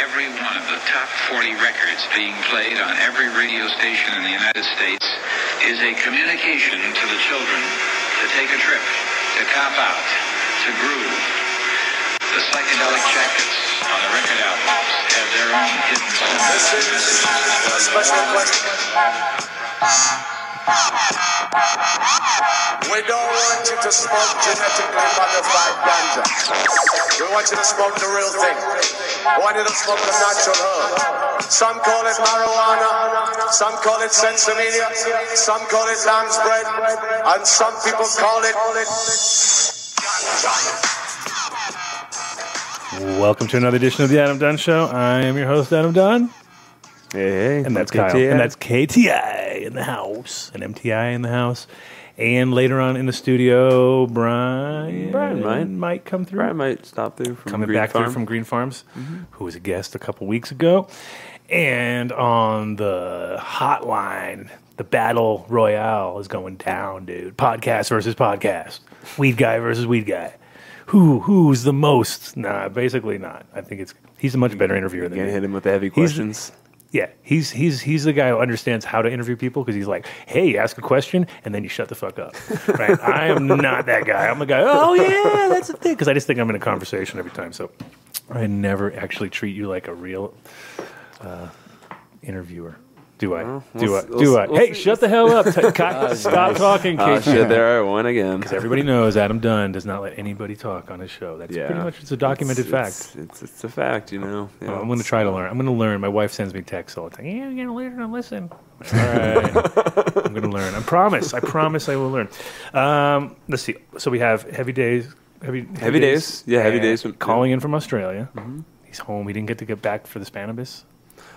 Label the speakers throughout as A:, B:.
A: every one of the top 40 records being played on every radio station in the United States is a communication to the children to take a trip, to cop out, to groove. The psychedelic jackets on the record albums have their own hidden symbols.
B: We don't want you to smoke genetically modified ganja. We want you to smoke the real thing. We want you to smoke the natural herb. Some call it marijuana, some call it sinsemilla, some call it lamb's bread, and some people call it
C: Welcome to another edition of the Adam Dunn Show. I am your host, Adam Dunn,
D: Hey, hey,
C: and that's
D: KTI.
C: Kyle, and that's KTI in the house, and MTI in the house, and later on in the studio, Brian.
D: Brian might.
C: might come through.
D: Brian might stop through from
C: coming
D: Green
C: back
D: Farm.
C: through from Green Farms, mm-hmm. who was a guest a couple weeks ago. And on the hotline, the battle royale is going down, dude. Podcast versus podcast. Weed guy versus weed guy. Who who's the most? Nah, basically not. I think it's he's a much better interviewer than
D: Gonna
C: me.
D: hit him with the heavy
C: He's-
D: questions.
C: Yeah, he's he's he's the guy who understands how to interview people because he's like, hey, you ask a question and then you shut the fuck up. Right? I am not that guy. I'm the guy. Oh yeah, that's the thing. Because I just think I'm in a conversation every time. So I never actually treat you like a real uh, interviewer. Do I?
D: Well,
C: do
D: we'll
C: I?
D: we'll
C: Do
D: s-
C: I?
D: we'll
C: hey, shut the hell up! T- Stop talking,
D: Oh shit! There I won again.
C: Because everybody knows Adam Dunn does not let anybody talk on his show. That's
D: Yeah,
C: pretty much it's a documented
D: It's-
C: fact.
D: It's, it's it's a fact, you know. Yeah,
C: Well, I'm going to try to learn. I'm going to learn. My wife sends me texts all the time. Yeah, you're going to learn and listen. All right. I'm going to learn. I promise. I promise I will learn. Um, let's see. So we have Heavy Days. Heavy,
D: Heavy Days. Yeah, Heavy Days
C: Calling in from Australia.
D: Mm-hmm.
C: He's home. He didn't get to get back for the Spannabis.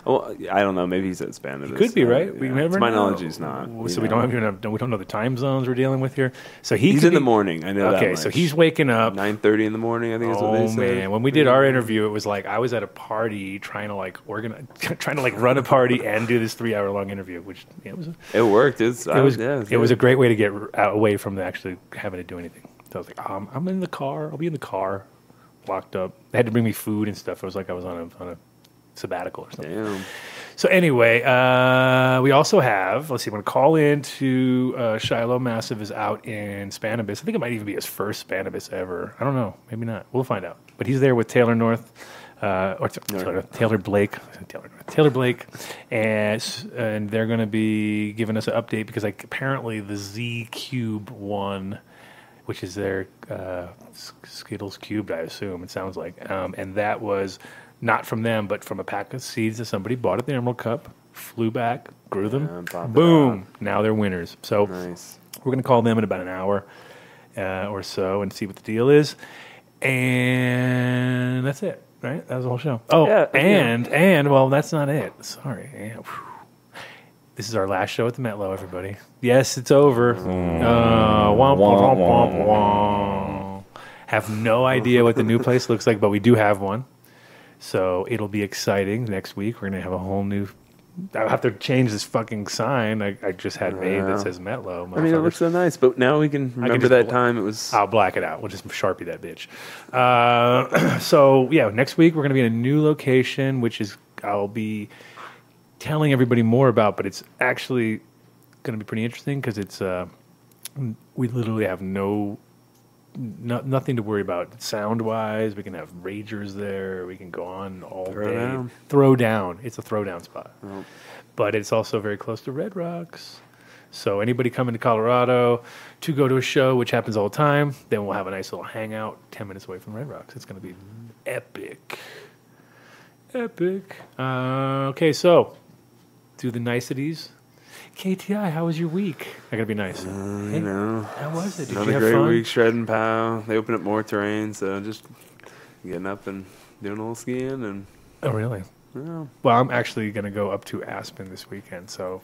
D: Well, I don't know. Maybe he's at Spanish.
C: Could be, right? We never
D: my
C: know.
D: knowledge, he's not.
C: So we
D: know.
C: don't even know, we don't know the time zones we're dealing with here. So he
D: He's in the morning. I know that
C: Okay, so he's waking up.
D: nine thirty in the morning. I think is what
C: Oh
D: they said.
C: man, when we did our interview, it was like I was at a party trying to like organize, trying to like run a party and do this three hour long interview, which yeah, it was
D: it worked. It's,
C: it was
D: yeah,
C: it was a great way to get away from actually having to do anything. So I was like, um, I'm in the car. I'll be in the car, locked up. They had to bring me food and stuff. It was like I was on a on a sabbatical or something.
D: Damn.
C: So anyway, uh, we also have. Let's see. I'm to call in to uh, Shiloh Massive is out in Spannabis. I think it might even be his first Spannabis ever. I don't know. Maybe not. We'll find out. But he's there with Taylor North. Uh, or t- Taylor, Taylor Blake, Taylor, North, Taylor Blake, and and they're going to be giving us an update because like apparently the Z Cube one, which is their uh, Skittles cubed, I assume it sounds like, um, and that was not from them, but from a pack of seeds that somebody bought at the Emerald Cup, flew back, grew them,
D: Yeah,
C: boom, now they're winners. So
D: Nice.
C: we're going to call them in about an hour uh, or so and see what the deal is, and that's it. Right, that was the whole show. Oh,
D: Yeah, yeah.
C: and and well, that's not it. Sorry. Yeah. This is our last show at the Metlo, everybody. Yes, it's over. Uh, womp, womp, womp, womp. Have no idea what the new place looks like, but we do have one. So it'll be exciting next week. We're going to have a whole new. I'll have to change this fucking sign I, I just had made that says Metlo.
D: I mean, it looks so nice, but now we can remember
C: just
D: that time. It was
C: I'll black it out. We'll just sharpie that bitch. Uh, so yeah, next week we're going to be in a new location, which is I'll be telling everybody more about, but it's actually going to be pretty interesting because it's uh, we literally have no, no nothing to worry about sound wise. We can have ragers there. We can go on all
D: Throw
C: day.
D: down.
C: Throw down. It's a throwdown spot,
D: Oh.
C: but it's also very close to Red Rocks. So anybody coming to Colorado to go to a show, which happens all the time, then we'll have a nice little hangout ten minutes away from Red Rocks. It's going to be epic, epic. Uh, okay, so do the niceties. KTI, how was your week? I gotta be nice. Uh, hey,
D: you know,
C: how was it? Did
D: another
C: you have
D: great
C: fun?
D: week. Shredding pow. They opened up more terrain, so just getting up and doing a little skiing and.
C: Oh, really?
D: Well,
C: Well, I'm actually gonna go up to Aspen this weekend, so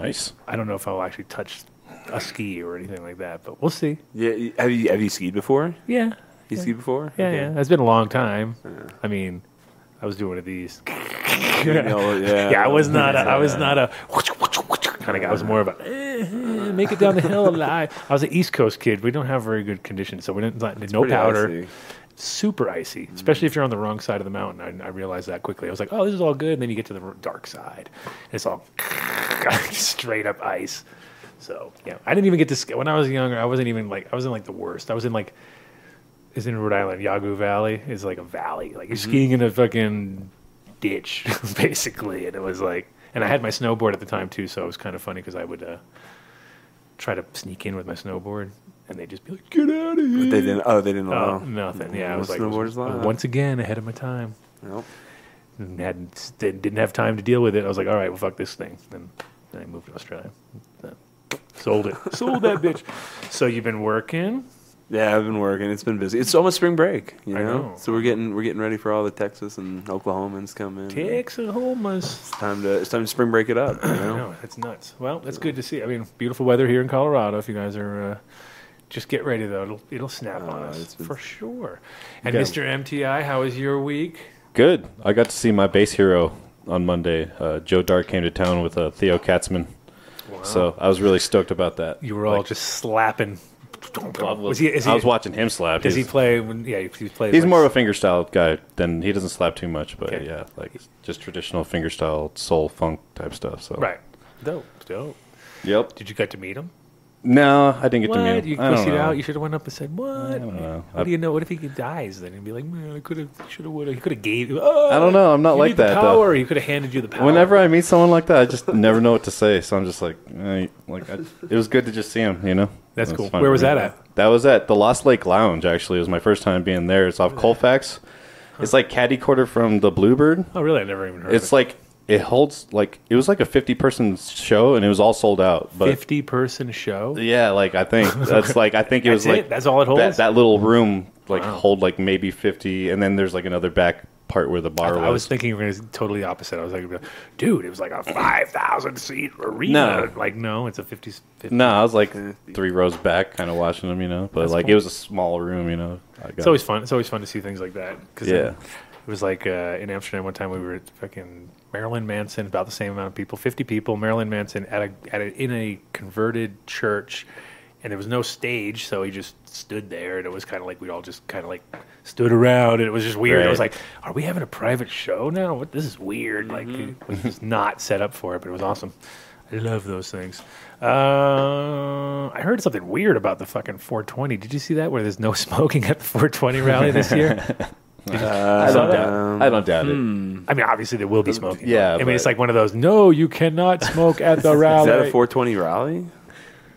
E: Nice.
C: I don't know if I'll actually touch a ski or anything like that, but we'll see.
D: yeah. Have you have you skied before?
C: Yeah,
D: You
C: Yeah.
D: skied before?
C: yeah,
D: Okay.
C: yeah. It's been a long time.
D: Yeah.
C: I mean, I was doing one of these.
D: yeah, yeah.
C: Yeah, I was not. A, I was not a kind of guy. I was more of a eh, eh, make it down the hill alive. I was an East Coast kid. We don't have very good conditions, so we didn't like no powder.
D: icy.
C: super icy, especially if you're on the wrong side of the mountain. I, I realized that quickly. I was like, oh, this is all good. And then you get to the dark side, and it's all straight up ice. So yeah, I didn't even get to ski when I was younger. I wasn't even like I wasn't like the worst. I was in like is in Rhode Island. Yawgoo Valley is like a valley. Like you're skiing in a fucking ditch, basically. And it was like, and I had my snowboard at the time too, so it was kind of funny because I would uh, try to sneak in with my snowboard, and they'd just be like, "Get out of here!"
D: But they didn't. Oh, they didn't
C: Oh,
D: allow.
C: nothing. Yeah, I was like,
D: snowboarders allowed?
C: once again ahead of my time.
D: Nope.
C: And hadn't didn't didn't have time to deal with it. I was like, all right, well, fuck this thing. Then, then I moved to Australia. Sold it. Sold that bitch. So you've been working.
D: Yeah, I've been working. It's been busy. It's almost spring break, you
C: I
D: know.
C: know.
D: So we're getting we're getting ready for all the Texas and Oklahomans coming.
C: Texahomas.
D: It's time to it's time to spring break it up. You know.
C: No, that's nuts. Well, that's good to see. I mean, beautiful weather here in Colorado. If you guys are, uh, just get ready though. It'll it'll snap on
D: Uh,
C: us
D: been-
C: for sure. And
E: Okay.
C: Mr. MTI, how was your week?
E: Good. I got to see my bass hero on Monday. Uh, Joe Dart came to town with uh, Theo Katzman. So I was really stoked about that.
C: You were all
E: Like,
C: just slapping.
E: I
C: Was
E: was,
C: he? Is he
E: I was watching him slap.
C: Does he play? When, yeah, he plays.
E: He's
C: like,
E: more of a fingerstyle guy than he doesn't slap too much, but
C: Okay.
E: yeah, like just traditional fingerstyle soul funk type stuff. So
C: right. Dope. Dope.
E: Yep.
C: Did you get to meet him?
E: No, I didn't get
C: what?
E: to meet.
C: You
E: I don't know.
C: out. You should have went up and said, "What?
E: I don't know.
C: What do you know? What if he dies? Then he'd be like, "Man, I could have, should have, would have. He could have gave. Oh,
E: I don't know. I'm not
C: you
E: like
C: need the
E: that, though.
C: Power. He could have handed you the power.
E: Whenever I meet someone like that, I just never know what to say. So I'm just like, eh, like I, it was good to just see him. You know,
C: That's
E: It
C: cool.
E: fun
C: Where was that at?
E: That was at the Lost Lake Lounge. Actually, it was my first time being there. It's off Colfax. It's like caddy quarter from the Bluebird.
C: oh, really? I never even heard.
E: It's
C: of
E: like it holds like it was like a 50 person show and it was all sold out. But
C: fifty person show.
E: yeah, like I think that's like I think it was
C: That's it?
E: like
C: That's all it holds?
E: that little room like
C: Wow.
E: hold like maybe 50 and then there's like another back part where the bar
C: I,
E: was.
C: I was thinking you were totally opposite. I was like, dude, it was like a five thousand seat arena.
E: No.
C: Like, no, it's a 50, 50
E: No, I was like three rows back, kind of watching them, you know. But
C: That's
E: like
C: cool.
E: it was a small room, you know.
C: It's always fun. It's always fun to see things like that. 'Cause
E: Yeah.
C: then It was like uh, in Amsterdam one time we were fucking Marilyn Manson, about the same amount of people, fifty people. Marilyn Manson at a at a, in a converted church, and there was no stage, so he just stood there, and it was kind of like we all just kind of like stood around, and it was just weird. It was like, are we having a private show now? What this is weird. Like it was not set up for it, but it was awesome. I love those things. Uh, I heard something weird about the fucking 420. Did you see that? Where there's no smoking at the 420 rally this year?
E: I uh, don't doubt. Um, I don't doubt it. Hmm.
C: I mean, obviously there will be smoking.
E: Yeah,
C: I mean, it's
E: but-
C: like one of those. No, you cannot smoke at the rally.
D: Is that a 420 rally?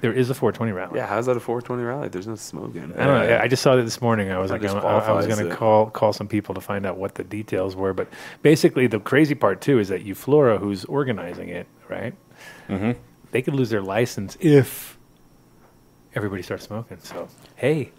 C: There is a 420 rally.
D: Yeah, how's that a 420 rally? There's no smoking.
C: I don't know. I just saw that this morning. I was like, I, I was
D: disqualifies
C: going to
D: it.
C: call call some people to find out what the details were. But basically, the crazy part too is that Euflora, who's organizing it, right?
E: Mm-hmm.
C: They could lose their license if everybody starts smoking. So hey,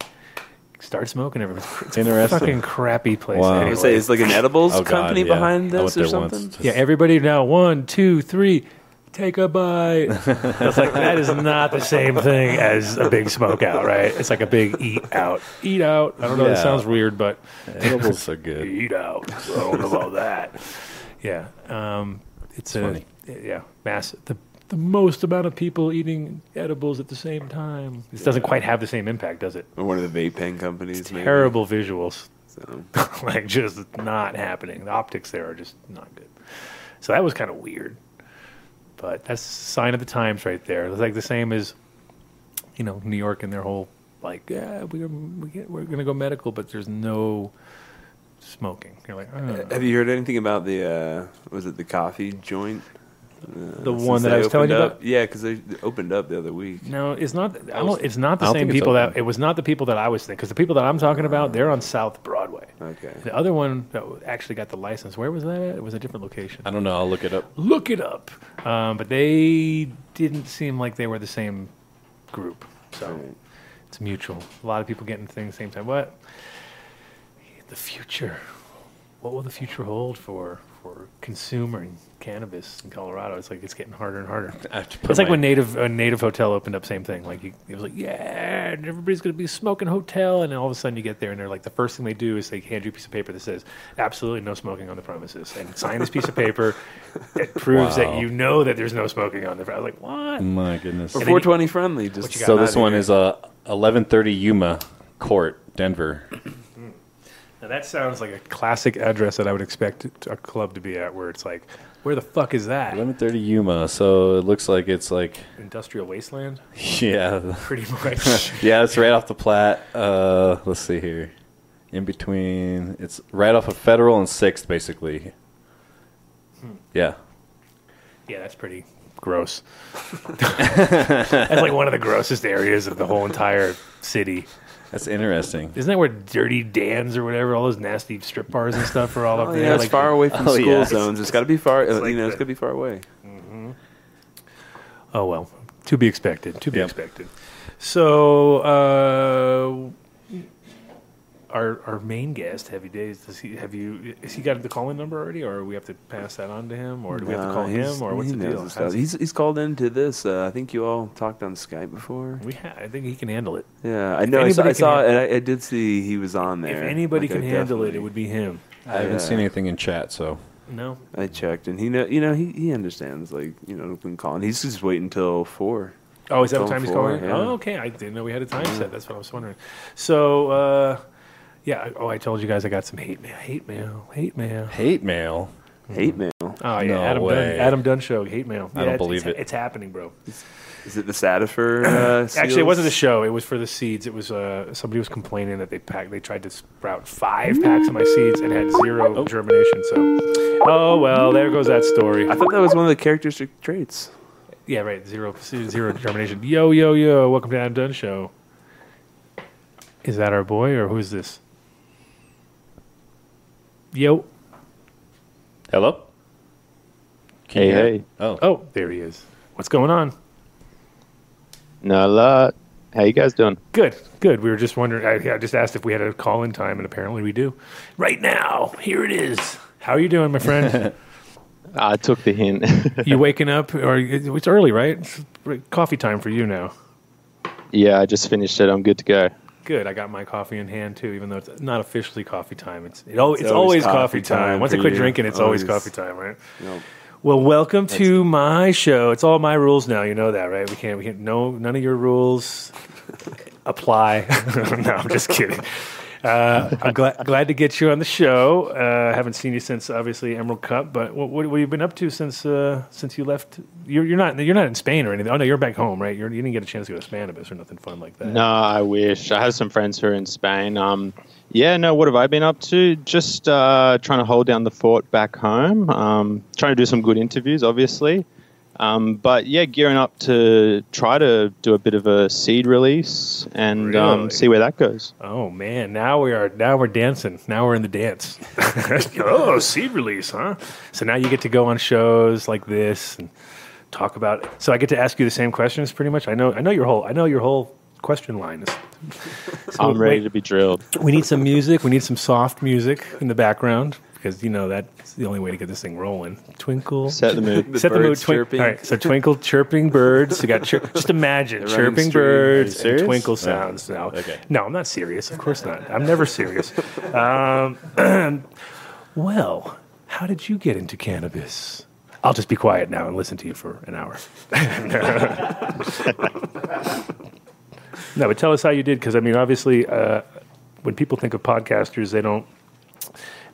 C: start smoking. Everybody. It's a fucking crappy place.
E: Wow.
D: I
C: Anyway.
D: would say it's like an edibles
E: Oh, God,
D: company
E: yeah.
D: behind
E: I
D: this or
E: there once.
D: something.
E: Just-
C: Yeah, everybody now. One, two, three. Take a bite. It's like that is not the same thing as a big smoke out, right? It's like a big eat out. Eat out. I don't know. That
E: Yeah.
C: sounds weird, but
E: Edibles are good.
C: eat out. I don't know about that. Yeah, um, it's, a
E: funny.
C: yeah mass the the most amount of people eating edibles at the same time. This doesn't quite have the same impact, does it?
D: Or one of the vape pen companies. maybe.
C: Terrible visuals.
D: So,
C: like just not happening. The optics there are just not good. So that was kind of weird. But that's a sign of the times right there. It's like the same as, you know, New York and their whole like, yeah, we're we get, we're gonna go medical, but there's no smoking. You're like, oh.
D: have you heard anything about the? Uh, was it the coffee joint?
C: The
D: since
C: one that I was telling you
D: up?
C: about?
D: Yeah, because they opened up the other week.
C: no, it's not. I don't, it's not the
E: I don't
C: same
E: think it's
C: people that
E: open.
C: it was not the people that I was thinking. Because the people that I'm talking about, they're on South Broadway.
D: Okay.
C: The other one that actually got the license, where was that? At? It was a different location.
E: I don't know. I'll look it up.
C: look it up. Um, but they didn't seem like they were the same group. So
D: Right.
C: it's mutual. A lot of people getting things same time. What? The future. What will the future hold for for consuming cannabis in Colorado? It's like it's getting harder and harder.
E: I have
C: It's like when Native a Native Hotel opened up, same thing. Like you, it was like, yeah, and everybody's gonna be smoking hotel, and then all of a sudden you get there, and they're like, the first thing they do is they hand you a piece of paper that says, absolutely no smoking on the premises, and sign this piece of paper that proves that you know that there's no smoking on the. I was like, what?
E: My goodness.
D: Or
C: And then you-
D: 420 friendly. Just
E: So this one
C: here.
E: is uh, 1130 Yuma Court, Denver.
C: Now that sounds like a classic address that I would expect a club to be at, where it's like, where the fuck is that?
E: 1130 Yuma. So it looks like it's like,
C: Industrial wasteland,
E: yeah,
C: pretty much.
E: yeah, it's right off the Platte. Uh, let's see here, in between. It's right off of Federal and Sixth, basically. Yeah,
C: yeah, that's pretty gross. that's like one of the grossest areas of the whole entire city.
E: That's interesting.
C: Isn't that where Dirty Dan's or whatever, all those nasty strip bars and stuff are all up
D: Oh,
C: there?
D: yeah, it's
C: like,
D: far away from
E: Oh,
D: school
E: yeah.
D: zones. It's got to be far.
C: like
D: you know, it's got to be far away.
C: Oh well, to be expected. To be
E: Yep.
C: expected. So, uh, our our main guest, Heavy Days, does he have you? Has he got the calling number already, or we have to pass that on to him, or do we have to call
D: he's-
C: him, or what's
D: he
C: the deal?
D: his
C: How's-
D: He's he's called into this. Uh, I think you all talked on Skype before.
C: we ha- I think he can handle it.
D: Yeah, I know. I saw,
C: anybody
D: I, saw
C: hand-
D: and I, I did see he was on there.
C: if anybody
D: Like, I
C: can handle it,
D: definitely-
C: it would be him.
E: I haven't
D: Yeah.
E: seen anything in chat, so
C: No,
D: I checked, and he know, you know, he, he understands. Like, you know, when calling, he's just waiting until four.
C: Oh, is that what
D: Phone
C: time he's calling?
D: yeah.
C: Oh, okay. I didn't know we had a time set. That's what I was wondering. So, uh, yeah. Oh, I told you guys I got some hate mail. Hate mail. Hate mail.
E: hate mail.
D: Hate mail.
C: Oh yeah,
E: No
C: Adam Dunn. Adam Dunn show. Hate mail.
E: I don't
C: it's-
E: believe
C: it's,
E: it.
C: It's happening, bro.
D: Is it the Satifer? Uh,
C: Actually, it wasn't the
D: seals?
C: show. It was for the seeds. It was uh, somebody was complaining that they packed. They tried to sprout five packs of my seeds and had zero germination. So, oh well, there goes that story.
D: I thought that was one of the characteristic traits.
C: Yeah, right. Zero, zero germination. Yo, yo, yo! Welcome to Adam Dunn Show. Is that our boy or who's this? Yo.
E: Hello. Can
F: Hey, hey.
E: Oh,
C: Oh, there he is. What's going on?
F: Not a lot. How you guys doing?
C: Good, good. We were just wondering. I, I just asked if we had a call in time, and apparently we do. Right now, here it is. How are you doing, my friend?
F: I took the hint.
C: you waking up, or it's early, right? It's coffee time for you now.
F: yeah, I just finished it. I'm good to go.
C: Good. I got my coffee in hand too, even though it's not officially coffee time. It's it al- it's,
D: It's
C: always, coffee
D: coffee
C: time.
D: time
C: Once I quit
D: you.
C: drinking, it's always,
D: Always.
C: coffee time, right?
D: Nope.
C: Well, welcome to my show. It's all my rules now. You know that, right? We can't. We can't. No, none of your rules apply. no, I'm just kidding. Uh, I'm glad glad to get you on the show. Uh, haven't seen you since obviously Emerald Cup, but what, what, what have you been up to since uh, since you left? You're, you're not you're not in Spain or anything. Oh no, you're back home, right? You're, you didn't get a chance to go to Spannabis or nothing fun like that.
F: No, I wish. I have some friends who are in Spain. Um, yeah, no, what have I been up to? Just uh, trying to hold down the fort back home. Um, trying to do some good interviews, obviously. Um, but yeah, gearing up to try to do a bit of a seed release and
C: Really?
F: um, see where that goes.
C: Oh man, now we are now we're dancing. Now we're in the dance. oh, seed release, huh? So now you get to go on shows like this and talk about. So I get to ask you the same questions, pretty much. I know, I know your whole, I know your whole question line. Is, so
F: I'm ready
C: wait,
F: to be drilled.
C: We need some music. We need some soft music in the background because you know that's the only way to get this thing rolling. Twinkle.
F: Set the mood.
D: The
C: Set the mood.
D: birds
C: Twink-
D: chirping.
C: All right, so twinkle, chirping birds. You got chir- just imagine
D: They're
C: chirping birds and twinkle
E: No.
C: sounds. No,
E: Okay.
C: no, I'm not serious. Of course not. I'm never serious. Um, well, how did you get into cannabis? I'll just be quiet now and listen to you for an hour. no, but tell us how you did, because I mean, obviously, uh, when people think of podcasters, they don't.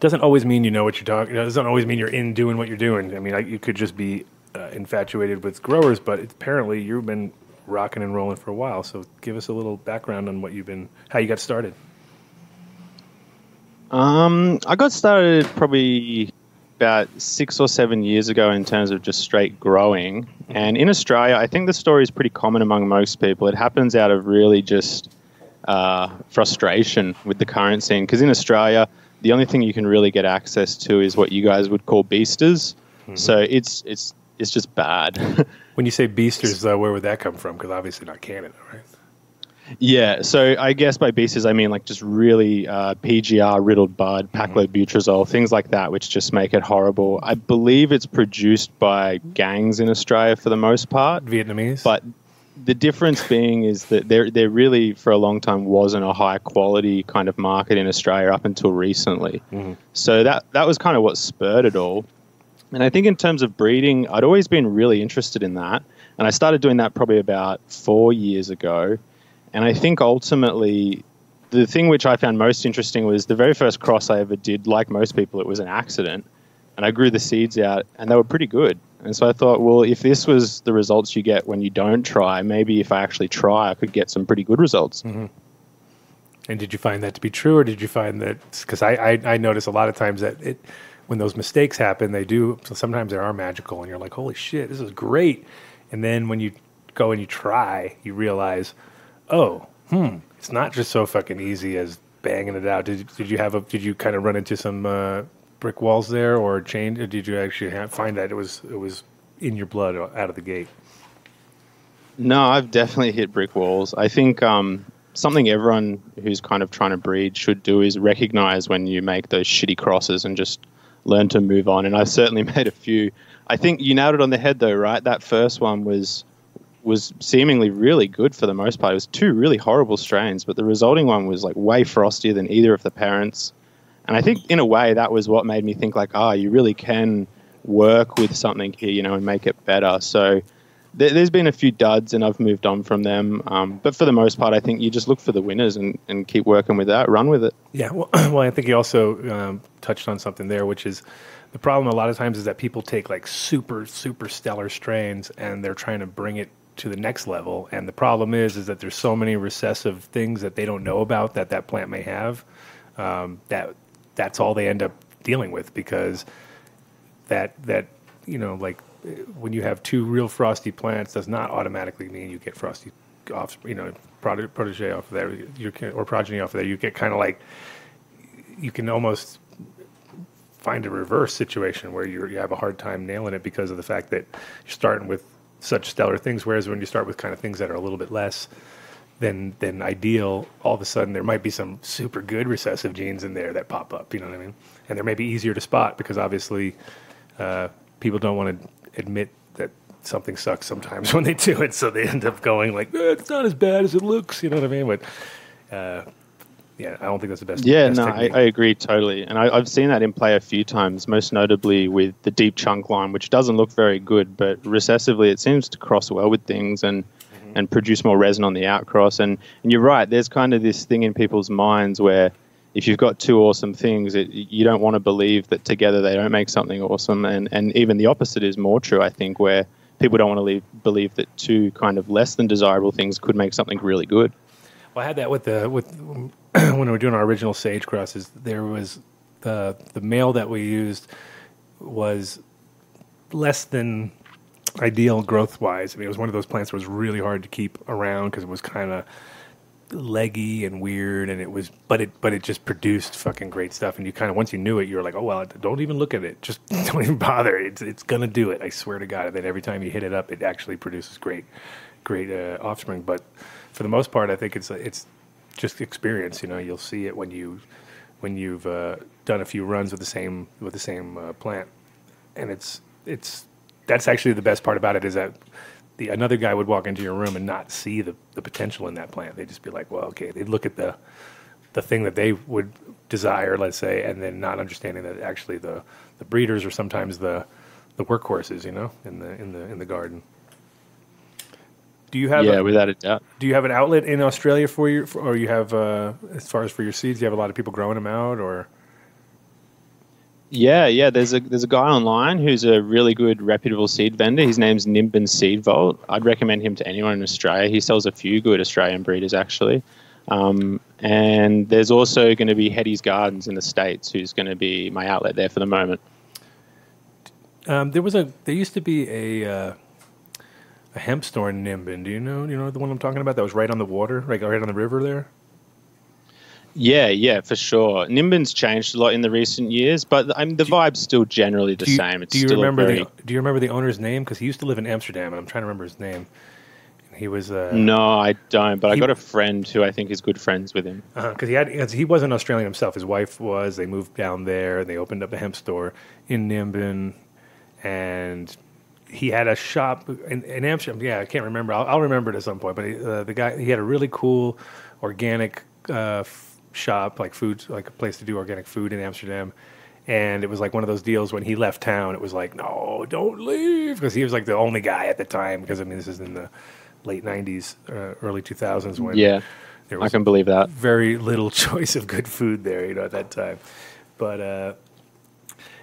C: Doesn't always mean you know what you're talking. It doesn't always mean you're in doing what you're doing. I mean, like, you could just be uh, infatuated with growers, but it's, apparently you've been rocking and rolling for a while. So, give us a little background on what you've been, how you got started.
F: Um, I got started probably about six or seven years ago in terms of just straight growing. And in Australia, I think the story is pretty common among most people. It happens out of really just uh, frustration with the current scene. Because in Australia, the only thing you can really get access to is what you guys would call beasters. So it's it's it's just bad.
C: When you say beasters, though, where would that come from? Because obviously not Canada, right?
F: Yeah, so I guess by beasters I mean like just really uh, PGR riddled bud, paclobutrazol, things like that, which just make it horrible. I believe it's produced by gangs in Australia for the most part,
C: Vietnamese.
F: but the difference being is that there there really for a long time wasn't a high quality kind of market in Australia up until recently. Mm-hmm. So that that was kind of what spurred it all. And I think in terms of breeding, I'd always been really interested in that. And I started doing that probably about four years ago. And I think ultimately, the the thing which I found most interesting was the very first cross I ever did. Like most people, it was an accident, and I grew the seeds out, and they were pretty good. And so I thought, well, if this was the results you get when you don't try, maybe if I actually try, I could get some pretty good results.
C: And did you find that to be true, or did you find that? Because I, I I notice a lot of times that it when those mistakes happen, they do. Sometimes they are magical, and you're like, holy shit, this is great. And then when you go and you try, you realize, oh, hmm, it's not just so fucking easy as banging it out. Did did you have a did you kind of run into some uh, brick walls there, or chain? Or did you actually find that it was it was in your blood out of the gate?
F: No, I've definitely hit brick walls. I think um, something everyone who's kind of trying to breed should do is recognize when you make those shitty crosses and just learn to move on. And I've certainly made a few. I think you nailed it on the head, though, right? That first one was was seemingly really good for the most part. It was two really horrible strains, but the resulting one was like way frostier than either of the parents. And I think in a way that was what made me think like, ah, you really can work with something here, you know, and make it better. So there, there's been a few duds, and I've moved on from them. Um, but for the most part, I think you just look for the winners and, and keep working with that, run with it.
C: Yeah, well, well I think you also um, touched on something there, which is the problem a lot of times is that people take like super, super stellar strains and they're trying to bring it to the next level. And the problem is, is that there's so many recessive things that they don't know about that that plant may have. Um, that that's all they end up dealing with because that that you know like when you have two real frosty plants does not automatically mean you get frosty off you know protege off of there you can, or progeny off of there you get kind of like you can almost find a reverse situation where you you have a hard time nailing it because of the fact that you're starting with such stellar things whereas when you start with kind of things that are a little bit less than than ideal all of a sudden there might be some super good recessive genes in there that pop up you know what i mean and they may be easier to spot because obviously uh, people don't want to admit that something sucks sometimes when they do it, so they end up going like, eh, "It's not as bad as it looks." You know what I mean? But uh, yeah, I don't think that's the best.
F: Yeah,
C: best
F: no, I. I agree totally, and I, I've seen that in play a few times. Most notably with the deep chunk line, which doesn't look very good, but recessively it seems to cross well with things and and produce more resin on the outcross. And and you're right, there's kind of this thing in people's minds where if you've got two awesome things, it, you don't want to believe that together they don't make something awesome. And and even the opposite is more true, I think, where people don't want to leave, believe that two kind of less than desirable things could make something really good.
C: Well, I had that with the with when we were doing our original sage crosses. There was the the male that we used was less than ideal growth wise. I mean, it was one of those plants that was really hard to keep around because it was kind of leggy and weird, and it was but it but it just produced fucking great stuff. And you kind of once you knew it, you were like, oh well, don't even look at it. Just don't even bother. It's it's gonna do it. I swear to God. And then every time you hit it up, it actually produces great great uh, offspring. But for the most part, I think it's it's just experience. You know, you'll see it when you when you've uh, done a few runs with the same with the same uh, plant, and it's it's that's actually the best part about it is that the another guy would walk into your room and not see the, the potential in that plant. They'd just be like, well, okay. They'd look at the the thing that they would desire, let's say, and then not understanding that actually the, the breeders are sometimes the the workhorses, you know, in the in the in the garden. Do you have
F: yeah,
C: a,
F: without a doubt.
C: do you have an outlet in Australia for your for, or you have uh, as far as for your seeds? Do you have a lot of people growing them out or
F: Yeah, yeah. There's a there's a guy online who's a really good reputable seed vendor. His name's Nimbin Seed Vault. I'd recommend him to anyone in Australia. He sells a few good Australian breeders actually. Um, and there's also going to be Hetty's Gardens in the states, who's going to be my outlet there for the moment.
C: Um, there was a. There used to be a uh, a hemp store in Nimbin. Do you know? Do you know the one I'm talking about? That was right on the water, right, right on the river there.
F: Yeah, yeah, for sure. Nimbin's changed a lot in the recent years, but I mean, the vibe's still generally the
C: do you,
F: same. It's
C: do you remember
F: very,
C: the Do you remember the owner's name? Because he used to live in Amsterdam, and I'm trying to remember his name. He was uh,
F: No, I don't. But I got a friend who I think is good friends with him.
C: because he had 'cause he wasn't Australian himself. His wife was. They moved down there. and They opened up a hemp store in Nimbin, and he had a shop in, in Amsterdam. Yeah, I can't remember. I'll, I'll remember it at some point. But he, uh, the guy he had a really cool organic uh, shop, like food, like a place to do organic food in Amsterdam. And it was like one of those deals when he left town. It was like, no, don't leave, because he was like the only guy at the time. Because I mean, this is in the late '90s, uh, early 2000s when
F: Yeah.
C: there
F: I can believe that.
C: very little choice of good food there, you know, at that time. But uh,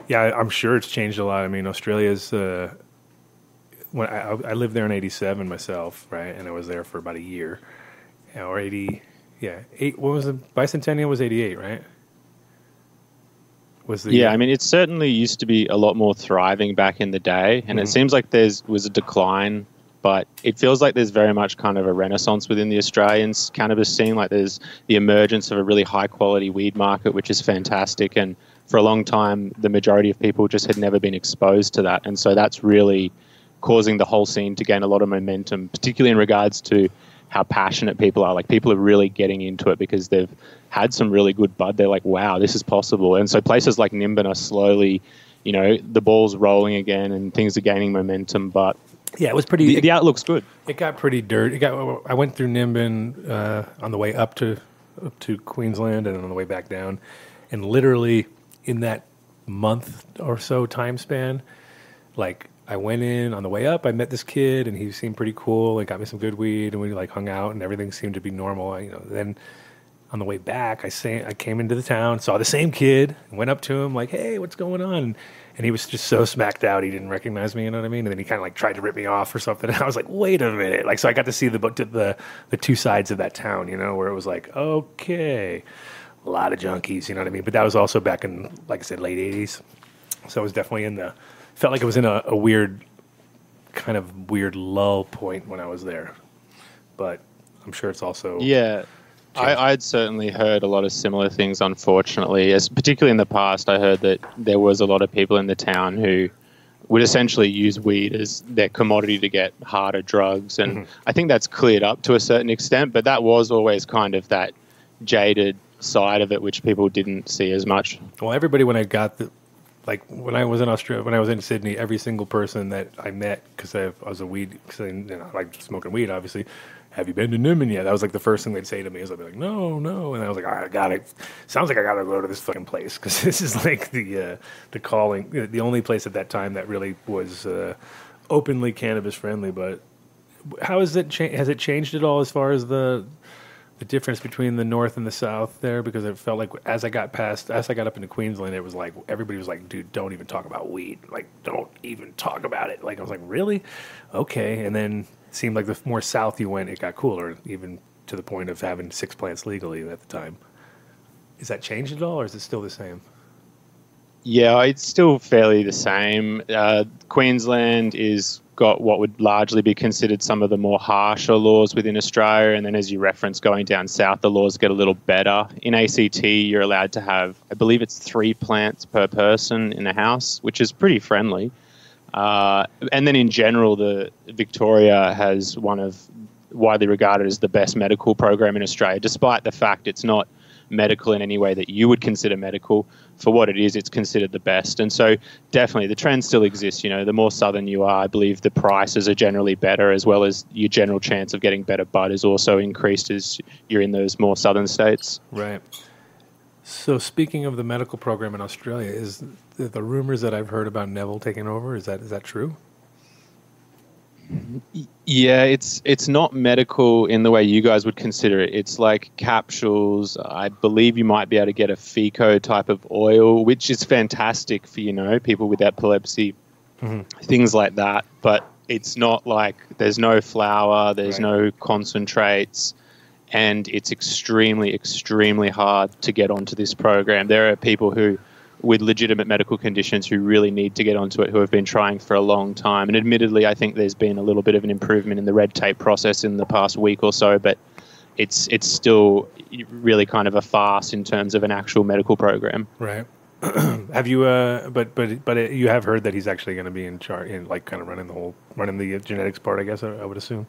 C: yeah, I- I'm sure it's changed a lot. I mean, Australia's. Uh, when I, I lived there in '87 myself, right, and I was there for about a year, or '80. Yeah, eight. What was the bicentennial? Was '88, right? Was the
F: Yeah, I mean, it certainly used to be a lot more thriving back in the day, and
C: Mhm.
F: it seems like there's was a decline, but it feels like there's very much kind of a renaissance within the Australian cannabis scene. Like there's the emergence of a really high quality weed market, which is fantastic, and for a long time, the majority of people just had never been exposed to that, and so that's really causing the whole scene to gain a lot of momentum, particularly in regards to how passionate people are. Like people are really getting into it because they've had some really good bud. They're like, wow, this is possible. And so places like Nimbin are slowly, you know, the ball's rolling again and things are gaining momentum. But
C: yeah, it was pretty.
F: the,
C: it,
F: the outlook's good.
C: it got pretty dirty. It got. I went through Nimbin uh, on the way up to up to Queensland and on the way back down, and literally in that month or so time span, like I went in on the way up. I met this kid, and he seemed pretty cool. and got me some good weed, and we like hung out, and everything seemed to be normal. You know, then on the way back, I say I came into the town, saw the same kid, went up to him like, "Hey, what's going on?" And he was just so smacked out, he didn't recognize me. You know what I mean? And then he kind of like tried to rip me off or something. And I was like, "Wait a minute!" Like, so I got to see the book, the the two sides of that town. You know, where it was like, okay, a lot of junkies. You know what I mean? But that was also back in, like I said, late '80s. So I was definitely in the felt like it was in a, a weird kind of weird lull point when I was there. But I'm sure it's also
F: Yeah. I, I'd certainly heard a lot of similar things, unfortunately. As particularly in the past, I heard that there was a lot of people in the town who would essentially use weed as their commodity to get harder drugs, and mm-hmm. I think that's cleared up to a certain extent. But that was always kind of that jaded side of it, which people didn't see as much.
C: Well, everybody when I got the, like when I was in Australia, when I was in Sydney, every single person that I met because I, was a weed, because I, you know, I like smoking weed, obviously. Have you been to Nimbin yet? That was like the first thing they'd say to me. Is I'd be like, no, no, and I was like, I got it. Sounds like I got to go to this fucking place because this is like the uh, the calling, the only place at that time that really was uh, openly cannabis friendly. But how is it? Cha- has it changed at all as far as the the difference between the north and the south there because it felt like as I got past as I got up into Queensland it was like everybody was like dude don't even talk about weed. Like don't even talk about it. Like I was like really? Okay. And then it seemed like the more south you went it got cooler even to the point of having six plants legally at the time. Is that changed at all or is it still the same?
F: Yeah, it's still fairly the same. Uh, Queensland is got what would largely be considered some of the more harsher laws within Australia, and then as you reference, going down south, the laws get a little better. In ACT, you're allowed to have, I believe it's three plants per person in a house, which is pretty friendly. Uh, and then in general, the Victoria has one of widely regarded as the best medical program in Australia, despite the fact it's not medical in any way that you would consider medical. For what it is, it's considered the best. And so, definitely, the trend still exists. You know, the more southern you are, I believe the prices are generally better, as well as your general chance of getting better bud is also increased as you're in those more southern states.
C: Right. So speaking of the medical program in Australia, is the, rumors that I've heard about Neville taking over is that is that true?
F: Yeah, it's it's not medical in the way you guys would consider it. It's like capsules. I believe you might be able to get a FICO type of oil, which is fantastic for you know people with epilepsy, mm-hmm. things like that. But it's not like there's no flour, there's
C: Right.
F: no concentrates, and it's extremely extremely hard to get onto this program. There are people who with legitimate medical conditions who really need to get onto it who have been trying for a long time. And admittedly, I think there's been a little bit of an improvement in the red tape process in the past week or so, but it's it's still really kind of a farce in terms of an actual medical program.
C: Right. have you? Uh, but but but you have heard that he's actually going to be in charge, in like kind of running the whole, running the genetics part. I guess I, I would assume.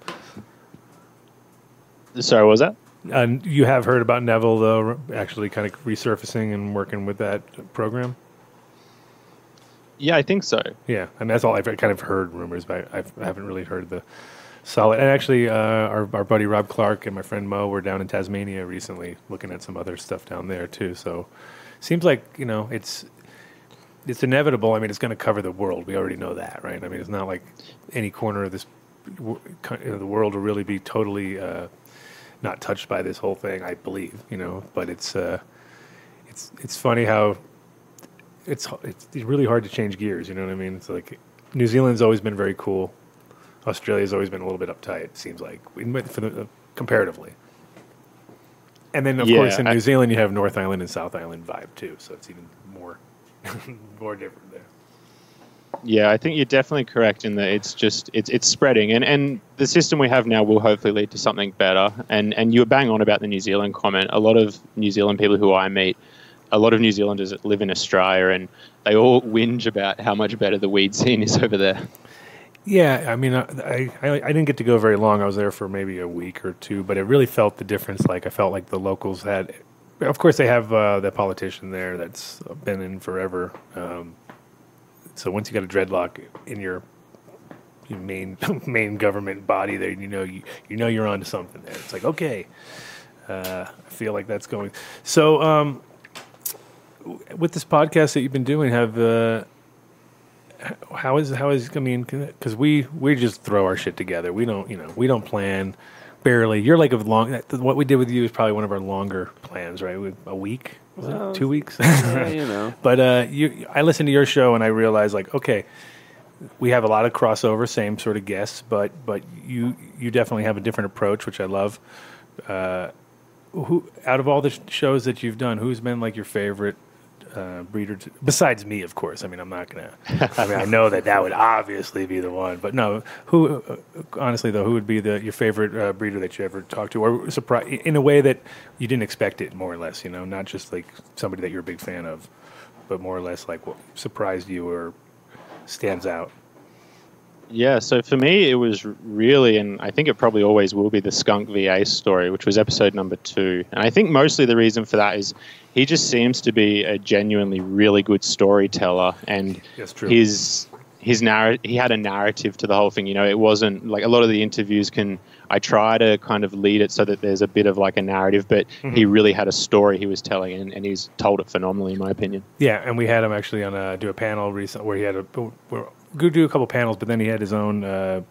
F: Sorry, what was that?
C: And you have heard about Neville though, actually kind of resurfacing and working with that program.
F: Yeah, I think so.
C: Yeah, and that's all I've kind of heard rumors, but I've, I haven't really heard the solid. And actually, uh, our our buddy Rob Clarke and my friend Mo were down in Tasmania recently, looking at some other stuff down there too. So, seems like you know it's it's inevitable. I mean, it's going to cover the world. We already know that, right? I mean, it's not like any corner of this you know, the world will really be totally. Uh, not touched by this whole thing. I believe, you know, but it's uh, it's it's funny how it's it's really hard to change gears. You know what I mean? It's like New Zealand's always been very cool. Australia's always been a little bit uptight. It seems like for the, uh, comparatively. And then, of
F: Yeah,
C: course, in
F: I-
C: New Zealand, you have North Island and South Island vibe too, so it's even more more different there.
F: Yeah, I think you're definitely correct in that it's just it's it's spreading, and and the system we have now will hopefully lead to something better. And and you were bang on about the New Zealand comment. A lot of New Zealand people who I meet, a lot of New Zealanders that live in Australia, and they all whinge about how much better the weed scene is over there.
C: Yeah, I mean, I, I I didn't get to go very long. I was there for maybe a week or two, but it really felt the difference. Like I felt like the locals had, of course, they have uh, that politician there that's been in forever. Um, so once you got a dreadlock in your, your main main government body, there you know you you know you're onto something. There, it's like okay, uh, I feel like that's going. So um, with this podcast that you've been doing, have. Uh, how is how is I mean because we we just throw our shit together. We don't you know we don't plan barely. You're like a long. What we did with you is probably one of our longer plans, right? A week,
D: Well,
C: it two weeks?
D: Yeah, you know.
C: But uh, you, I listened to your show and I realized like okay, we have a lot of crossover, same sort of guests, but but you you definitely have a different approach, which I love. Uh, who out of all the sh- shows that you've done, who's been like your favorite uh, breeder? To, besides me, of course. I mean, I'm not gonna. I mean, I know that that would obviously be the one, but no. Who, uh, honestly though, who would be the your favorite uh, breeder that you ever talked to, or surprise in a way that you didn't expect it, more or less? You know, not just like somebody that you're a big fan of, but more or less like what surprised you or stands out.
F: Yeah, so for me, it was really, and I think it probably always will be the Skunk VA story, which was episode number two. And I think mostly the reason for that is he just seems to be a genuinely really good storyteller, and his his narrative he had a narrative to the whole thing. You know, it wasn't like a lot of the interviews can. I try to kind of lead it so that there's a bit of like a narrative, but he really had a story he was telling, and, and he's told it phenomenally, in my opinion.
C: Yeah, and we had him actually on a do a panel recent where he had a we're go do a couple panels, but then he had his own uh,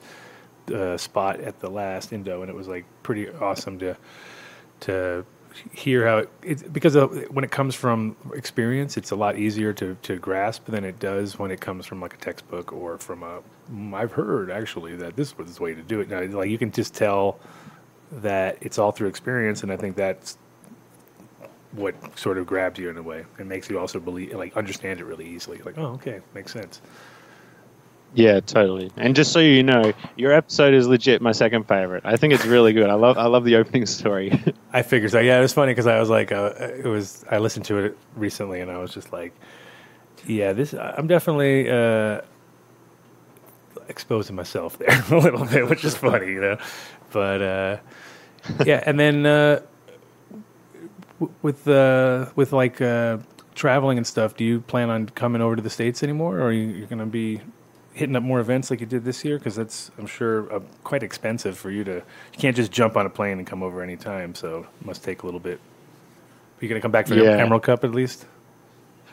C: uh, spot at the last Indo, and it was like pretty awesome to to hear how it, it's because of, when it comes from experience, it's a lot easier to to grasp than it does when it comes from like a textbook or from a. "Mm, I've heard actually that this was the way to do it. Now, like you can just tell that it's all through experience, and I think that's what sort of grabs you in a way and makes you also believe like understand it really easily like oh okay makes sense
F: Yeah, totally. And just so you know, your episode is legit my second favorite. I think it's really good. I love I love the opening story.
C: i figured so yeah it was funny because i was like uh, it was i listened to it recently and i was just like yeah this i'm definitely uh exposing myself there a little bit which is funny you know? But uh yeah and then uh w- with uh with like uh traveling and stuff do you plan on coming over to the states anymore or are you, you're gonna be hitting up more events like you did this year because that's i'm sure uh, quite expensive for you to you can't just jump on a plane and come over anytime so it must take a little bit are you gonna come back for the
F: Yeah.
C: emerald cup at least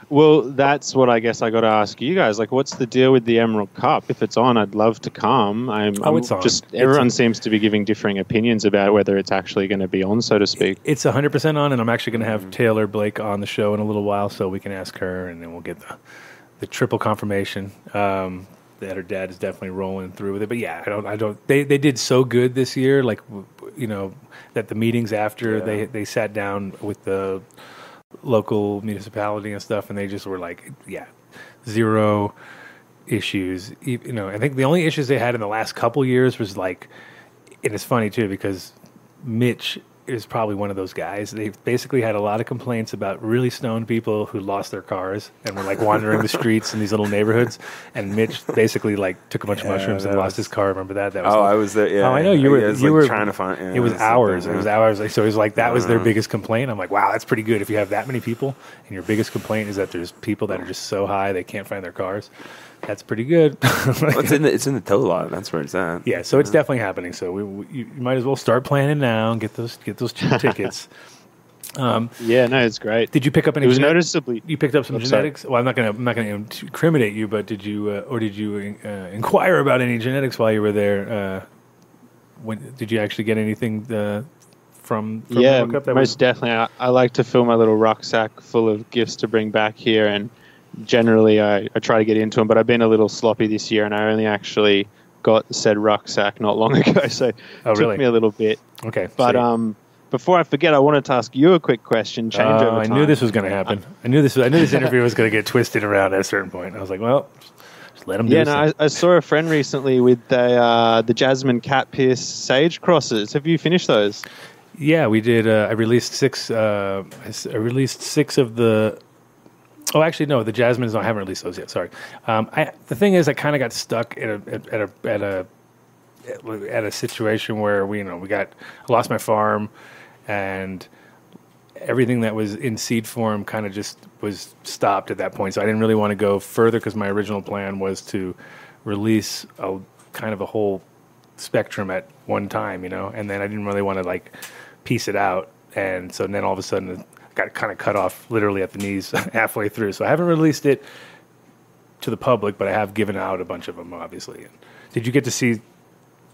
F: well, that's what I guess I got to ask you guys. Like, what's the deal with the Emerald Cup? If it's on, I'd love to come. I'm,
C: Oh, it's on.
F: just
C: It's
F: everyone
C: on.
F: seems to be giving differing opinions about whether it's actually going to be on, so to speak.
C: it's 100% on and i'm actually going to have taylor blake on the show in a little while so we can ask her and then we'll get the, the triple confirmation um, that her dad is definitely rolling through with it but yeah i don't i don't they, they did so good this year like you know that the meetings after
D: Yeah.
C: they they sat down with the local municipality and stuff and they just were like yeah zero issues you know i think the only issues they had in the last couple years was like and it's funny too because Mitch is probably one of those guys. They basically had a lot of complaints about really stoned people who lost their cars and were like wandering the streets in these little neighborhoods. And Mitch basically like took a bunch
D: Yeah,
C: of mushrooms and
D: that
C: lost his car. Remember that? That was
D: Oh,
C: like-
D: I was there. Yeah.
C: Oh, I know you were.
D: Was,
C: you
D: like,
C: were
D: trying to find. Yeah,
C: it was hours. It was hours. Like, so it was like that was their
D: Uh-huh.
C: biggest complaint. I'm like, wow, that's pretty good. If you have that many people, and your biggest complaint is that there's people that are just so high they can't find their cars, that's pretty good.
D: Well, it's in the it's in the tow lot. That's where it's at.
C: Yeah, so it's definitely happening. So we, we, you might as well start planning now and get those get those cheap tickets. Um,
F: Yeah, no, it's great.
C: did you pick up any?
F: It was
C: genet-
F: noticeably.
C: You picked up some
F: I'm sorry.
C: genetics. Well, I'm not gonna I'm not gonna incriminate you, but did you uh, or did you uh, inquire about any genetics while you were there? Uh, when did you actually get anything uh, from, from
F: yeah,
C: the World That
F: most
C: was-
F: definitely. I, I like to fill my little rucksack full of gifts to bring back here, and generally I, I try to get into them. But I've been a little sloppy this year, and I only actually got said rucksack not long ago, so it
C: Oh,
F: took
C: really?
F: me a little bit.
C: okay.
F: But
C: so-
F: um, before I forget, I wanted to ask you a quick question. Change
C: Oh,
F: over
C: I knew this was going to happen. I knew this. I knew this interview was going to get twisted around at a certain point. I was like, well, just let them.
F: Yeah, no. I, I saw a friend recently with the uh, the Jasmine Cat Piss Sage crosses. Have you finished those?
C: Yeah, we did. Uh, I released six. Uh, I released six of the. Oh, actually, no. The Jasmines. I haven't released those yet. Sorry. Um, I, the thing is, I kind of got stuck at a at, at a at a at a situation where we, you know, we got I lost my farm, and everything that was in seed form kind of just was stopped at that point. So I didn't really want to go further because my original plan was to release a kind of a whole spectrum at one time, you know, and then I didn't really want to like piece it out. And so then all of a sudden got kind of cut off literally at the knees halfway through. So I haven't released it to the public, but I have given out a bunch of them, obviously. Did you get to see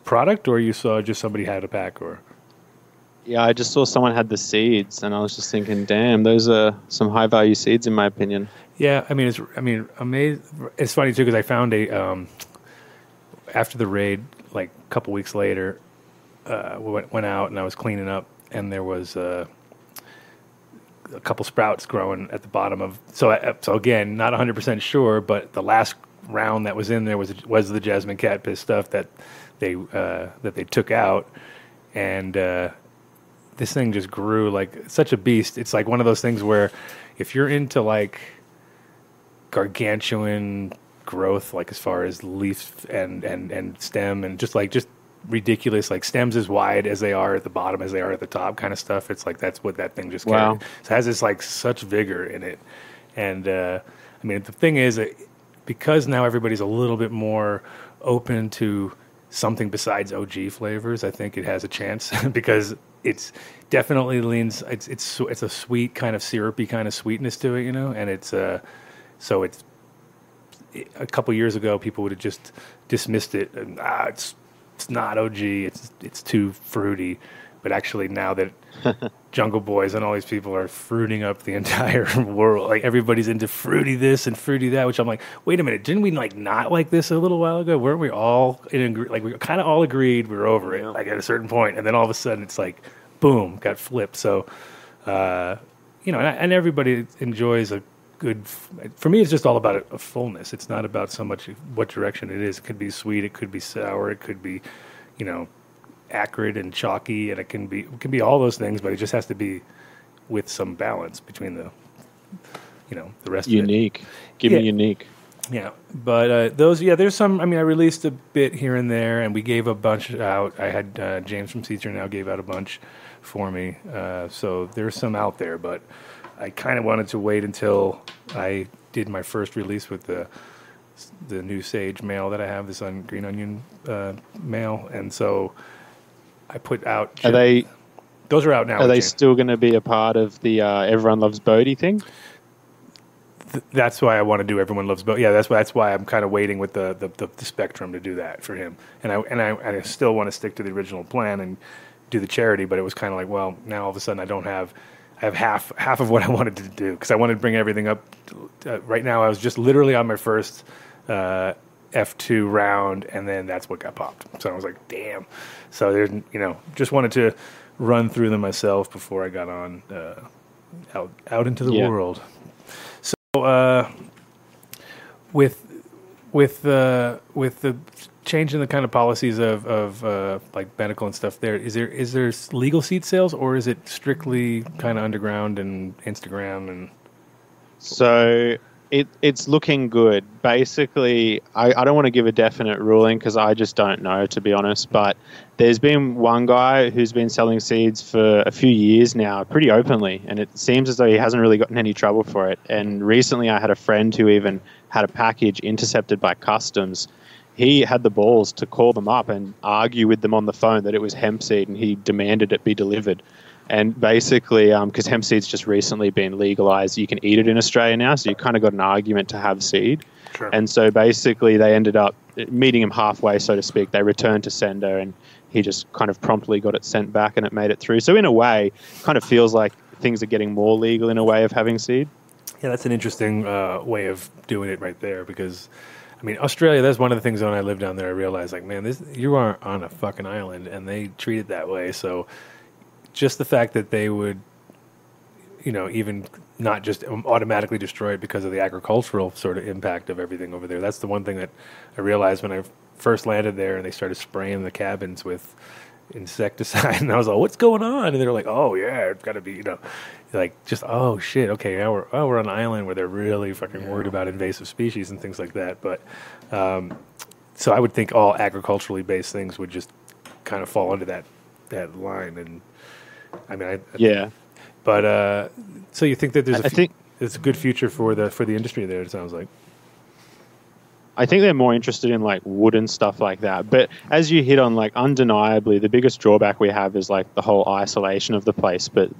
C: product or you saw just somebody had a pack or?
F: Yeah, I just saw someone had the seeds, and I was just thinking, damn, those are some high value seeds in my opinion.
C: Yeah, I mean, it's I mean, amazing. It's funny too because I found a um, after the raid, like a couple weeks later, uh, we went, went out and I was cleaning up, and there was uh, a couple sprouts growing at the bottom of. So, I, so again, not 100 percent sure, but the last round that was in there was was the jasmine cat piss stuff that they uh, that they took out, and uh, this thing just grew like such a beast. It's like one of those things where if you're into like gargantuan growth, like as far as leaf and and and stem, and just like just ridiculous, like stems as wide as they are at the bottom as they are at the top, kind of stuff. It's like that's what that thing just
F: Wow.
C: carried. So it has this like such vigor in it, and uh, I mean the thing is that because now everybody's a little bit more open to something besides OG flavors, I think it has a chance because it's definitely leans. It's it's it's a sweet kind of syrupy kind of sweetness to it, you know, and it's uh, so it's a couple years ago people would have just dismissed it and ah, it's it's not OG. It's it's too fruity. But actually, now that Jungle Boys and all these people are fruiting up the entire world, like everybody's into fruity this and fruity that, which I'm like, wait a minute, didn't we like not like this a little while ago? Weren't we all in like we kind of all agreed we were over it, like at a certain point, and then all of a sudden it's like, boom, got flipped. So, uh, you know, and, and everybody enjoys a good. For me, it's just all about a, fullness. It's not about so much what direction it is. It could be sweet, it could be sour, it could be, you know, acrid and chalky, and it can be it can be all those things. But it just has to be with some balance between the, you know, the rest of it.
F: Unique. Give
C: Yeah.
F: me unique.
C: Yeah, but uh, those, yeah, there's some. I mean, I released a bit here and there, and we gave a bunch out. I had uh, James from Seeds Here Now gave out a bunch for me, uh, so there's some out there. But I kind of wanted to wait until I did my first release with the the new Sage male that I have, this on Green Onion uh, male, and so I put out.
F: Are they
C: Those are out now.
F: are they still going to be a part of the uh, Everyone Loves Bodhi thing?
C: th- that's why I want to do everyone loves Bo. Yeah, that's why that's why I'm kind of waiting with the, the, the, the spectrum to do that for him. And I and I, and I still want to stick to the original plan and do the charity, but it was kind of like, well, now all of a sudden I don't have. I have half half of what I wanted to do because I wanted to bring everything up. Uh, right now, I was just literally on my first uh, F two round, and then that's what got popped. So I was like, damn. So there's you know just wanted to run through them myself before I got on uh, out out into the
F: Yeah.
C: world. So uh, with with uh, with the change in the kind of policies of of uh, like medical and stuff, there is there is there legal seed sales or is it strictly kind of underground and Instagram and
F: So it it's looking good. Basically, I, I don't want to give a definite ruling because I just don't know to be honest. But there's been one guy who's been selling seeds for a few years now, pretty openly, and it seems as though he hasn't really gotten any trouble for it. And recently, I had a friend who even had a package intercepted by customs. He had the balls to call them up and argue with them on the phone that it was hemp seed, and he demanded it be delivered. And basically, because hemp seed's just recently been legalized, you can eat it in Australia now. So you kind of got an argument to have seed.
C: Sure.
F: And so basically, they ended up meeting him halfway, so to speak. They returned to sender, and he just kind of promptly got it sent back and it made it through. So in a way, kind of feels like things are getting more legal in a way of having seed.
C: Yeah, that's an interesting uh, way of doing it right there because, I mean, Australia. That's one of the things when I lived down there. I realized, like, man, this you are on a fucking island, and they treat it that way. So, just the fact that they would, you know, even not just um, automatically destroy it because of the agricultural sort of impact of everything over there. That's the one thing that I realized when I first landed there, and they started spraying the cabins with insecticide, and I was like, "What's going on?" And they're like, "Oh yeah, it's got to be you know, like just oh shit, okay, now we're oh we're on an island where they're really fucking worried about invasive species and things like that." But um, so I would think all agriculturally based things would just kind of fall under that that line, and I mean, I,
F: Yeah.
C: but uh, so you think that there's a
F: I
C: fu-
F: think-
C: it's a good future for the for the industry there. It sounds like.
F: I think they're more interested in like wood and stuff like that. But as you hit on, like undeniably, the biggest drawback we have is like the whole isolation of the place. But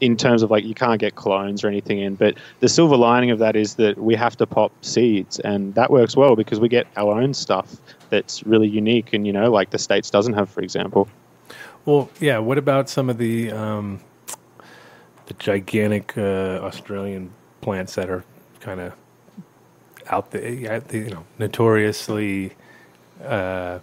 F: in terms of like you can't get clones or anything in. But the silver lining of that is that we have to pop seeds, and that works well because we get our own stuff that's really unique, and you know, like the states doesn't have, for example.
C: Well, yeah. What about some of the um, the gigantic uh, Australian plants that are kind of out there? You know, notoriously uh,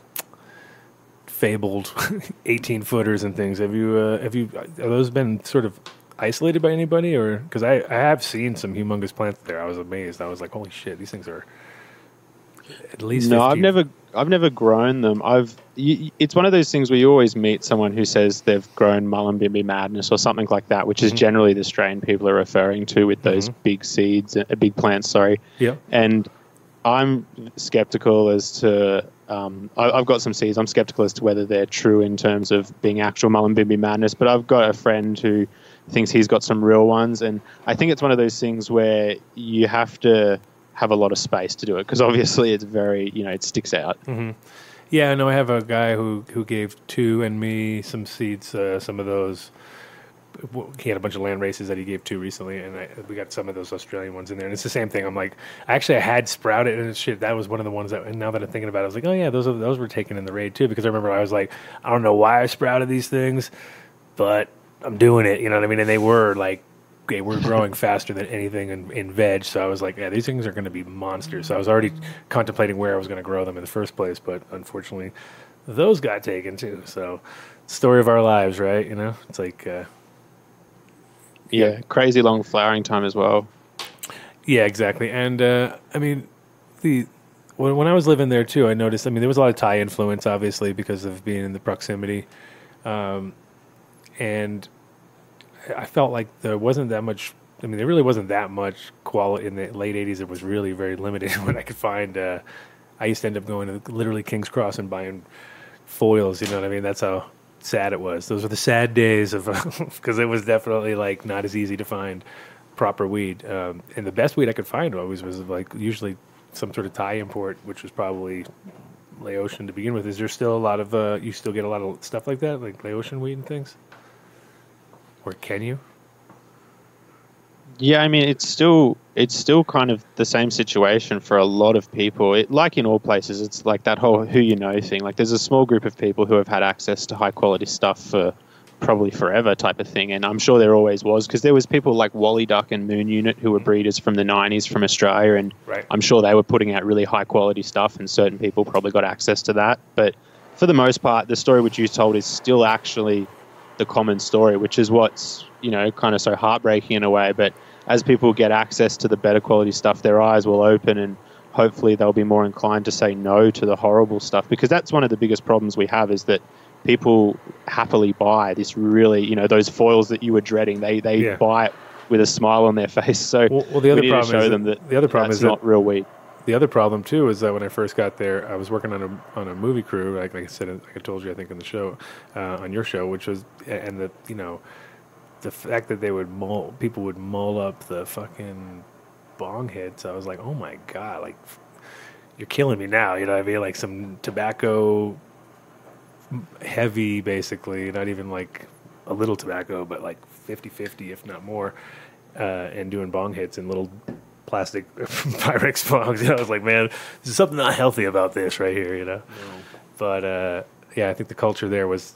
C: fabled eighteen footers and things. Have you uh, have you have those been sort of isolated by anybody, or because I I have seen some humongous plants there. I was amazed. I was like, holy shit, these things are at least
F: No,
C: 50
F: I've never, I've never grown them. I've. You, it's one of those things where you always meet someone who says they've grown Mullumbimby Madness or something like that, which is
C: Mhm.
F: generally the strain people are referring to with those
C: Mhm.
F: big seeds, uh, big plants. Sorry,
C: Yeah.
F: and I'm skeptical as to. Um, I, I've got some seeds. I'm skeptical as to whether they're true in terms of being actual Mullumbimby madness. But I've got a friend who thinks he's got some real ones, and I think it's one of those things where you have to have a lot of space to do it because obviously it's very you know it sticks out.
C: hmm Yeah, no, I have a guy who who gave two and me some seeds, uh, some of those. He had a bunch of land races that he gave to recently, and I, we got some of those Australian ones in there. And it's the same thing. I'm like, actually, I had sprouted, and shit, that was one of the ones that. And now that I'm thinking about it, I was like, oh yeah, those are, those were taken in the raid too, because I remember I was like, I don't know why I sprouted these things, but I'm doing it. You know what I mean? And they were like they were growing faster than anything in, in veg. So I was like, yeah, these things are going to be monsters. So I was already contemplating where I was going to grow them in the first place, but unfortunately, those got taken too. So, story of our lives, right? You know, it's like, uh,
F: Yeah, crazy long flowering time as well.
C: yeah, exactly. And uh, I mean, the when, when I was living there too, I noticed. I mean, there was a lot of Thai influence, obviously, because of being in the proximity, um, and I felt like there wasn't that much. I mean, there really wasn't that much quality in the late '80s. It was really very limited what I could find. Uh, I used to end up going to literally King's Cross and buying foils. You know what I mean? That's how sad it was. Those were the sad days of because it was definitely like not as easy to find proper weed. Um, and the best weed I could find always was like usually some sort of Thai import, which was probably Laotian to begin with. Is there still a lot of uh, you still get a lot of stuff like that, like Laotian weed and things? Or can you?
F: Yeah, I mean it's still it's still kind of the same situation for a lot of people. It, like in all places, it's like that whole who you know thing. Like there's a small group of people who have had access to high quality stuff for probably forever type of thing, and I'm sure there always was because there was people like Wally Duck and Moon Unit who were mm-hmm. breeders from the '90s from Australia, and
C: Right.
F: I'm sure they were putting out really high quality stuff, and certain people probably got access to that. But for the most part, the story which you told is still actually the common story, which is what's you know kind of so heartbreaking in a way. But as people get access to the better quality stuff, their eyes will open and hopefully they'll be more inclined to say no to the horrible stuff because that's one of the biggest problems we have is that people happily buy this really you know those foils that you were dreading they they
C: Yeah.
F: buy it with a smile on their face so
C: Well, well, the other problem is
F: them
C: that-
F: that
C: the other problem is
F: not real weed
C: The other problem too is that when I first got there, I was working on a on a movie crew, like, like I said, like I told you, I think in the show, uh, on your show, which was, and the you know, the fact that they would mull, people would mull up the fucking bong hits. I was like, oh my god, like you're killing me now. You know I mean? Like some tobacco, heavy, basically, not even like a little tobacco, but like 50-50, if not more, uh, and doing bong hits and little plastic Pyrex bongs. You know, I was like, man, there's something not healthy about this right here, you know. But uh, yeah, I think the culture there was,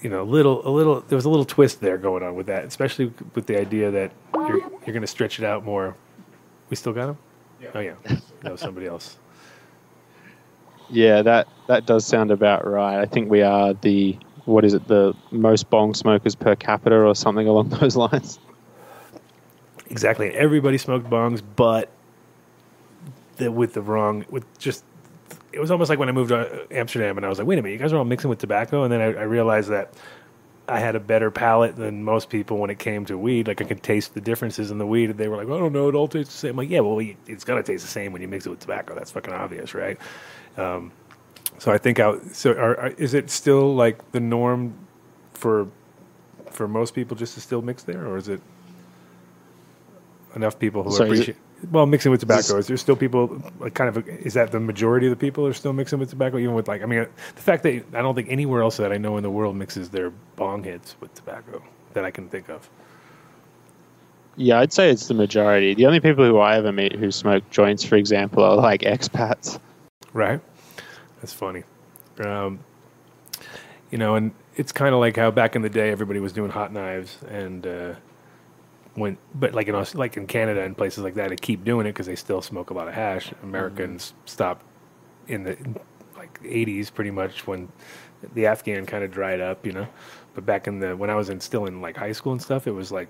C: you know, a little, a little. There was a little twist there going on with that, especially with the idea that you're you're going to stretch it out more. We still got him. Oh yeah, that was somebody else.
F: Yeah, that that does sound about right. I think we are the what is it, the most bong smokers per capita or something along those lines.
C: Exactly. Everybody smoked bongs, but the, with the wrong, with just, it was almost like when I moved to Amsterdam and I was like, wait a minute, you guys are all mixing with tobacco? And then I, I realized that I had a better palate than most people when it came to weed. Like I could taste the differences in the weed. And they were like, I don't know, it all tastes the same. I'm like, yeah, well, it's going to taste the same when you mix it with tobacco. That's fucking obvious, right? Um, so I think out. So are, are, is it still like the norm for for most people just to still mix there, or is it enough people who
F: is
C: appreciate? Well, mixing with tobacco. Is there still people like kind of? Is that the majority of the people are still mixing with tobacco? Even with like, I mean, the fact that I don't think anywhere else that I know in the world mixes their bong hits with tobacco that I can think of.
F: Yeah, I'd say it's the majority. The only people who I ever meet who smoke joints, for example, are like expats.
C: Right. That's funny. Um, you know, and it's kind of like how back in the day everybody was doing hot knives, and uh, when but like in like in Canada and places like that, they keep doing it because they still smoke a lot of hash. Americans stopped in the like 80s, pretty much when the Afghan kind of dried up, you know. But back in the when I was in still in like high school and stuff, it was like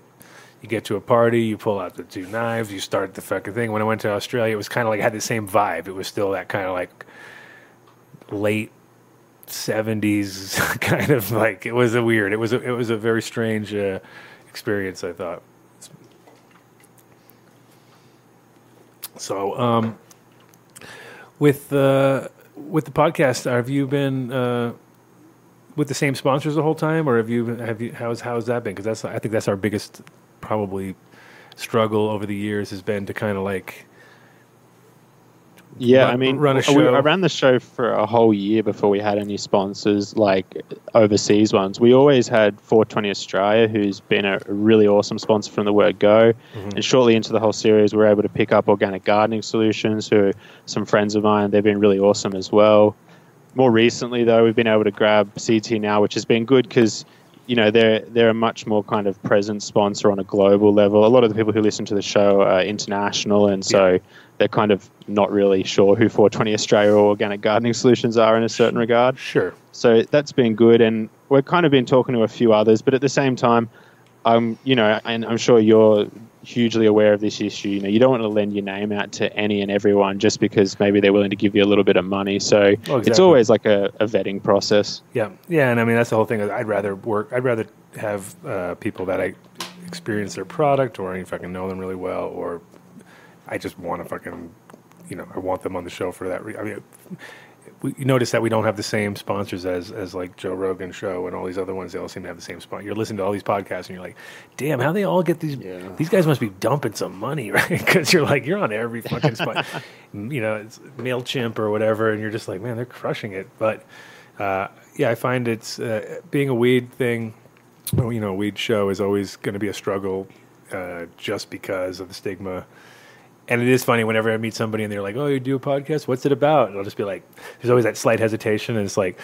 C: you get to a party, you pull out the two knives, you start the fucking thing. When I went to Australia, it was kind of like had the same vibe. It was still that kind of like late 70s kind of like it was a weird. It was a, it was a very strange uh, experience. I thought. So, um, with uh, with the podcast, have you been uh, with the same sponsors the whole time, or have you have you how's how's that been? Because that's I think that's our biggest probably struggle over the years has been to kind of like
F: Yeah,
C: Run-
F: I mean,
C: run a
F: we- I ran the show for a whole year before we had any sponsors, like overseas ones. We always had 420 Australia, who's been a really awesome sponsor from the word go. Mm-hmm. And shortly into the whole series, we were able to pick up Organic Gardening Solutions, who are some friends of mine. They've been really awesome as well. More recently, though, we've been able to grab Seeds Here Now, which has been good because you know they're they're a much more kind of present sponsor on a global level. A lot of the people who listen to the show are international, and so they're kind of not really sure who 420 Australia or Organic Gardening Solutions are in a certain regard.
C: sure
F: So that's been good, and we've kind of been talking to a few others, but at the same time, um, you know, and I'm sure you're hugely aware of this issue. You know, you don't want to lend your name out to any and everyone just because maybe they're willing to give you a little bit of money. So it's
C: exactly.
F: always like a, a vetting process.
C: Yeah, yeah, and I mean that's the whole thing. I'd rather work. I'd rather have uh, people that I experience their product, or if I can know them really well, or I just want to fucking, you know, I want them on the show for that. Re- I mean, we, you notice that we don't have the same sponsors as as like Joe Rogan show and all these other ones. They all seem to have the same sponsor. You're listening to all these podcasts, and you're like, damn, how they all get these? These guys must be dumping some money, right? Because you're like, you're on every fucking spot, you know, it's Mailchimp or whatever, and you're just like, man, they're crushing it, but uh, yeah, I find it's uh, being a weed thing. You know, weed show is always going to be a struggle, uh, just because of the stigma. And it is funny whenever I meet somebody and they're like, "Oh, you do a podcast? What's it about?" And I'll just be like, "There's always that slight hesitation, and it's like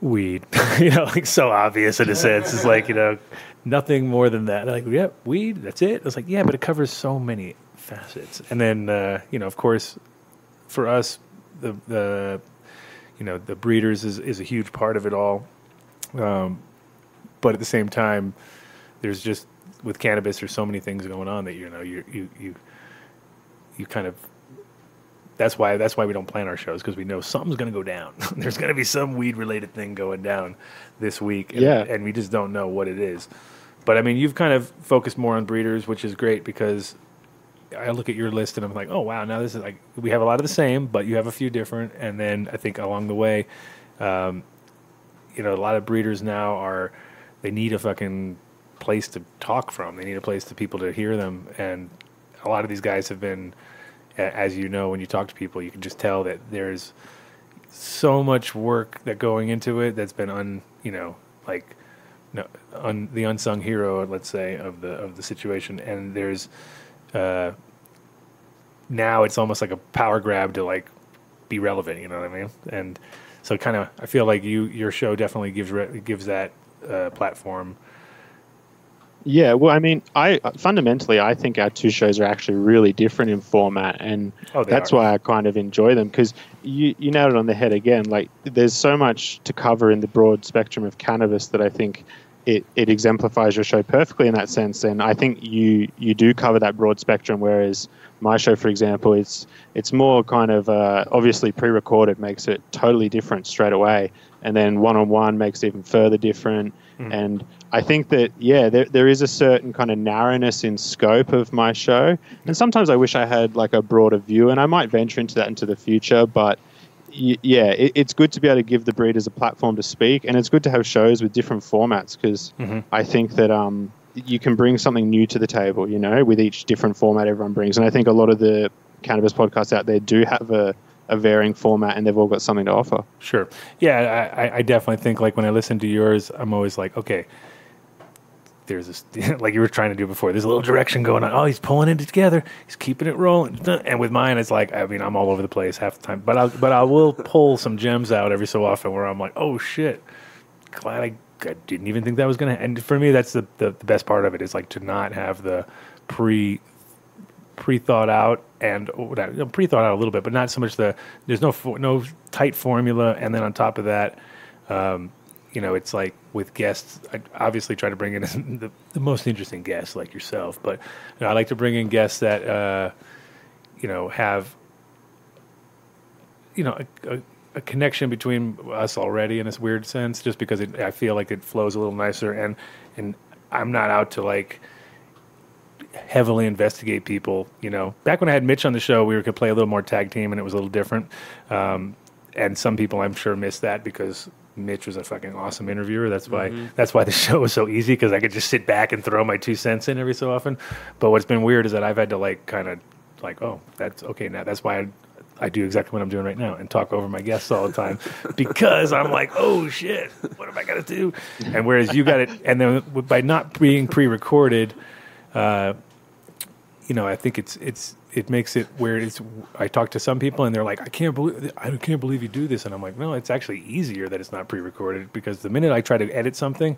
C: weed, you know, like so obvious in a sense. It's like you know, nothing more than that. They're like, "Yeah, weed. That's it." I was like, "Yeah, but it covers so many facets." And then uh, you know, of course, for us, the the you know the breeders is is a huge part of it all. Um, but at the same time, there's just with cannabis, there's so many things going on that you know you you you you kind of. That's why that's why we don't plan our shows because we know something's going to go down. there's going to be some weed related thing going down this week, and,
F: Yeah.
C: and we just don't know what it is. But I mean, you've kind of focused more on breeders, which is great because I look at your list and I'm like, oh wow, now this is like we have a lot of the same, but you have a few different. And then I think along the way, um, you know, a lot of breeders now are they need a fucking place to talk from. They need a place to people to hear them. And a lot of these guys have been, as you know, when you talk to people, you can just tell that there's so much work that going into it that's been un, you know, like no, un, the unsung hero, let's say, of the of the situation. And there's uh, now it's almost like a power grab to like be relevant. You know what I mean? And So kind of, I feel like you your show definitely gives re- gives that uh, platform.
F: Yeah, well, I mean, I fundamentally I think our two shows are actually really different in format, and
C: Oh,
F: that's
C: are.
F: why I kind of enjoy them because you you nailed it on the head again. Like, there's so much to cover in the broad spectrum of cannabis that I think it, it exemplifies your show perfectly in that sense. And I think you you do cover that broad spectrum, whereas my show, for example, it's it's more kind of uh, obviously pre-recorded makes it totally different straight away, and then one-on-one makes it even further different. And I think that yeah, there there is a certain kind of narrowness in scope of my show, and sometimes I wish I had like a broader view, and I might venture into that into the future, but. y- Yeah, it, it's good to be able to give the breeders a platform to speak, and it's good to have shows with different formats because I think that um, you can bring something new to the table, you know, with each different format everyone brings. And I think a lot of the cannabis podcasts out there do have a, a varying format and they've all got something to offer.
C: Sure. Yeah, I- I definitely think like when I listen to yours, I'm always like, okay, there's this like you were trying to do before. There's a little direction going on. Oh, he's pulling it together. He's keeping it rolling. And with mine, it's like I mean, I'm all over the place half the time. But I but I will pull some gems out every so often where I'm like, oh shit, glad I, I didn't even think that was gonna. And for me, that's the, the the best part of it is like to not have the pre pre thought out and pre thought out a little bit, but not so much the there's no no tight formula, and then on top of that, um, you know, it's like with guests, I obviously try to bring in the, the most interesting guests like yourself, but you know, I like to bring in guests that uh, you know have you know a, a, a connection between us already in this weird sense, just because it, I feel like it flows a little nicer, and and I'm not out to like heavily investigate people. You know, back when I had Mitch on the show, we could play a little more tag team, and it was a little different. Um, and some people, I'm sure, missed that because Mitch was a fucking awesome interviewer. That's why that's why the show was so easy because I could just sit back and throw my two cents in every so often. But what's been weird is that I've had to like kind of like, oh, that's okay now. That's why I, I do exactly what I'm doing right now and talk over my guests all the time because I'm like, oh shit, what am I gonna do? And whereas you got it, and then by not being pre-recorded, uh, you know, I think it's it's it makes it where it's. I talk to some people and they're like, I can't believe I can't believe you do this, and I'm like, no, it's actually easier that it's not pre-recorded because the minute I try to edit something.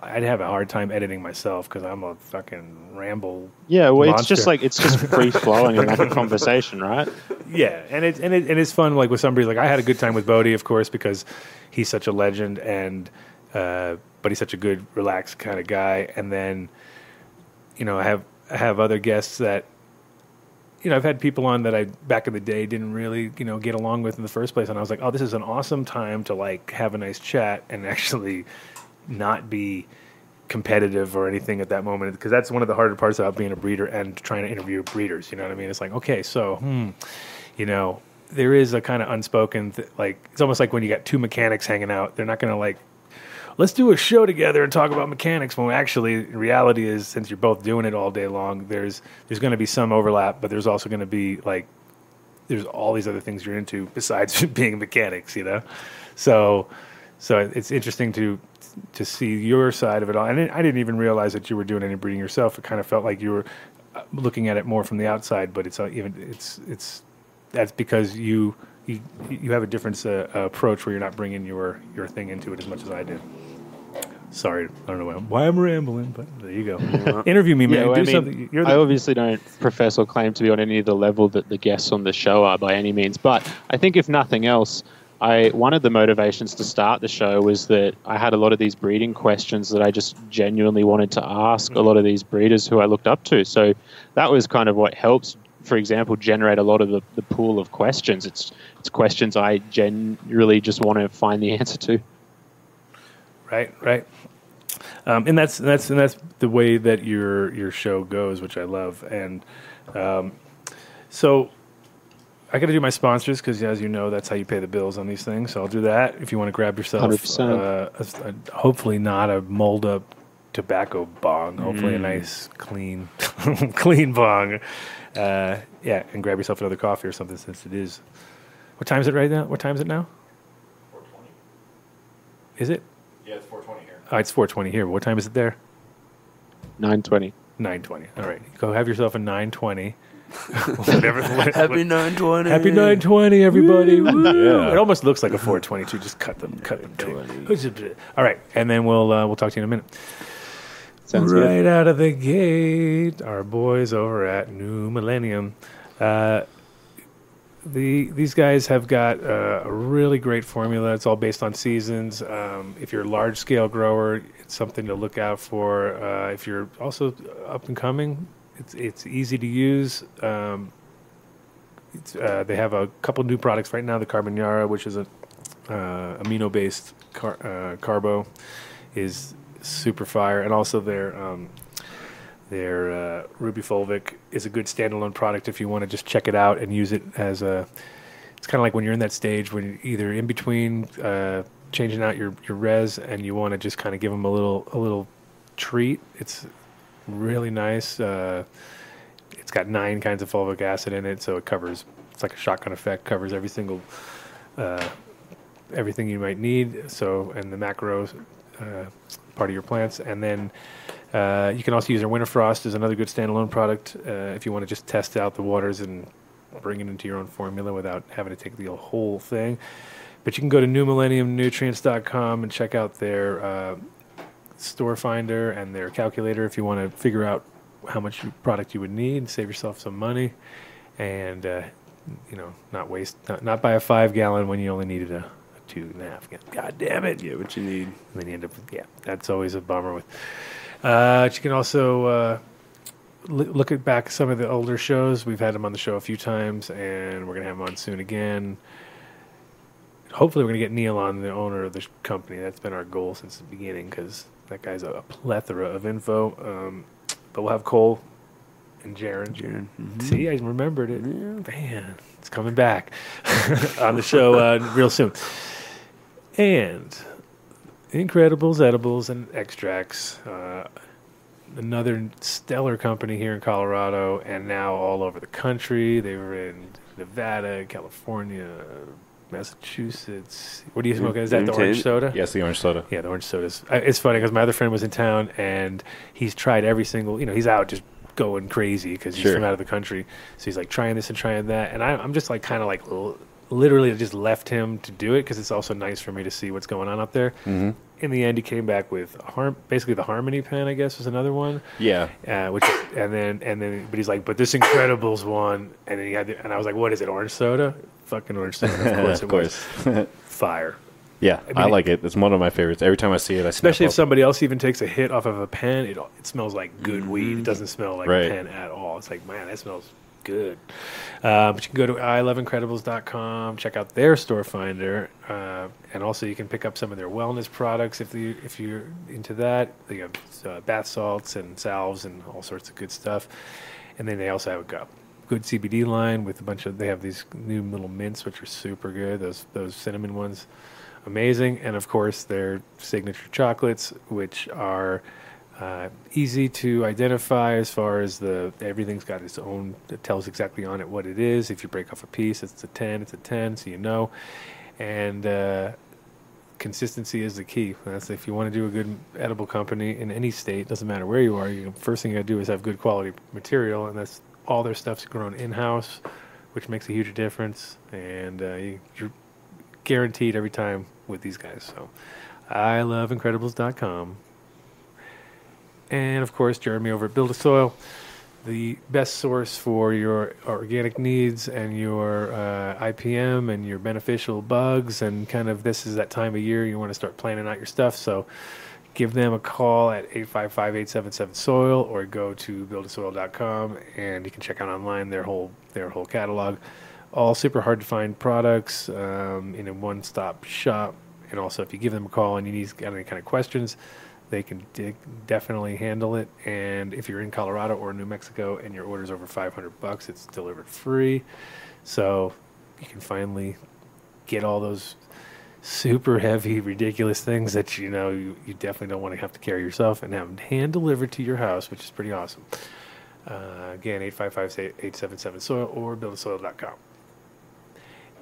C: I'd have a hard time editing myself because I'm a fucking ramble
F: Yeah, well, it's just like it's just free flowing and like a conversation, right?
C: Yeah, and it and it and it's fun. Like with somebody, like I had a good time with Bodhi, of course, because he's such a legend, and uh, but he's such a good, relaxed kind of guy. And then, you know, I have I have other guests that, you know, I've had people on that I back in the day didn't really, you know, get along with in the first place, and I was like, oh, this is an awesome time to like have a nice chat and actually not be competitive or anything at that moment because that's one of the harder parts about being a breeder and trying to interview breeders. You know what I mean? It's like, okay, so, hmm, you know, there is a kind of unspoken, th- like, it's almost like when you got two mechanics hanging out, they're not going to like, let's do a show together and talk about mechanics when actually reality is since you're both doing it all day long, there's, there's going to be some overlap, but there's also going to be like, there's all these other things you're into besides being mechanics, you know? So, so it's interesting to to see your side of it all. And I didn't even realize that you were doing any breeding yourself. It kind of felt like you were uh, looking at it more from the outside, but it's uh, even it's it's that's because you you you have a different uh, approach where you're not bringing your your thing into it as much as I do. Sorry, I don't know why I'm, why I'm rambling, but there you go. Interview me, man.
F: Yeah, well,
C: Do
F: I mean,
C: something. You're
F: I obviously don't profess or claim to be on any of the level that the guests on the show are by any means, but I think if nothing else, I one of the motivations to start the show was that I had a lot of these breeding questions that I just genuinely wanted to ask a lot of these breeders who I looked up to. So that was kind of what helps, for example, generate a lot of the, the pool of questions. It's it's questions I generally just want to find the answer to.
C: Right, right. Um, and that's that's and that's the way that your your show goes, which I love. And um, so I got to do my sponsors because, as you know, that's how you pay the bills on these things. So I'll do that. If you want to grab yourself, uh, a, a- hopefully not a mold up tobacco bong. Hopefully a nice clean clean bong. Uh, yeah, and grab yourself another coffee or something since it is. What time is it right now? What time is it now? Is it?
E: Yeah, it's 420 here.
C: Oh, it's 4:20 here. What time is it there?
F: Nine twenty.
C: 9:20. All right, go have yourself a 9:20. Whatever- what-
D: Happy 920.
C: Happy 920, everybody. Woo.
E: Yeah.
C: It almost looks like a 422. Just cut them, cut them. big. All right, and then we'll uh, we'll talk to you in a minute.
F: Sounds
C: right
F: good.
C: out of the gate, our boys over at New Millennium. Uh, the these guys have got a really great formula. It's all based on seasons. Um, if you're a large scale grower, it's something to look out for. Uh, if you're also up and coming, it's it's easy to use. Um, uh, they have a couple new products right now. The Carbonara, which is a uh, amino based car- uh, carbo, is super fire, and also their um, their uh, Ruby Fulvic is a good standalone product if you want to just check it out and use it as a. It's kind of like when you're in that stage when you're either in between uh, changing out your, your res and you want to just kind of give them a little a little treat. It's really nice. Uh, it's got nine kinds of fulvic acid in it, so it covers. It's like a shotgun effect. Covers every single uh, everything you might need. So and the macros uh, part of your plants, and then uh, you can also use our Winter Frost as another good standalone product uh, if you want to just test out the waters and bring it into your own formula without having to take the whole thing. But you can go to newmillenniumnutrients.com and check out their uh, store finder and their calculator if you want to figure out how much product you would need, and save yourself some money, and uh, you know not waste not, not buy a five gallon when you only needed a, a two and a half. gallon. God damn it!
D: Yeah, what you need.
C: And then you end up with, yeah, that's always a bummer with. Uh, you can also uh, look at back some of the older shows. We've had him on the show a few times, and we're going to have him on soon again. Hopefully, we're going to get Neil on, the owner of the company. That's been our goal since the beginning because that guy's a, plethora of info. Um, but we'll have Cole and Jaron.
D: Jaron. Mhm.
C: See, I remembered it. Man, it's coming back on the show uh, real soon. And Incredibles edibles and extracts. Uh, another stellar company here in Colorado and now all over the country. They were in Nevada, California, Massachusetts. What are you smoking? Is that the orange soda?
E: Yes, the orange soda.
C: Yeah, the orange sodas. I- It's funny because my other friend was in town and he's tried every single. You know, he's out just going crazy because he's
E: Sure.
C: from out of the country. So he's like trying this and trying that, and I, I'm just like kind of like l- literally I just left him to do it because it's also nice for me to see what's going on up there.
E: Mm-hmm.
C: In the end, he came back with harm, basically the Harmony pen. I guess was another one.
E: Yeah.
C: Uh, which and then and then but he's like, but this Incredibles one, and then he had the, and I was like, what is it? Orange soda? Fucking orange soda. Of course,
E: of course.
C: fire.
E: yeah,
C: I
E: I, like it. It's one of my favorites. Every time I see it, I
C: Especially if
E: up.
C: somebody else even takes a hit off of a pen, it it smells like good weed. It doesn't smell like
E: Right.
C: pen at all. It's like, man, that smells good. Uh, but you can go to i11incredibles.com, check out their store finder, uh, and also you can pick up some of their wellness products if you if you're into that. They have uh, bath salts and salves and all sorts of good stuff. And then they also have a good CBD line with a bunch of. They have these new little mints which are super good. Those those cinnamon ones amazing. And of course, their signature chocolates, which are uh, easy to identify as far as the everything's got its own. It tells exactly on it what it is. If you break off a piece, it's a ten. It's a ten, so you know. And uh, consistency is the key. That's if you want to do a good edible company in any state. Doesn't matter where you are. You first thing you got to do is have good quality material, and that's all their stuff's grown in house, which makes a huge difference. And uh, you, you're guaranteed every time with these guys. So I love Incredibles.com. And of course, Jeremy over at Build a Soil, the best source for your organic needs and your uh, IPM and your beneficial bugs. And kind of this is that time of year you want to start planning out your stuff. So give them a call at 855 877 soil or go to buildasoil.com and you can check out online their whole their whole catalog all super hard to find products um, in a one-stop shop and also if you give them a call and you need got any kind of questions they can dig, definitely handle it and if you're in colorado or new mexico and your order's over 500 bucks it's delivered free so you can finally get all those super heavy, ridiculous things that you know you, you definitely don't want to have to carry yourself and have them hand delivered to your house, which is pretty awesome. Uh, again, 855-877-SOIL or buildasoil.com.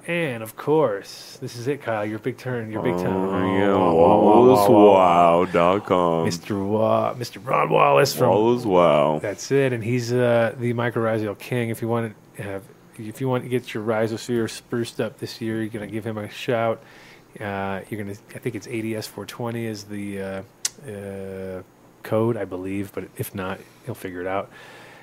C: And of course, this is it, Kyle. Your big turn. Your big
D: Oh,
C: wah, wah.
D: WallacesWow.com.
C: Mr. Wa- Mr. Ron Wallace from
D: Wallace Wow.
C: That's it, and he's uh, the mycorrhizal king. If you want to have, if you want to get your rhizosphere spruced up this year, you're gonna give him a shout. Uh, you're gonna, I think it's ADS 420 is the uh, uh, code, I believe, but if not, he'll figure it out.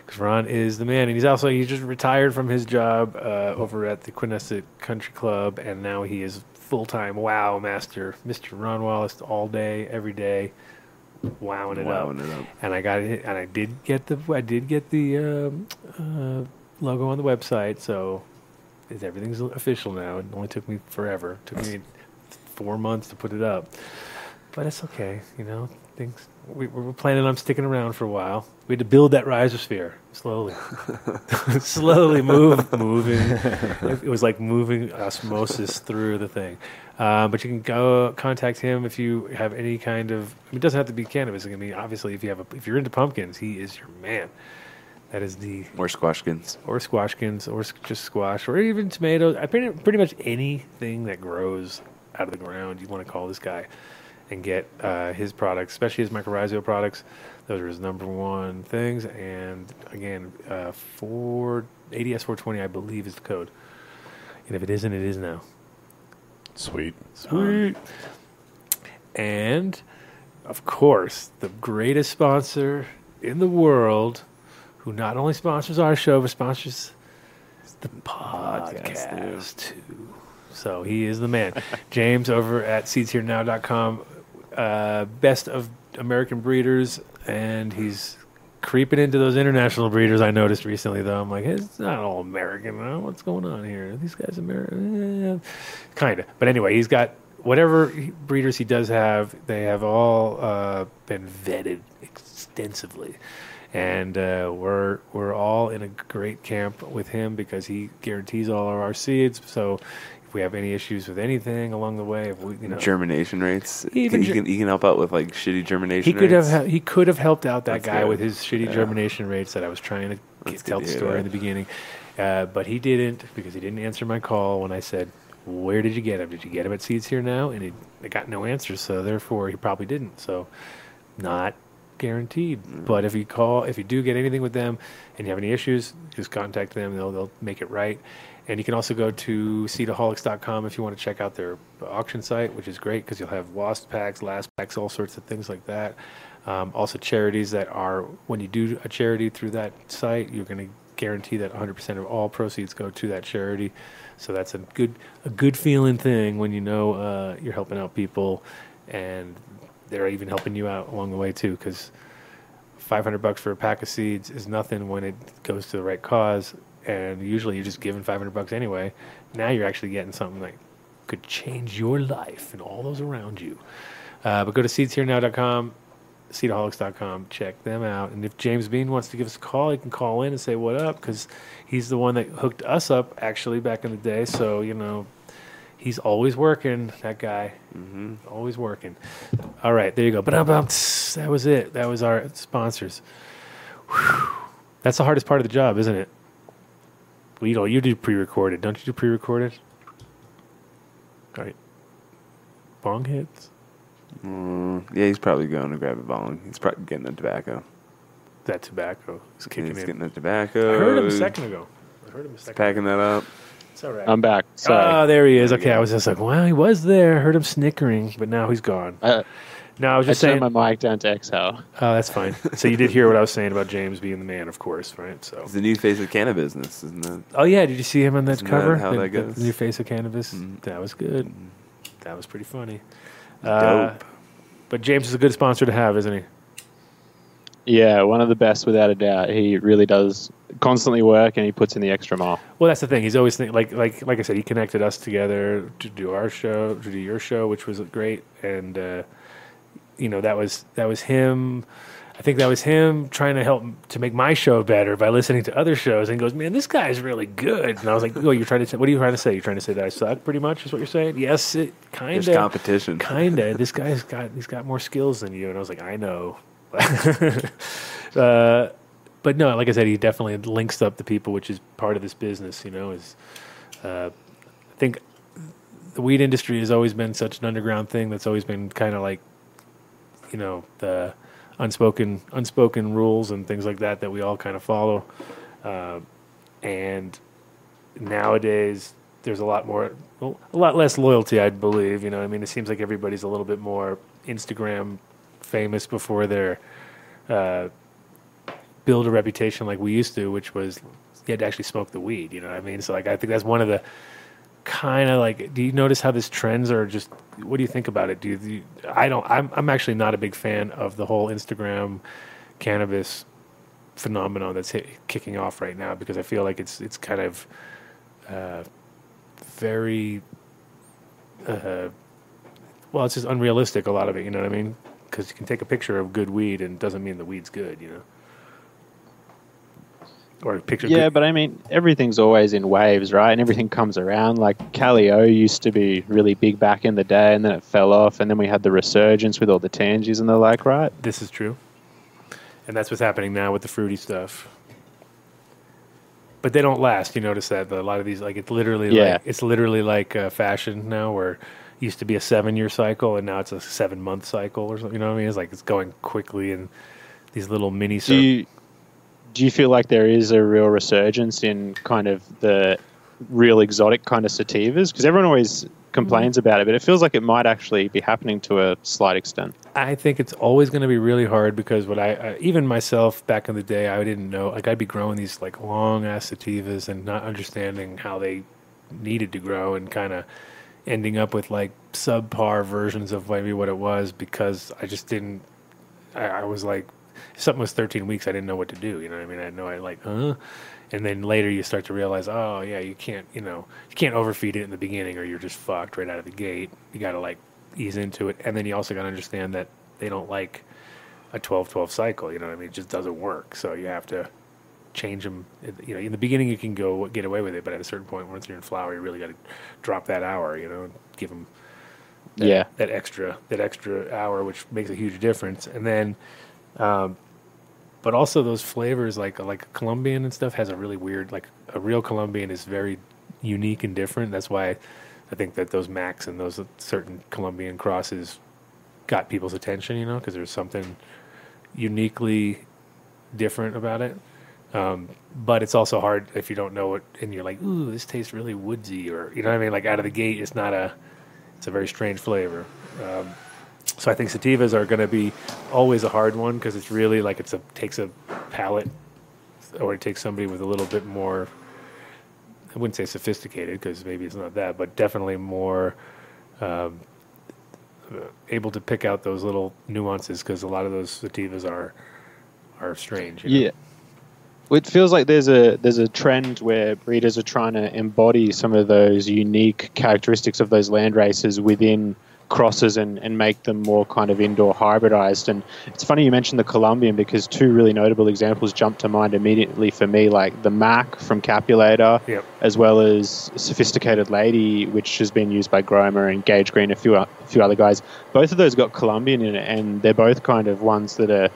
C: Because Ron is the man, and he's also he just retired from his job uh, over at the Quinnesset Country Club, and now he is full time Wow master, Mr. Ron Wallace, all day, every day, wowing it up
D: it up.
C: and I got it, and I did get the I did get the um, uh, logo on the website, so it's, everything's official now. It only took me forever. It took me four months to put it up, but it's okay. You know, things we, we were planning on sticking around for a while. We had to build that rhizosphere slowly, slowly move, moving. It was like moving osmosis through the thing. Uh, but you can go contact him if you have any kind of. I mean, it doesn't have to be cannabis. I mean, obviously, if you have a, if you're into pumpkins, he is your man. That is the
D: Or squashkins.
C: or squashkins or just squash or even tomatoes. I pretty pretty much anything that grows out of the ground. You want to call this guy and get uh, his products, especially his mycorrhizal products. Those are his number one things. And again, uh, four ADS four twenty, I believe, is the code. And if it isn't, it is now.
E: Sweet.
C: Sweet. and of course, the greatest sponsor in the world, who not only sponsors our show but sponsors the podcast too. So he is the man. James over at seedsherenow.com, uh, best of American breeders, and he's creeping into those international breeders. I noticed recently, though. I'm like, it's not all American. huh? What's going on here? Are these guys American? kind of. But anyway, he's got whatever breeders he does have. They have all uh, been vetted extensively. And uh, we're we're all in a great camp with him because he guarantees all of our seeds. So we have any issues with anything along the way, if we, you know,
D: Germination rates.
C: Even ger-
D: can, you can help out with like shitty germination
C: he could have
D: rates.
C: ha- he could have helped out that
D: That's
C: guy
D: good.
C: with his shitty
D: Yeah.
C: germination rates that I was trying to
D: That's
C: tell the story in the beginning, uh, but he didn't because he didn't answer my call when I said, "Where did you get him? Did you get him at Seeds Here Now?" And he I got no answer, so therefore he probably didn't. So not guaranteed.
D: Mm.
C: But if you call, if you do get anything with them, and you have any issues, just contact them. They'll they'll make it right. And you can also go to seedaholics.com if you want to check out their auction site, which is great because you'll have lost packs, last packs, all sorts of things like that. Um, also, charities that are, when you do a charity through that site, you're going to guarantee that 100% of all proceeds go to that charity. So that's a good, a good feeling thing when you know uh, you're helping out people, and they're even helping you out along the way too. Because 500 bucks for a pack of seeds is nothing when it goes to the right cause, and usually you're just giving 500 bucks anyway. Now you're actually getting something that could change your life and all those around you. Uh, but go to seedsherenow.com, seedaholics.com, check them out. And if James Bean wants to give us a call, he can call in and say what up because he's the one that hooked us up actually back in the day. So, you know, he's always working, that guy. Mm-hmm. Always working. All right, there you go. But that was it. That was our sponsors. Whew. That's the hardest part of the job, isn't it? Well, you know, you do pre-recorded, don't you? Do pre-recorded? All right. Bong hits.
D: Mm, yeah, he's probably going to grab a bong. He's probably getting the tobacco.
C: That tobacco is kicking
D: He's
C: in.
D: getting the tobacco.
C: I heard him a second ago. I heard him a second.
D: Packing that up.
C: It's all right.
F: I'm back. Sorry.
C: there he is. Okay, I was just like, wow, he was there. I heard him snickering, but now he's gone.
F: I,
C: No, I was
F: I
C: just saying.
F: turned my mic down to exhale.
C: Oh, that's fine. so you did hear what I was saying about James being the man, of course, right? So.
D: He's the new face of cannabis isn't it?
C: Oh yeah, did you see him on that
D: Isn't that
C: cover?
D: how
C: the,
D: that
C: the new face of cannabis.
D: Mhm.
C: That was good. That was pretty funny. Uh,
D: Dope.
C: but James is a good sponsor to have, isn't he?
F: Yeah, one of the best without a doubt. He really does constantly work and he puts in the extra mile.
C: Well, that's the thing. He's always think, like like like I said. He connected us together to do our show, to do your show, which was great. And uh, you know that was that was him. I think that was him trying to help to make my show better by listening to other shows. And he goes, "Man, this guy's really good." And I was like, "Oh, you're trying to say? What are you trying to say? You're trying to say that I suck? Pretty much is what you're saying? Yes, it kind
D: There's
C: of
D: competition.
C: Kinda. This guy's got he's got more skills than you. And I was like, I know. uh, but no, like I said, he definitely links up the people, which is part of this business. You know, is uh, I think the weed industry has always been such an underground thing that's always been kind of like, you know, the unspoken unspoken rules and things like that that we all kind of follow. Uh, and nowadays, there's a lot more, a lot less loyalty, I believe. You know, I mean, it seems like everybody's a little bit more Instagram famous before they're uh, build a reputation like we used to, which was you had to actually smoke the weed. You know what I mean? So like I think that's one of the kind of like. Do you notice how these trends are just? What do you think about it? Do you? do you- I don't. I'm I'm actually not a big fan of the whole Instagram cannabis phenomenon that's hit, kicking off right now because I feel like it's it's kind of uh, very. Uh, well, it's just unrealistic. A lot of it, you know what I mean? Because you can take a picture of good weed and it doesn't mean the weed's good, you know. Or picture.
F: Yeah, but I mean, everything's always in waves, right? And everything comes around. Like Calio used to be really big back in the day, and then it fell off, and then we had the resurgence with all the tangies and the like, right?
C: this is true, and that's what's happening now with the fruity stuff. But they don't last. You notice that a lot of these, like it's literally,
F: Yeah.
C: like, it's literally like uh, fashion now, where it used to be a seven-year cycle, and now it's a seven-month cycle, or something. You know what I mean? It's like it's going quickly, and these little mini.
F: Do you do you feel like there is a real resurgence in kind of the real exotic kind of sativas? Because everyone always complains about it, but it feels like it might actually be happening to a slight extent.
C: I think it's always going to be really hard because what I, even myself back in the day I didn't know like I'd be growing these like long ass sativas and not understanding how they needed to grow and kind of ending up with like subpar versions of maybe what it was because I just didn't I, I was like if something was 13 weeks I didn't know what to do you know what I mean? I know I like huh? And then later you start to realize oh yeah you can't you know you can't overfeed it in the beginning or you're just fucked right out of the gate. You got to like ease into it. And then you also got to understand that they don't like a 12-12 cycle you know what i mean? It just doesn't work. So you have to change them you know in the beginning you can go get away with it but at a certain point once you're in flower you really got to drop that hour you know give them that,
F: Yeah.
C: that extra that extra hour which makes a huge difference. And then um, but also those flavors like like colombian and stuff has a really weird like a real colombian is very unique and different. That's why i think that those max and those certain colombian crosses got people's attention you know because there's something uniquely different about it. Um, but it's also hard if you don't know it and you're like ooh this tastes really woodsy or you know what i mean? Like out of the gate it's not a it's a very strange flavor. Um, so I think sativas are going to be always a hard one because it's really like it's a takes a palate, or it takes somebody with a little bit more. I wouldn't say sophisticated because maybe it's not that, but definitely more um, able to pick out those little nuances because a lot of those sativas are are strange. you know?
F: Yeah. It feels like there's a there's a trend where breeders are trying to embody some of those unique characteristics of those land races within crosses and, and make them more kind of indoor hybridized. And it's funny you mentioned the Colombian because two really notable examples jump to mind immediately for me, like the Mac from Capulator,
C: Yep.
F: as well as Sophisticated Lady, which has been used by Gromer and Gage Green, a few a few other guys. Both of those got Colombian in it, and they're both kind of ones that are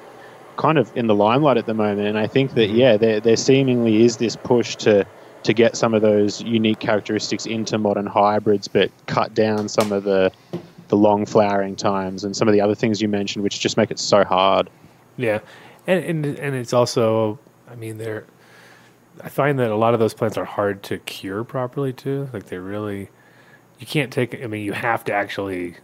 F: kind of in the limelight at the moment. And I think that mm-hmm. yeah, there there seemingly is this push to to get some of those unique characteristics into modern hybrids, but cut down some of the the long flowering times and some of the other things you mentioned, which just make it so hard.
C: Yeah, and and and it's also, I mean, they're. I find that a lot of those plants are hard to cure properly too. Like they really, you can't take. I mean, you have to actually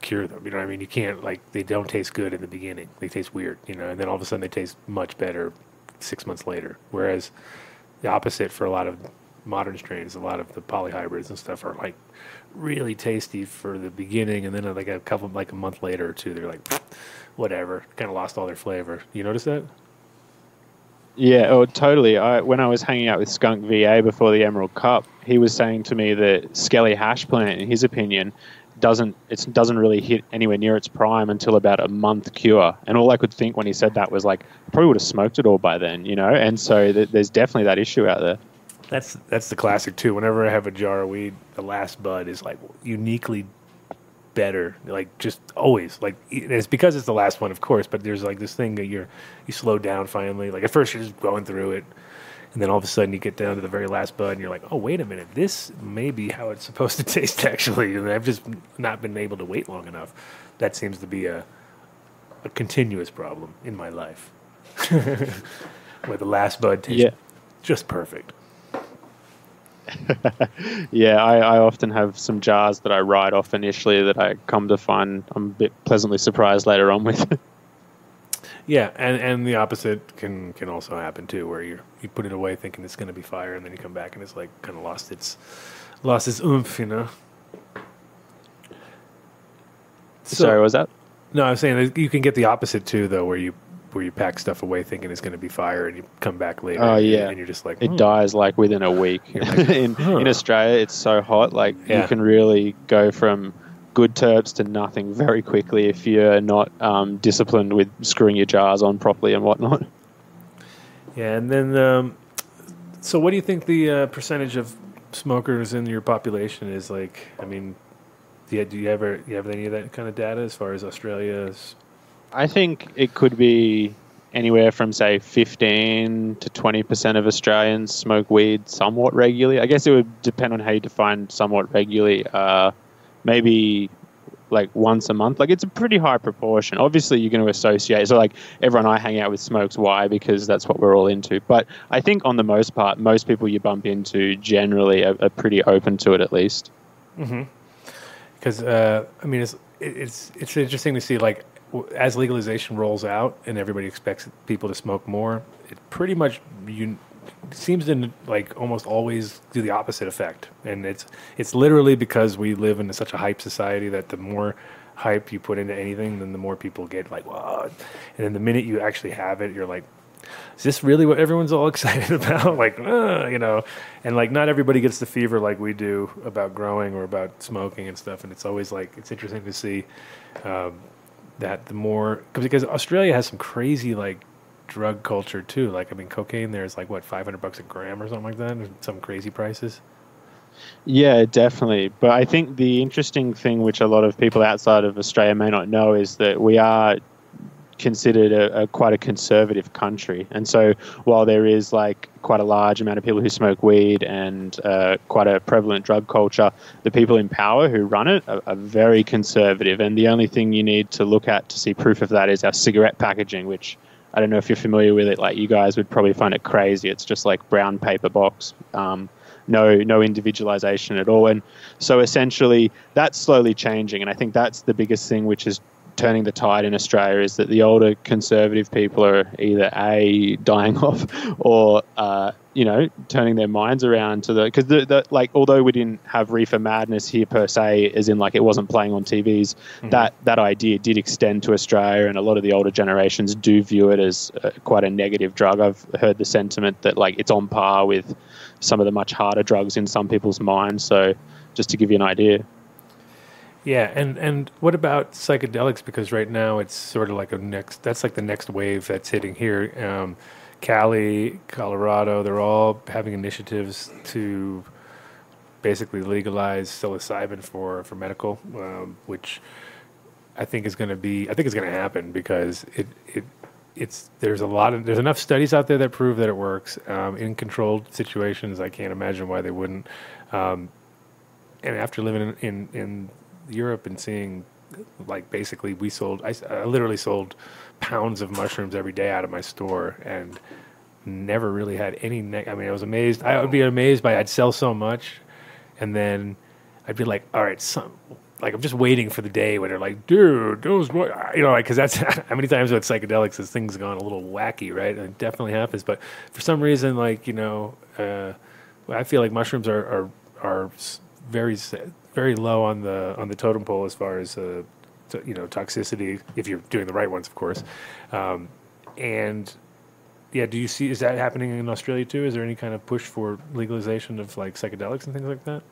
C: cure them. You know what I mean? You can't like they don't taste good in the beginning. They taste weird, you know, and then all of a sudden they taste much better six months later. Whereas the opposite for a lot of modern strains, a lot of the polyhybrids and stuff are like really tasty for the beginning, and then uh, like a couple like a month later or two, they're like whatever, kind of lost all their flavor. You notice that?
F: Yeah, oh, totally. I, when I was hanging out with Skunk VA before the Emerald Cup, he was saying to me that Skelly hash plant, in his opinion, doesn't it doesn't really hit anywhere near its prime until about a month cure. And all I could think when he said that was like, I probably would have smoked it all by then, you know. And so th- there's definitely that issue out there.
C: That's that's the classic too. Whenever I have a jar of weed, the last bud is like uniquely better. Like just always like it's because it's the last one, of course. But there's like this thing that you're you slow down finally. Like at first you're just going through it, and then all of a sudden you get down to the very last bud, and you're like, oh wait a minute, this may be how it's supposed to taste actually, and I've just not been able to wait long enough. That seems to be a a continuous problem in my life, where the last bud tastes
F: Yeah.
C: just perfect.
F: Yeah, I, I often have some jars that I write off initially that I come to find I'm a bit pleasantly surprised later on with.
C: Yeah, and, and the opposite can can also happen too, where you you put it away thinking it's going to be fire, and then you come back and it's like kind of lost its lost its oomph, you know.
F: Sorry, what was that?
C: No, I was saying you can get the opposite too, though, where you where you pack stuff away thinking it's going to be fire, and you come back later.
F: Oh,
C: and-
F: yeah.
C: and you're just like,
F: It
C: "Hmm."
F: dies like within a week. in,
C: huh.
F: in Australia, it's so hot. Like
C: Yeah.
F: you can really go from good terps to nothing very quickly if you're not um, disciplined with screwing your jars on properly and whatnot.
C: Yeah, and then um, so what do you think the uh, percentage of smokers in your population is like? I mean, do you, do you ever you have any of that kind of data as far as Australia's?
F: I think it could be anywhere from say 15 to 20 percent of Australians smoke weed somewhat regularly. I guess it would depend on how you define somewhat regularly. Uh, maybe like once a month. Like it's a pretty high proportion. Obviously, you're going to associate. So like everyone I hang out with smokes. Why? Because that's what we're all into. But I think on the most part, most people you bump into generally are, are pretty open to it at least.
C: Because uh, I mean, it's it's it's interesting to see like as legalization rolls out and everybody expects people to smoke more. It pretty much you seems to like almost always do the opposite effect, and it's it's literally because we live in such a hype society that the more hype you put into anything, then the more people get like. And then the minute you actually have it, you're like, is this really what everyone's all excited about? like, uh, you know, and like not everybody gets the fever like we do about growing or about smoking and stuff. And it's always like it's interesting to see um, that the more 'cause- because Australia has some crazy like drug culture too. Like I mean, cocaine there is like what five hundred bucks a gram or something like that. Some crazy prices.
F: Yeah, definitely. But I think the interesting thing, which a lot of people outside of Australia may not know, is that we are considered a, a quite a conservative country. And so, while there is like quite a large amount of people who smoke weed and uh, quite a prevalent drug culture, the people in power who run it are, are very conservative. And the only thing you need to look at to see proof of that is our cigarette packaging, which I don't know if you're familiar with it. Like you guys would probably find it crazy. It's just like brown paper box. Um, no no individualization at all and so essentially that's slowly changing and i think that's the biggest thing which is turning the tide in australia is that the older conservative people are either a dying off or uh, you know turning their minds around to the because the, the like although we didn't have reefer madness here per se as in like it wasn't playing on tvs that that idea did extend to australia and a lot of the older generations do view it as uh, quite a negative drug i've heard the sentiment that like it's on par with some of the much harder drugs in some people's minds. So, just to give you an idea.
C: Yeah, and and what about psychedelics? Because right now it's sort of like a next. That's like the next wave that's hitting here. Um, Cali, Colorado, they're all having initiatives to basically legalize psilocybin for for medical, um, which I think is going to be. I think it's going to happen because it it it's there's a lot of there's enough studies out there that prove that it works um, in controlled situations. I can't imagine why they wouldn't. Um, and after living in, in in Europe and seeing like basically we sold I literally sold pounds of mushrooms every day out of my store and never really had any ne- I mean I was amazed I would be amazed by I'd sell so much and then I'd be like all right some like I'm just waiting for the day when they're like dude those you know like cuz that's how many times with psychedelics this thing's gone a little wacky right? And it definitely happens but for some reason like you know uh I feel like mushrooms are are, are very very low on the on the totem pole as far as uh, to, you know toxicity if you're doing the right ones, of course. Um, and yeah, do you see is that happening in Australia too? Is there any kind of push for legalization of like psychedelics and things like that?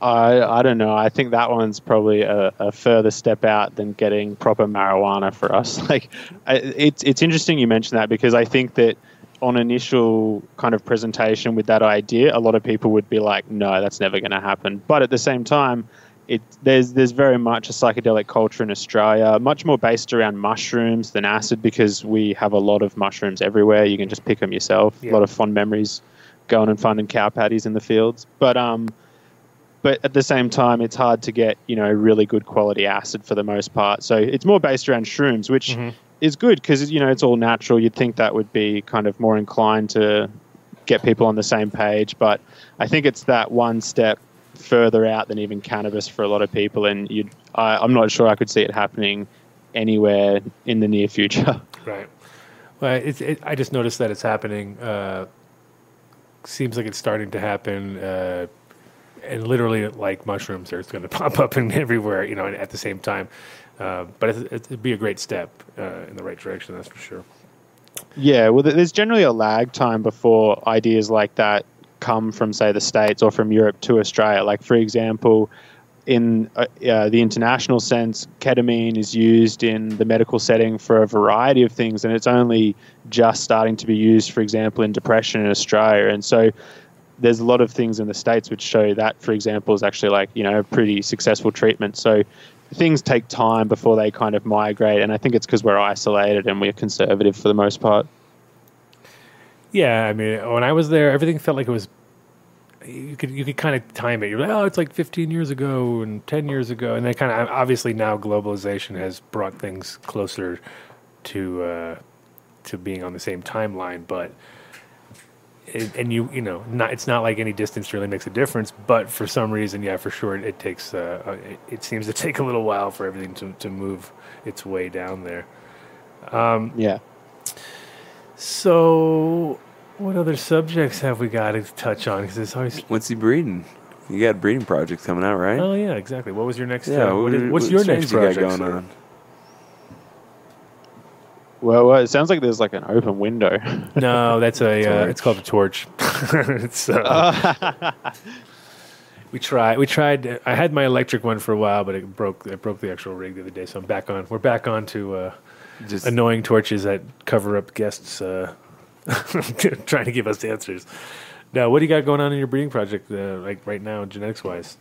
F: I I don't know. I think that one's probably a, a further step out than getting proper marijuana for us. Like, I, it's it's interesting you mentioned that because I think that on initial kind of presentation with that idea, a lot of people would be like, "No, that's never going to happen." But at the same time, it there's there's very much a psychedelic culture in Australia, much more based around mushrooms than acid because we have a lot of mushrooms everywhere. You can just pick them yourself.
C: Yeah.
F: A lot of fond memories going and finding cow patties in the fields. But um, but at the same time, it's hard to get you know really good quality acid for the most part. So it's more based around shrooms, which
C: Mhm.
F: Is good because you know it's all natural. You'd think that would be kind of more inclined to get people on the same page, but I think it's that one step further out than even cannabis for a lot of people, and you'd, I, I'm not sure I could see it happening anywhere in the near future.
C: Right. Well, it, I just noticed that it's happening. Uh, seems like it's starting to happen. Uh, and literally, like mushrooms, are going to pop up in everywhere, you know, at the same time. Uh, but it, it'd be a great step uh, in the right direction, that's for sure.
F: Yeah, well, there's generally a lag time before ideas like that come from, say, the States or from Europe to Australia. Like, for example, in uh, uh, the international sense, ketamine is used in the medical setting for a variety of things, and it's only just starting to be used, for example, in depression in Australia. And so there's a lot of things in the States which show that, for example, is actually like, you know, a pretty successful treatment. So things take time before they kind of migrate. And I think it's because we're isolated and we're conservative for the most part.
C: Yeah, I mean, when I was there, everything felt like it was. You could you could kind of time it. You're like, oh, it's like 15 years ago and 10 years ago, and then kind of obviously now globalization has brought things closer to uh, to being on the same timeline. But it, and you you know, not it's not like any distance really makes a difference. But for some reason, yeah, for sure, it, it takes. Uh, uh, it, it seems to take a little while for everything to to move its way down there.
F: Yeah.
C: So, what other subjects have we got to touch on? Because it's always.
D: What's he breeding? You got breeding projects coming out, right?
C: Oh yeah, exactly. What was your next?
D: yeah.
C: uh, what
D: what-
C: is- what's
D: what
C: your
D: strains
C: next
D: you got
C: project
D: going
C: sir?
D: on?
F: Well, well, it sounds like there's like an open window.
C: No, that's a. Uh, it's called a torch. it's, uh, we tried. We tried. I had my electric one for a while, but it broke. It broke the actual rig the other day. So I'm back on. We're back on to uh,
D: Just
C: annoying torches that cover up guests uh, trying to give us answers. Now, what do you got going on in your breeding project, uh, like right now, genetics wise?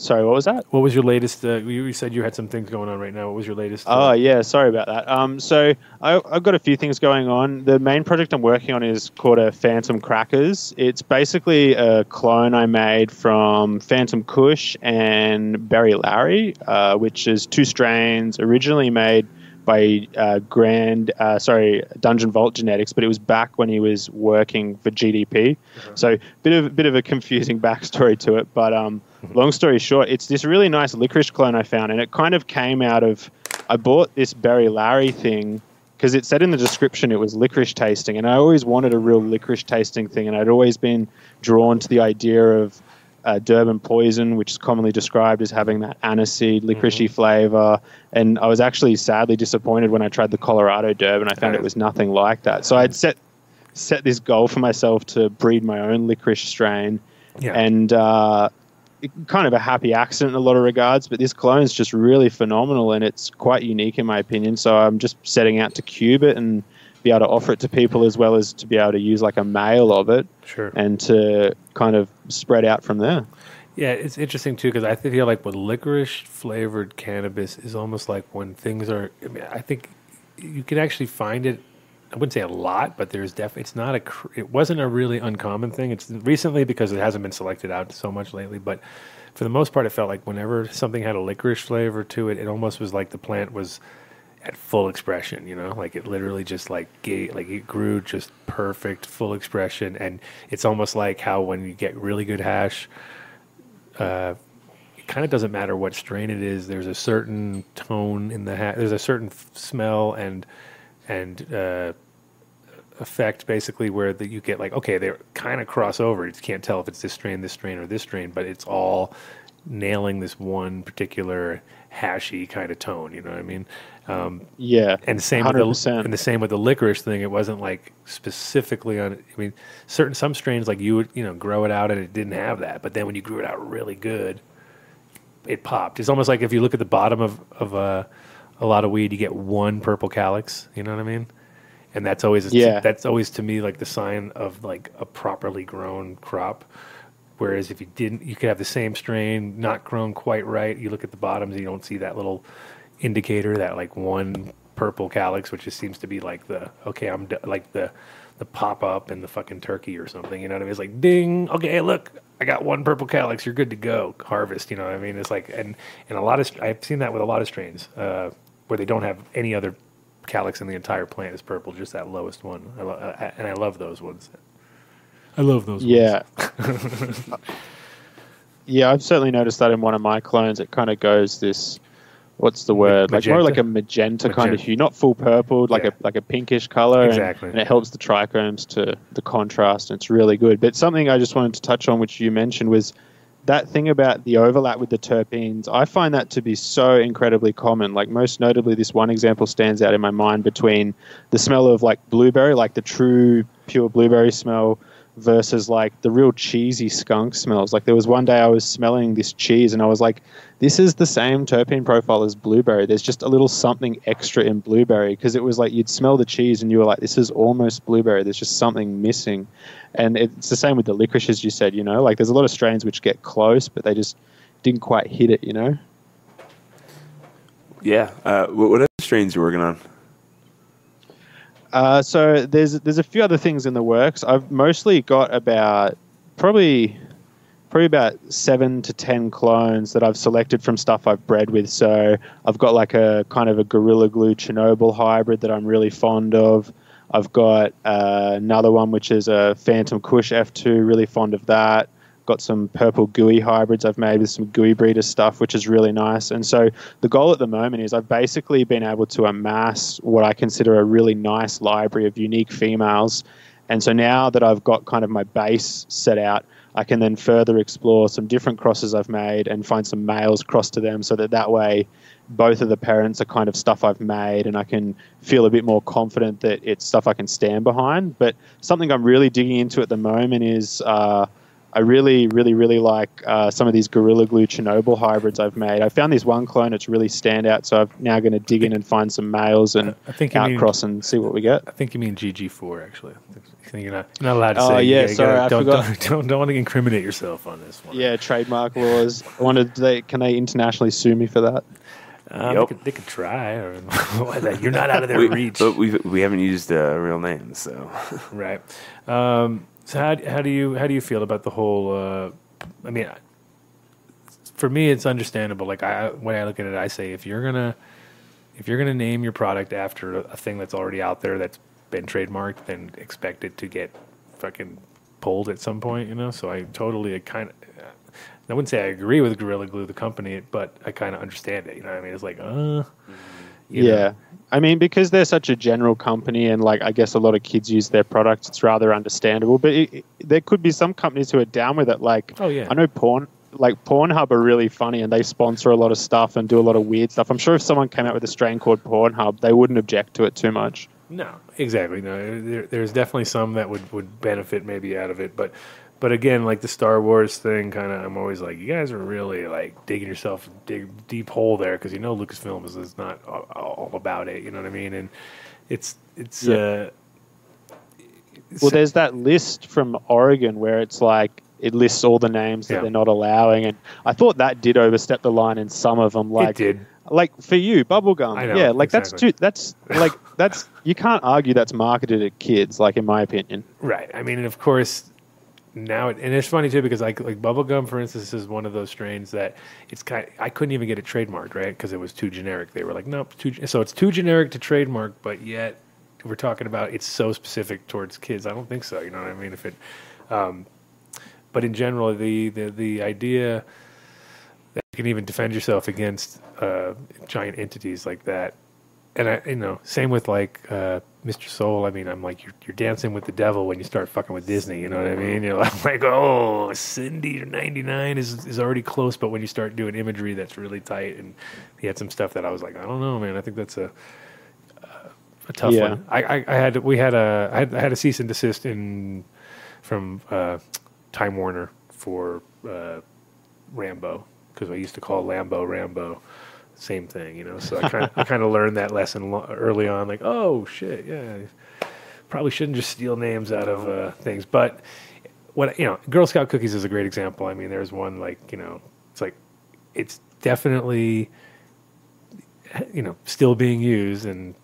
F: Sorry, what was that?
C: What was your latest? Uh, you, said you had some things going on right now. What was your latest?
F: Oh
C: uh,
F: yeah, sorry about that. Um, so I, I've got a few things going on. The main project I'm working on is called a Phantom Crackers. It's basically a clone I made from Phantom Kush and Barry Larry, uh, which is two strains originally made by uh, Grand, uh, sorry, Dungeon Vault Genetics, but it was back when he was working for GDP. So bit of bit of a confusing backstory to it, but um, long story short, it's this really nice licorice clone I found, and it kind of came out of I bought this Barry Larry thing because it said in the description it was licorice tasting, and I always wanted a real licorice tasting thing, and I'd always been drawn to the idea of uh, Durban poison, which is commonly described as having that aniseed, licoricey flavor. And I was actually sadly disappointed when I tried the Colorado Durban. I found it was nothing like that. So I'd set set this goal for myself to breed my own licorice strain,
C: Yeah.
F: and uh, it- kind of a happy accident in a lot of regards. But this clone is just really phenomenal, and it's quite unique in my opinion. So I'm just setting out to cube it and be able to offer it to people as well as to be able to use like a male of it
C: Sure.
F: and to kind of spread out from there.
C: Yeah, it's interesting too because I feel like with licorice flavored cannabis is almost like when things are. I mean, I think you can actually find it. I wouldn't say a lot, but there's definitely. It's not a. cr- It wasn't a really uncommon thing. It's recently because it hasn't been selected out so much lately, but for the most part, it felt like whenever something had a licorice flavor to it, it almost was like the plant was at full expression. You know, like it literally just like gave, like it grew just perfect, full expression, and it's almost like how when you get really good hash uh, it kind of doesn't matter what strain it is. There's a certain tone in the hash. there's a certain f- smell and and uh, effect basically where that you get like okay they're kind of cross over. You can't tell if it's this strain, this strain, or this strain, but it's all nailing this one particular hashy kind of tone. You know what I mean? Um,
F: Yeah,
C: and the same with the and the same with the licorice thing. It wasn't like specifically on. I mean, certain some strains like you would you know grow it out and it didn't have that, but then when you grew it out really good, it popped. It's almost like if you look at the bottom of of a a lot of weed, you get one purple calyx. You know what I mean? And that's always
F: Yeah.
C: that's always to me like the sign of like a properly grown crop. Whereas if you didn't, you could have the same strain not grown quite right. You look at the bottoms, you don't see that little indicator, that like one purple calyx, which just seems to be like the okay, I'm d- like the the pop up and the fucking turkey or something. You know what I mean? It's like ding. Okay, look, I got one purple calyx. You're good to go. Harvest. You know what I mean? It's like and and a lot of I've seen that with a lot of strains uh, where they don't have any other calyx in the entire plant is purple, just that lowest one. I lo- I, and I love those ones. I love those.
F: Yeah. yeah, I've certainly noticed that in one of my clones. It kind of goes this, what's the word? Like more like a magenta, kind of hue, not full purple, like
C: Yeah.
F: a like a pinkish color. and- And, it helps the trichomes to the contrast. And it's really good. But something I just wanted to touch on, which you mentioned, was that thing about the overlap with the terpenes. I find that to be so incredibly common. Like most notably, this one example stands out in my mind between the smell of like blueberry, like the true pure blueberry smell, versus like the real cheesy skunk smells. Like there was one day I was smelling this cheese and I was like, this is the same terpene profile as blueberry. There's just a little something extra in blueberry because it was like you'd smell the cheese and you were like, this is almost blueberry. There's just something missing. And it's the same with the licorice, as you said, you know, like there's a lot of strains which get close, but they just didn't quite hit it, you know?
D: Yeah. Uh, what, what other strains you working on?
F: Uh, so there's there's a few other things in the works. I've mostly got about probably probably about seven to ten clones that I've selected from stuff I've bred with. So I've got like a kind of a Gorilla Glue Chernobyl hybrid that I'm really fond of. I've got uh, another one which is a Phantom Kush F2, really fond of that. Got some purple gooey hybrids I've made with some gooey breeder stuff, which is really nice. And so the goal at the moment is I've basically been able to amass what I consider a really nice library of unique females. And so now that I've got kind of my base set out, I can then further explore some different crosses I've made and find some males cross to them so that that way both of the parents are kind of stuff I've made and I can feel a bit more confident that it's stuff I can stand behind. But something I'm really digging into at the moment is uh, I really, really, really like uh, some of these Gorilla Glue Chernobyl hybrids I've made. I found this one clone that's really stand out. so I'm now going to dig in and find some males and
C: I think you mean-
F: outcross and see what we get.
C: I think you mean GG4 actually. I think you're not you're not allowed to
F: Oh,
C: say.
F: yeah,
C: you
F: sorry,
C: gotta-
F: I
C: don't,
F: forgot.
C: Don't, don't, don't want to incriminate yourself on this one.
F: Yeah, trademark laws. I wondered, do they, can they internationally sue me for that?
C: Um,
D: Yep.
C: they, could, they could try. Or, you're not out of their
D: We,
C: reach,
D: but we we haven't used uh, real names, so
C: right? Um, so how, how do you how do you feel about the whole? Uh, I mean, for me, it's understandable. Like I when I look at it, I say if you're gonna if you're gonna name your product after a, thing that's already out there that's been trademarked, then expect it to get fucking pulled at some point. You know. So I totally kind of. I wouldn't say I agree with Gorilla Glue, the company, but I kind of understand it. You know what I mean? It's like, uh, you know.
F: yeah. I mean, because they're such a general company and, like, I guess a lot of kids use their products, it's rather understandable. But it, it- there could be some companies who are down with it. Like,
C: Oh, yeah.
F: I know porn. Like Pornhub are really funny and they sponsor a lot of stuff and do a lot of weird stuff. I'm sure if someone came out with a strain called Pornhub, they wouldn't object to it too much.
C: No, exactly. No, there, there's definitely some that would, would benefit maybe out of it, but but again, like the Star Wars thing, kind of, I'm always like, you guys are really like digging yourself a dig deep hole there because you know Lucasfilm is, is not all, all about it. You know what I mean? And it's it's
F: Yeah.
C: uh,
F: Well, there's that list from Oregon where it's like it lists all the names that
C: Yeah.
F: they're not allowing, and I thought that did overstep the line in some of them. Like,
C: did.
F: like for you, bubblegum. Yeah, like that's
C: exactly.
F: too. That's like that's you can't argue that's marketed at kids. Like in my opinion.
C: Right. I mean, and of course, now it, and it's funny too because like like bubblegum, for instance, is one of those strains that it's kind. I couldn't even get it trademarked, right? Because it was too generic. They were like, nope, too. So it's too generic to trademark, but yet we're talking about it's so specific towards kids. I don't think so. You know what I mean? If it, um, but in general, the the the idea that you can even defend yourself against uh, giant entities like that and I, you know, same with like uh, Mr. Soul. I mean, I'm like, you're, you're dancing with the devil when you start fucking with Disney. You know what I mean? You're like, oh, Cindy 99 is is already close, but when you start doing imagery that's really tight, and he had some stuff that I was like, I don't know, man. I think that's a a tough
F: Yeah.
C: one. I, I, I had we had a I had, I had a cease and desist in from uh, Time Warner for uh, Rambo because I used to call Lambo Rambo. Same thing, you know. So I kind of I kind of learned that lesson early on. Like, oh shit, yeah, probably shouldn't just steal names out of uh, things. But what you know, Girl Scout cookies is a great example. I mean, there's one like you know, it's like it's definitely you know still being used, and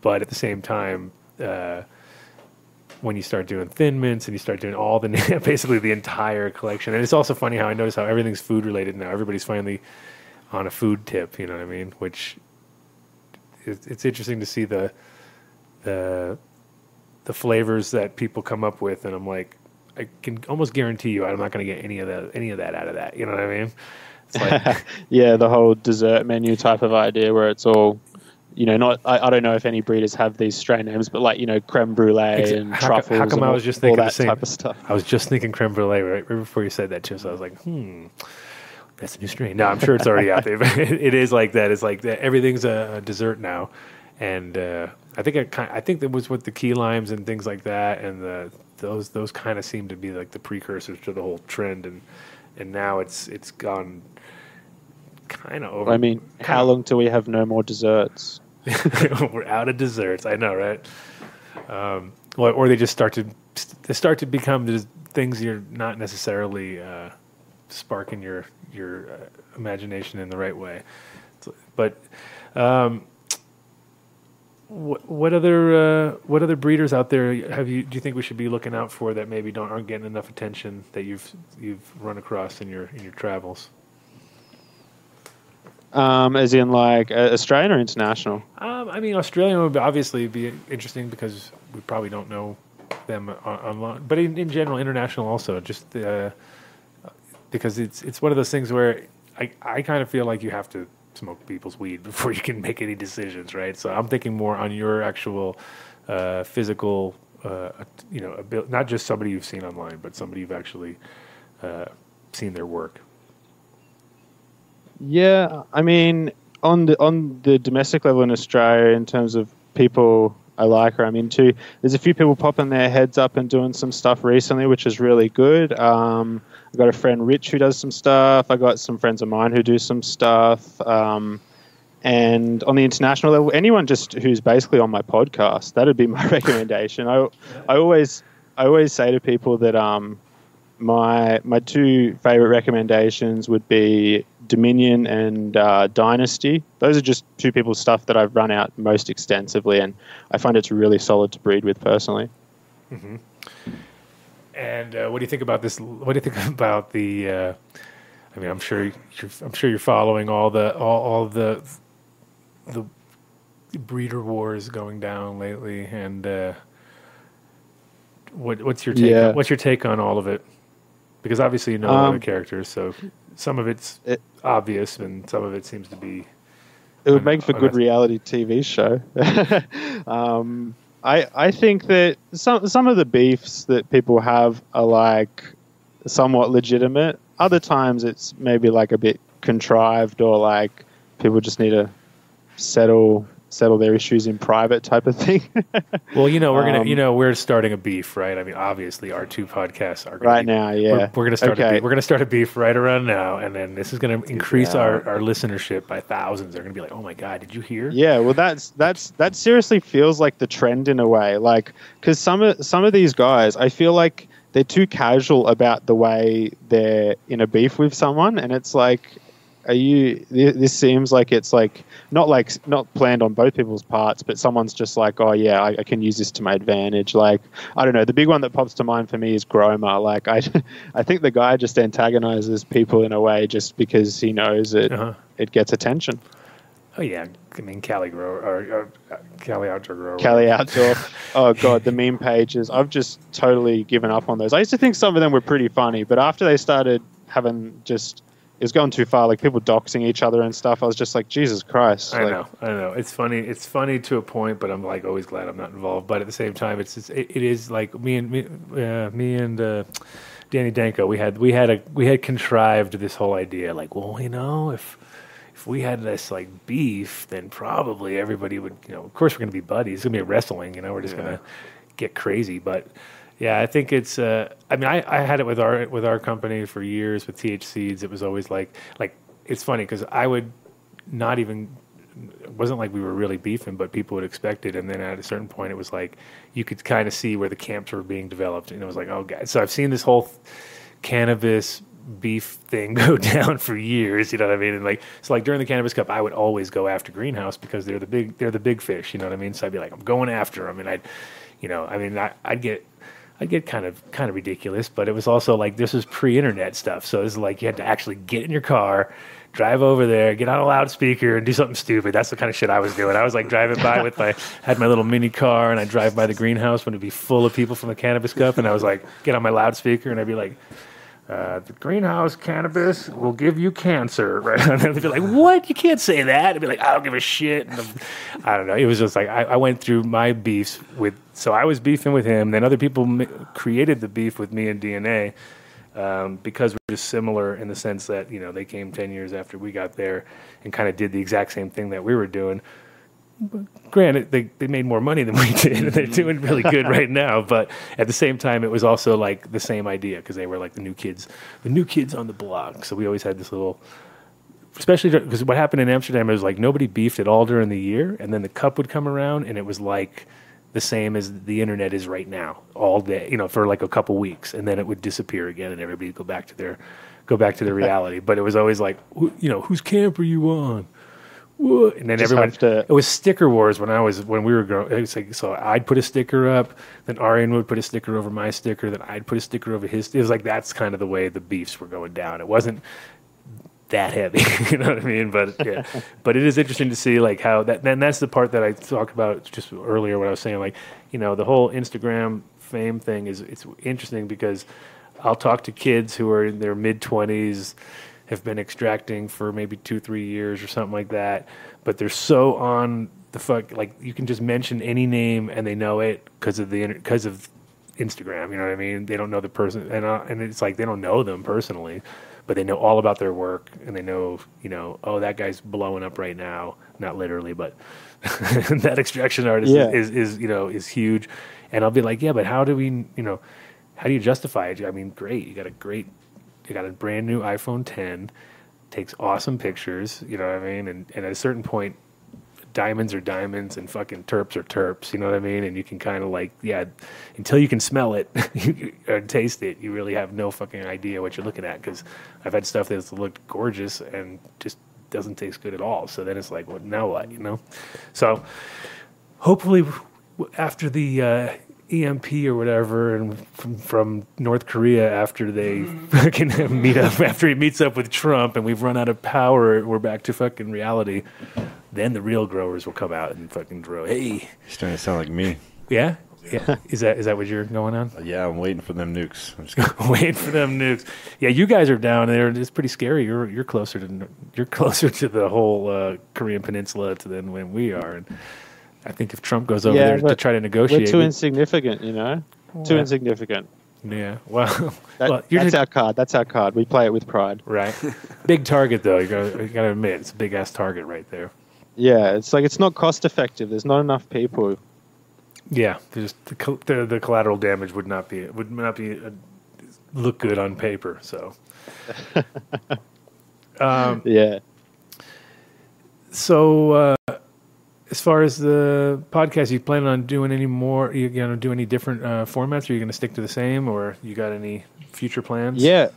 C: but at the same time. Uh, when you start doing thin mints and you start doing all the basically the entire collection. And it's also funny how I notice how everything's food related now. Everybody's finally on a food tip. You know what I mean? Which it's, it's interesting to see the the the flavors that people come up with, and I'm like, I can almost guarantee you, I'm not going to get any of that any of that out of that. You know what I mean? It's like,
F: yeah, the whole dessert menu type of idea where it's all, you know, not I, I don't know if any breeders have these strain names, but like you know, creme brulee and
C: how
F: truffles.
C: how come
F: and
C: I
F: all-
C: was just
F: all
C: thinking the
F: that
C: same-
F: type of stuff?
C: I was just thinking creme brulee right, right before you said that, Chip. So I was like, hmm, that's a new strain. No, I'm sure it's already out there. But it, it is like that. It's like that. Everything's a, dessert now, and uh, I think it kind. I think that was with the key limes and things like that, and the those those kind of seem to be like the precursors to the whole trend, and and now it's it's gone kind of over.
F: I mean, how long till we have no more desserts?
C: We're out of desserts. I know, right? Um, or, or they just start to they start to become things you're not necessarily uh, sparking your your uh, imagination in the right way. So- But um, what, what other uh, what other breeders out there have you? Do you think we should be looking out for that maybe don't aren't getting enough attention that you've you've run across in your in your travels?
F: Um, as in like uh, Australian or international?
C: Um, I mean, Australian would obviously be interesting because we probably don't know them on, online, but in, in general, international also. Just uh, because it's it's one of those things where I I kind of feel like you have to smoke people's weed before you can make any decisions, right? So I'm thinking more on your actual uh, physical, uh, you know, abil- not just somebody you've seen online, but somebody you've actually uh, seen their work.
F: Yeah, I mean, on the on the domestic level in Australia, in terms of people I like or I'm into, there's a few people popping their heads up and doing some stuff recently, which is really good. Um, I got a friend Rich who does some stuff. I got some friends of mine who do some stuff. Um, and on the international level, anyone just who's basically on my podcast, that'd be my recommendation. I I always I always say to people that um, my my two favorite recommendations would be Dominion and uh, Dynasty. Those are just two people's stuff that I've run out most extensively, and I find it's really solid to breed with personally.
C: And uh, what do you think about this? What do you think about the? Uh, I mean, I'm sure you're, I'm sure you're following all the all, all the the breeder wars going down lately, and uh, what what's your take?
F: Yeah.
C: What's your take on all of it? Because obviously you know
F: Um,
C: the characters, so some of it's
F: It-
C: obvious, and some of it seems to be.
F: It would make for good reality TV show. um, I I think that some some of the beefs that people have are like somewhat legitimate. Other times it's maybe like a bit contrived or like people just need to settle settle their issues in private type of thing.
C: Well, you know, we're gonna,
F: Um,
C: you know, we're starting a beef, right? I mean, obviously, our two podcasts are gonna
F: right
C: be
F: now, yeah.
C: We're, we're gonna start. A beef. We're gonna start a beef right around now, and then this is gonna increase
F: Yeah.
C: our, our listenership by thousands. They're gonna be like, "Oh my god, did you hear?"
F: Yeah, well, that's that's that seriously feels like the trend in a way. Like, because some of some of these guys, I feel like they're too casual about the way they're in a beef with someone, and it's like, are you? This seems like it's like not like not planned on both people's parts, but someone's just like, oh yeah, I, I can use this to my advantage. Like, I don't know. The big one that pops to mind for me is Groma. Like, I I think the guy just antagonizes people in a way just because he knows it
C: Uh-huh.
F: it gets attention.
C: Oh yeah. I mean, Cali grow or, or uh, Cali outdoor grow.
F: Cali Outdoor. Oh god, the meme pages. I've just totally given up on those. I used to think some of them were pretty funny, but after they started having just it was going too far, like people doxing each other and stuff. I was just like, Jesus Christ!
C: I
F: like,
C: know, I know. It's funny. It's funny to a point, but I'm like always glad I'm not involved. But at the same time, it's, it's it, it is like me and me, uh, me and uh, Danny Danko. We had we had a we had contrived this whole idea. Like, well, you know, if if we had this like beef, then probably everybody would. You know, of course we're gonna be buddies. It's gonna be wrestling. You know, we're just gonna get crazy. But yeah, I think it's. Uh, I mean, I, I had it with our with our company for years with TH Seeds. It was always like like it's funny because I would not even it wasn't like we were really beefing, but people would expect it. And then at a certain point, it was like you could kind of see where the camps were being developed, and it was like, oh, God. So I've seen this whole cannabis beef thing go down for years. You know what I mean? And like, so like during the cannabis cup, I would always go after Greenhouse because they're the big, they're the big fish. You know what I mean? So I'd be like, I'm going after them, and I'd, you know, I mean, I, I'd get. I'd get kind of kind of ridiculous, but it was also like this was pre-internet stuff, so it's like you had to actually get in your car, drive over there, get on a loudspeaker, and do something stupid. That's the kind of shit I was doing. I was like driving by with my had my little mini car, and I drive by the greenhouse when it'd be full of people from the cannabis cup, and I was like get on my loudspeaker, and I'd be like. Uh, the greenhouse cannabis will give you cancer, right? And they'd be like, "What? You can't say that." I'd be like, "I don't give a shit." I don't know. It was just like I, I went through my beefs with. So I was beefing with him. Then other people m- created the beef with me and DNA um, because we're just similar in the sense that you know they came ten years after we got there and kind of did the exact same thing that we were doing. But granted, they, they made more money than we did, and they're mm-hmm. doing really good right now. But at the same time, it was also like the same idea because they were like the new kids, the new kids on the block. So we always had this little, especially because what happened in Amsterdam is like nobody beefed at all during the year, and then the cup would come around, and it was like the same as the internet is right now, all day, you know, for like a couple weeks, and then it would disappear again, and everybody would go back to their go back to their reality. But it was always like, you know, whose camp are you on? And then
F: Just
C: everyone,
F: to-
C: it was sticker wars when I was when we were growing. It was like so I'd put a sticker up, then Arjan would put a sticker over my sticker, then I'd put a sticker over his. It was like that's kind of the way the beefs were going down. It wasn't that heavy, you know what I mean? But yeah, but it is interesting to see like how that. And that's the part that I talked about just earlier when I was saying like you know the whole Instagram fame thing is it's interesting because I'll talk to kids who are in their mid twenties have been extracting for maybe two, three years or something like that. But they're so on the fuck, like you can just mention any name and they know it because of the because of Instagram. You know what I mean? They don't know the person, and uh, and it's like they don't know them personally, but they know all about their work and they know, you know, oh that guy's blowing up right now. Not literally, but that extraction artist
F: Yeah.
C: is, is is you know is huge. And I'll be like, yeah, but how do we, you know, how do you justify it? I mean, great, you got a great you got a brand new iPhone 10, takes awesome pictures, you know what I mean? And, and at a certain point, diamonds are diamonds and fucking terps are terps, you know what I mean? And you can kind of like, yeah, until you can smell it or taste it, you really have no fucking idea what you're looking at. Because I've had stuff that's looked gorgeous and just doesn't taste good at all. So then it's like, well, now what, you know? So hopefully after the uh, EMP or whatever, and from, from North Korea after they fucking meet up, after he meets up with Trump, and we've run out of power, we're back to fucking reality. Then the real growers will come out and fucking grow. Hey,
E: You're starting to sound like me.
C: yeah, yeah. Is that is that what you're going on?
E: Yeah, I'm waiting for them nukes. I'm just.
C: Waiting for them nukes. Yeah, you guys are down there. It's pretty scary. You're you're closer to you're closer to the whole uh, Korean Peninsula to than when we are. And I think if Trump goes over
F: Yeah,
C: there to try to negotiate, We're
F: too
C: we-
F: insignificant, you know. Too insignificant.
C: yeah. Well,
F: That,
C: well,
F: that's
C: just-
F: our card. That's our card. We play it with pride.
C: right. big target though. You got you to admit it's a big ass target right there.
F: Yeah, it's like it's not cost effective. There's not enough people.
C: Yeah, there's the, the the collateral damage would not be would not be uh look good on paper. So. um,
F: Yeah.
C: So, uh, as far as the podcast, you plan on doing any more? You gonna do any different uh, formats? Are you gonna stick to the same, or you got any future plans?
F: Yeah.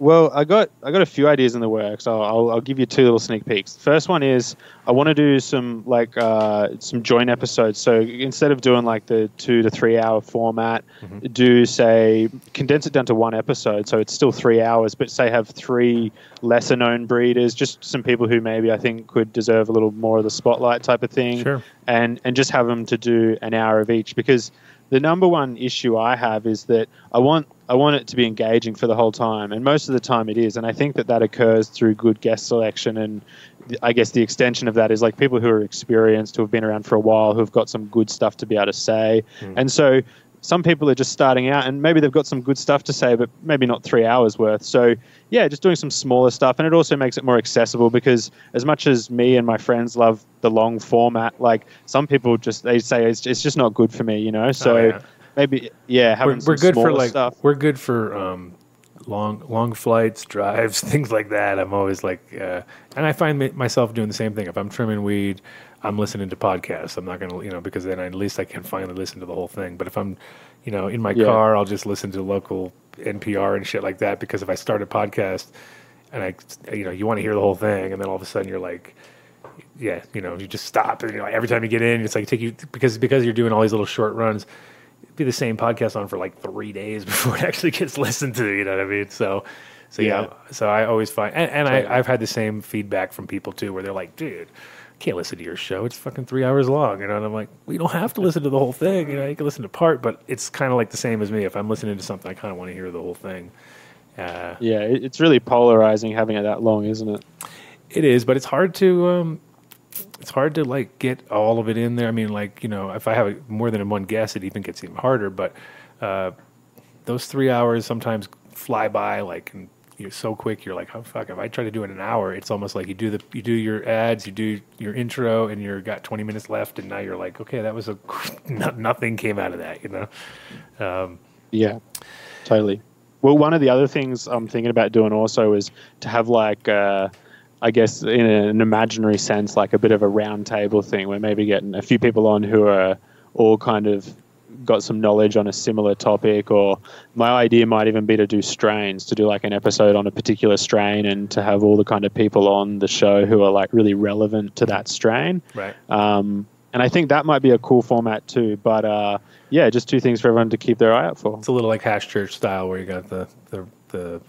F: Well, I got I got a few ideas in the works. I'll, I'll, I'll give you two little sneak peeks. First one is I want to do some like uh, some joint episodes. So instead of doing like the two to three hour format, do say condense it down to one episode. So it's still three hours, but say have three lesser known breeders, just some people who maybe I think could deserve a little more of the spotlight type of thing
C: Sure.
F: and and just have them to do an hour of each because the number one issue I have is that I want I want it to be engaging for the whole time, and most of the time it is, and I think that that occurs through good guest selection, and I guess the extension of that is like people who are experienced, who have been around for a while, who've got some good stuff to be able to say, hmm. and so. Some people are just starting out, and maybe they've got some good stuff to say, but maybe not three hours worth. So, yeah, just doing some smaller stuff, and it also makes it more accessible because as much as me and my friends love the long format, like some people just they say it's, it's just not good for me, you know. So
C: Oh, yeah.
F: maybe yeah, having
C: we're, we're good for like
F: stuff.
C: we're good for um, long long flights, drives, things like that. I'm always like, uh, and I find myself doing the same thing. If I'm trimming weed, I'm listening to podcasts. I'm not gonna, you know, because then at least I can finally listen to the whole thing. But if I'm, you know, in my
F: Yeah.
C: car, I'll just listen to local NPR and shit like that. Because if I start a podcast, and I, you know, you want to hear the whole thing, and then all of a sudden you're like, yeah, you know, you just stop. And, you know, every time you get in, it's like take you because because you're doing all these little short runs. It'd be the same podcast on for like three days before it actually gets listened to. You know what I mean? So, so yeah.
F: Yeah.
C: So I always find, and, and I, I've had the same feedback from people too, where they're like, dude. Can't listen to your show. It's fucking three hours long, you know. And I'm like, we don't have to listen to the whole thing. You know, you can listen to part, but it's kind of like the same as me. If I'm listening to something, I kind of want to hear the whole thing. Uh,
F: Yeah, it's really polarizing having it that long, isn't it?
C: It is, but it's hard to um, it's hard to like get all of it in there. I mean, like you know, if I have a, more than one guest, it even gets even harder. But uh, those three hours sometimes fly by like and you're so quick. You're like, oh fuck! If I try to do it in an hour, it's almost like you do the you do your ads, you do your intro, and you're got 20 minutes left, and now you're like, okay, that was a nothing came out of that, you know. Um,
F: Yeah, totally. Well, one of the other things I'm thinking about doing also is to have like, uh, I guess, in an imaginary sense, like a bit of a round table thing where maybe getting a few people on who are all kind of got some knowledge on a similar topic. Or my idea might even be to do strains, to do like an episode on a particular strain and to have all the kind of people on the show who are like really relevant to that strain.
C: right.
F: Um, and I think that might be a cool format too. But uh, yeah, just two things for everyone to keep their eye out for.
C: It's a little like Hash Church style, where you got the the the.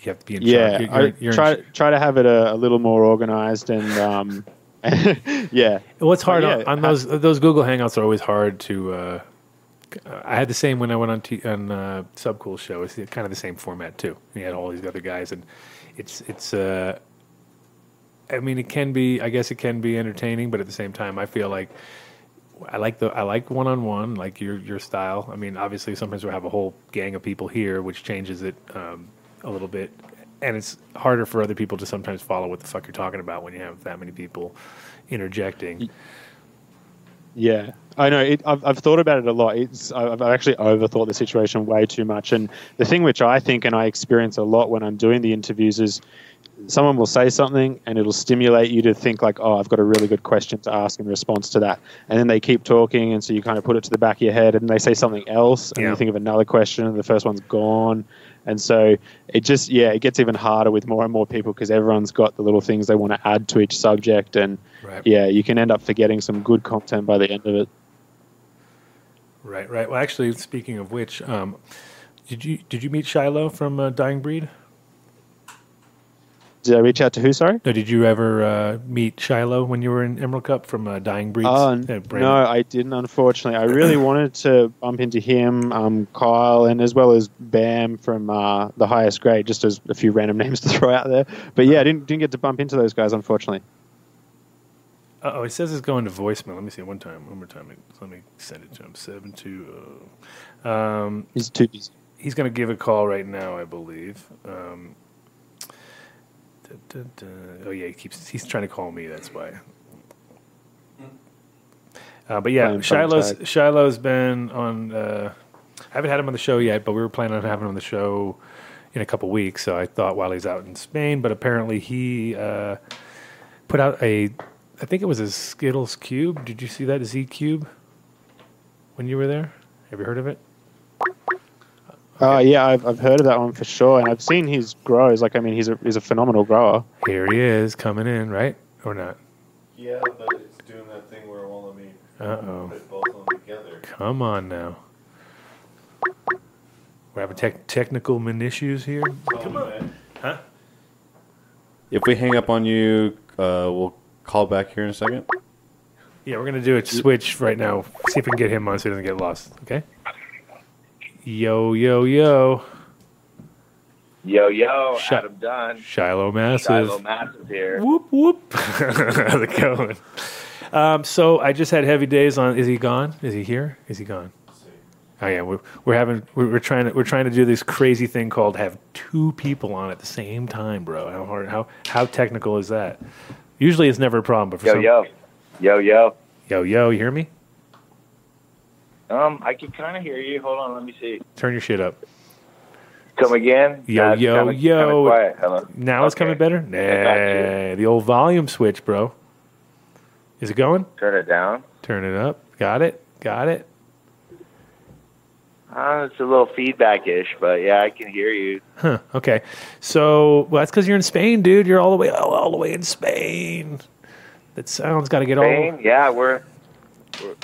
C: You have to be in
F: Yeah,
C: charge.
F: I
C: You're- you're in
F: try
C: ch-
F: try to have it a, a little more organized and um, yeah,
C: Well, it's hard
F: yeah,
C: on, on
F: ha-
C: those those Google Hangouts are always hard to. Uh, I had the same when I went on t- on uh, Subcool show. It's kind of the same format too. You had all these other guys, and it's it's. Uh, I mean, it can be. I guess it can be entertaining, but at the same time, I feel like I like the I like one on one, like your your style. I mean, obviously, sometimes we have a whole gang of people here, which changes it um, a little bit, and it's harder for other people to sometimes follow what the fuck you're talking about when you have that many people interjecting.
F: yeah. I know. It, I've I've thought about it a lot. It's I've actually overthought the situation way too much. And the thing which I think and I experience a lot when I'm doing the interviews is someone will say something and it'll stimulate you to think like, oh, I've got a really good question to ask in response to that. And then they keep talking, and so you kind of put it to the back of your head, and they say something else, and
C: Yeah.
F: you think of another question, and the first one's gone. And so it just, yeah, it gets even harder with more and more people because everyone's got the little things they want to add to each subject, and
C: Right.
F: yeah, you can end up forgetting some good content by the end of it.
C: Right, right. Well, actually, speaking of which, um, did you did you meet Shiloh from uh, Dying Breed?
F: Did I reach out to who? Sorry.
C: No, did you ever uh, meet Shiloh when you were in Emerald Cup from uh, Dying Breed?
F: Oh, n- no, I didn't. Unfortunately, I really wanted to bump into him, um, Kyle, and as well as Bam from uh, the highest grade. Just as a few random names to throw out there. But yeah, I didn't didn't get to bump into those guys, unfortunately.
C: Oh, it says it's going to voicemail. Let me see one time. One more time. Let me send it to him. Seven two. oh. Um,
F: He's too busy.
C: he's going to give a call right now, I believe. Um, da, da. Oh yeah, he keeps. He's trying to call me. That's why. Uh, but yeah, Shiloh's. Shiloh's been on. Uh, I haven't had him on the show yet, but we were planning on having him on the show in a couple weeks. So I thought while he's out in Spain, but apparently he uh, put out a. I think it was a Zkittlez cube. Did you see that Z cube when you were there? Have you heard of it?
F: Oh yeah, I've, I've heard of that one for sure, and I've seen his grows. Like, I mean, he's a he's a phenomenal grower.
C: Here he is coming in, right or not?
E: Yeah, but it's doing that thing where it won't let me
C: Uh oh.
E: put both of them together.
C: Come on now. We're having tech technical min issues here.
E: Come on.
C: Huh?
E: If we hang up on you, uh, we'll call back here in a second.
C: Yeah, we're gonna do a switch right now. See if we can get him on so he doesn't get lost. Okay. Yo yo yo,
G: Yo, yo,
C: Sh-
G: Adam Dunn.
C: Shiloh Massive.
G: Shiloh Massive here.
C: Whoop whoop. How's it going? Um, so I just had heavy days on. Is he gone? Is he here? Is he gone? Oh yeah, we're, we're having we're, we're trying to we're trying to do this crazy thing called have two people on at the same time, bro. How hard? How how technical is that? Usually it's never a problem, but for
G: Yo,
C: some,
G: yo. Yo, yo.
C: yo yo, you hear me?
G: Um, I can kind of hear you. Hold on, let me see.
C: Turn your shit up.
G: Come again?
C: Yo,
G: That's
C: yo,
G: kinda-
C: yo.
G: kinda.
C: Now it's coming better. Nah, the old volume switch, bro. Is it going?
G: Turn it down.
C: Turn it up. Got it. Got it.
G: Uh, it's a little feedback-ish, but yeah, I can hear you.
C: Huh. Okay. So well, that's because you're in Spain, dude. You're all the way all, all the way in Spain. That sound's got to get all.
G: Spain? Yeah, we're, we're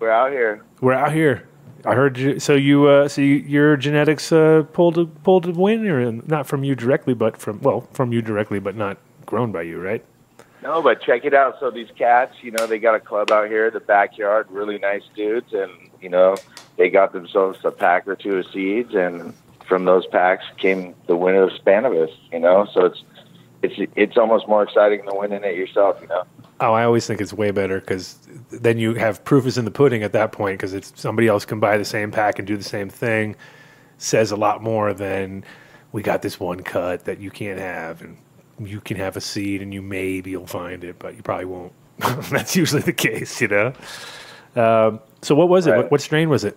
G: we're out here.
C: We're out here. I heard you. So you, uh, so you, your genetics uh, pulled a, pulled a win, or not from you directly, but from well, from you directly, but not grown by you, right?
G: No, but check it out. So these cats, you know, they got a club out here, the backyard, really nice dudes, and you know, they got themselves a pack or two of seeds, and from those packs came the winner of Spannabis. You know, so it's it's it's almost more exciting than winning it yourself. You know.
C: Oh, I always think it's way better because then you have proof is in the pudding at that point because it's somebody else can buy the same pack and do the same thing. Says a lot more than we got this one cut that you can't have and you can have a seed and you maybe you'll find it, but you probably won't. That's usually the case, you know. Um, so what was it?
G: Right.
C: What, what strain was it?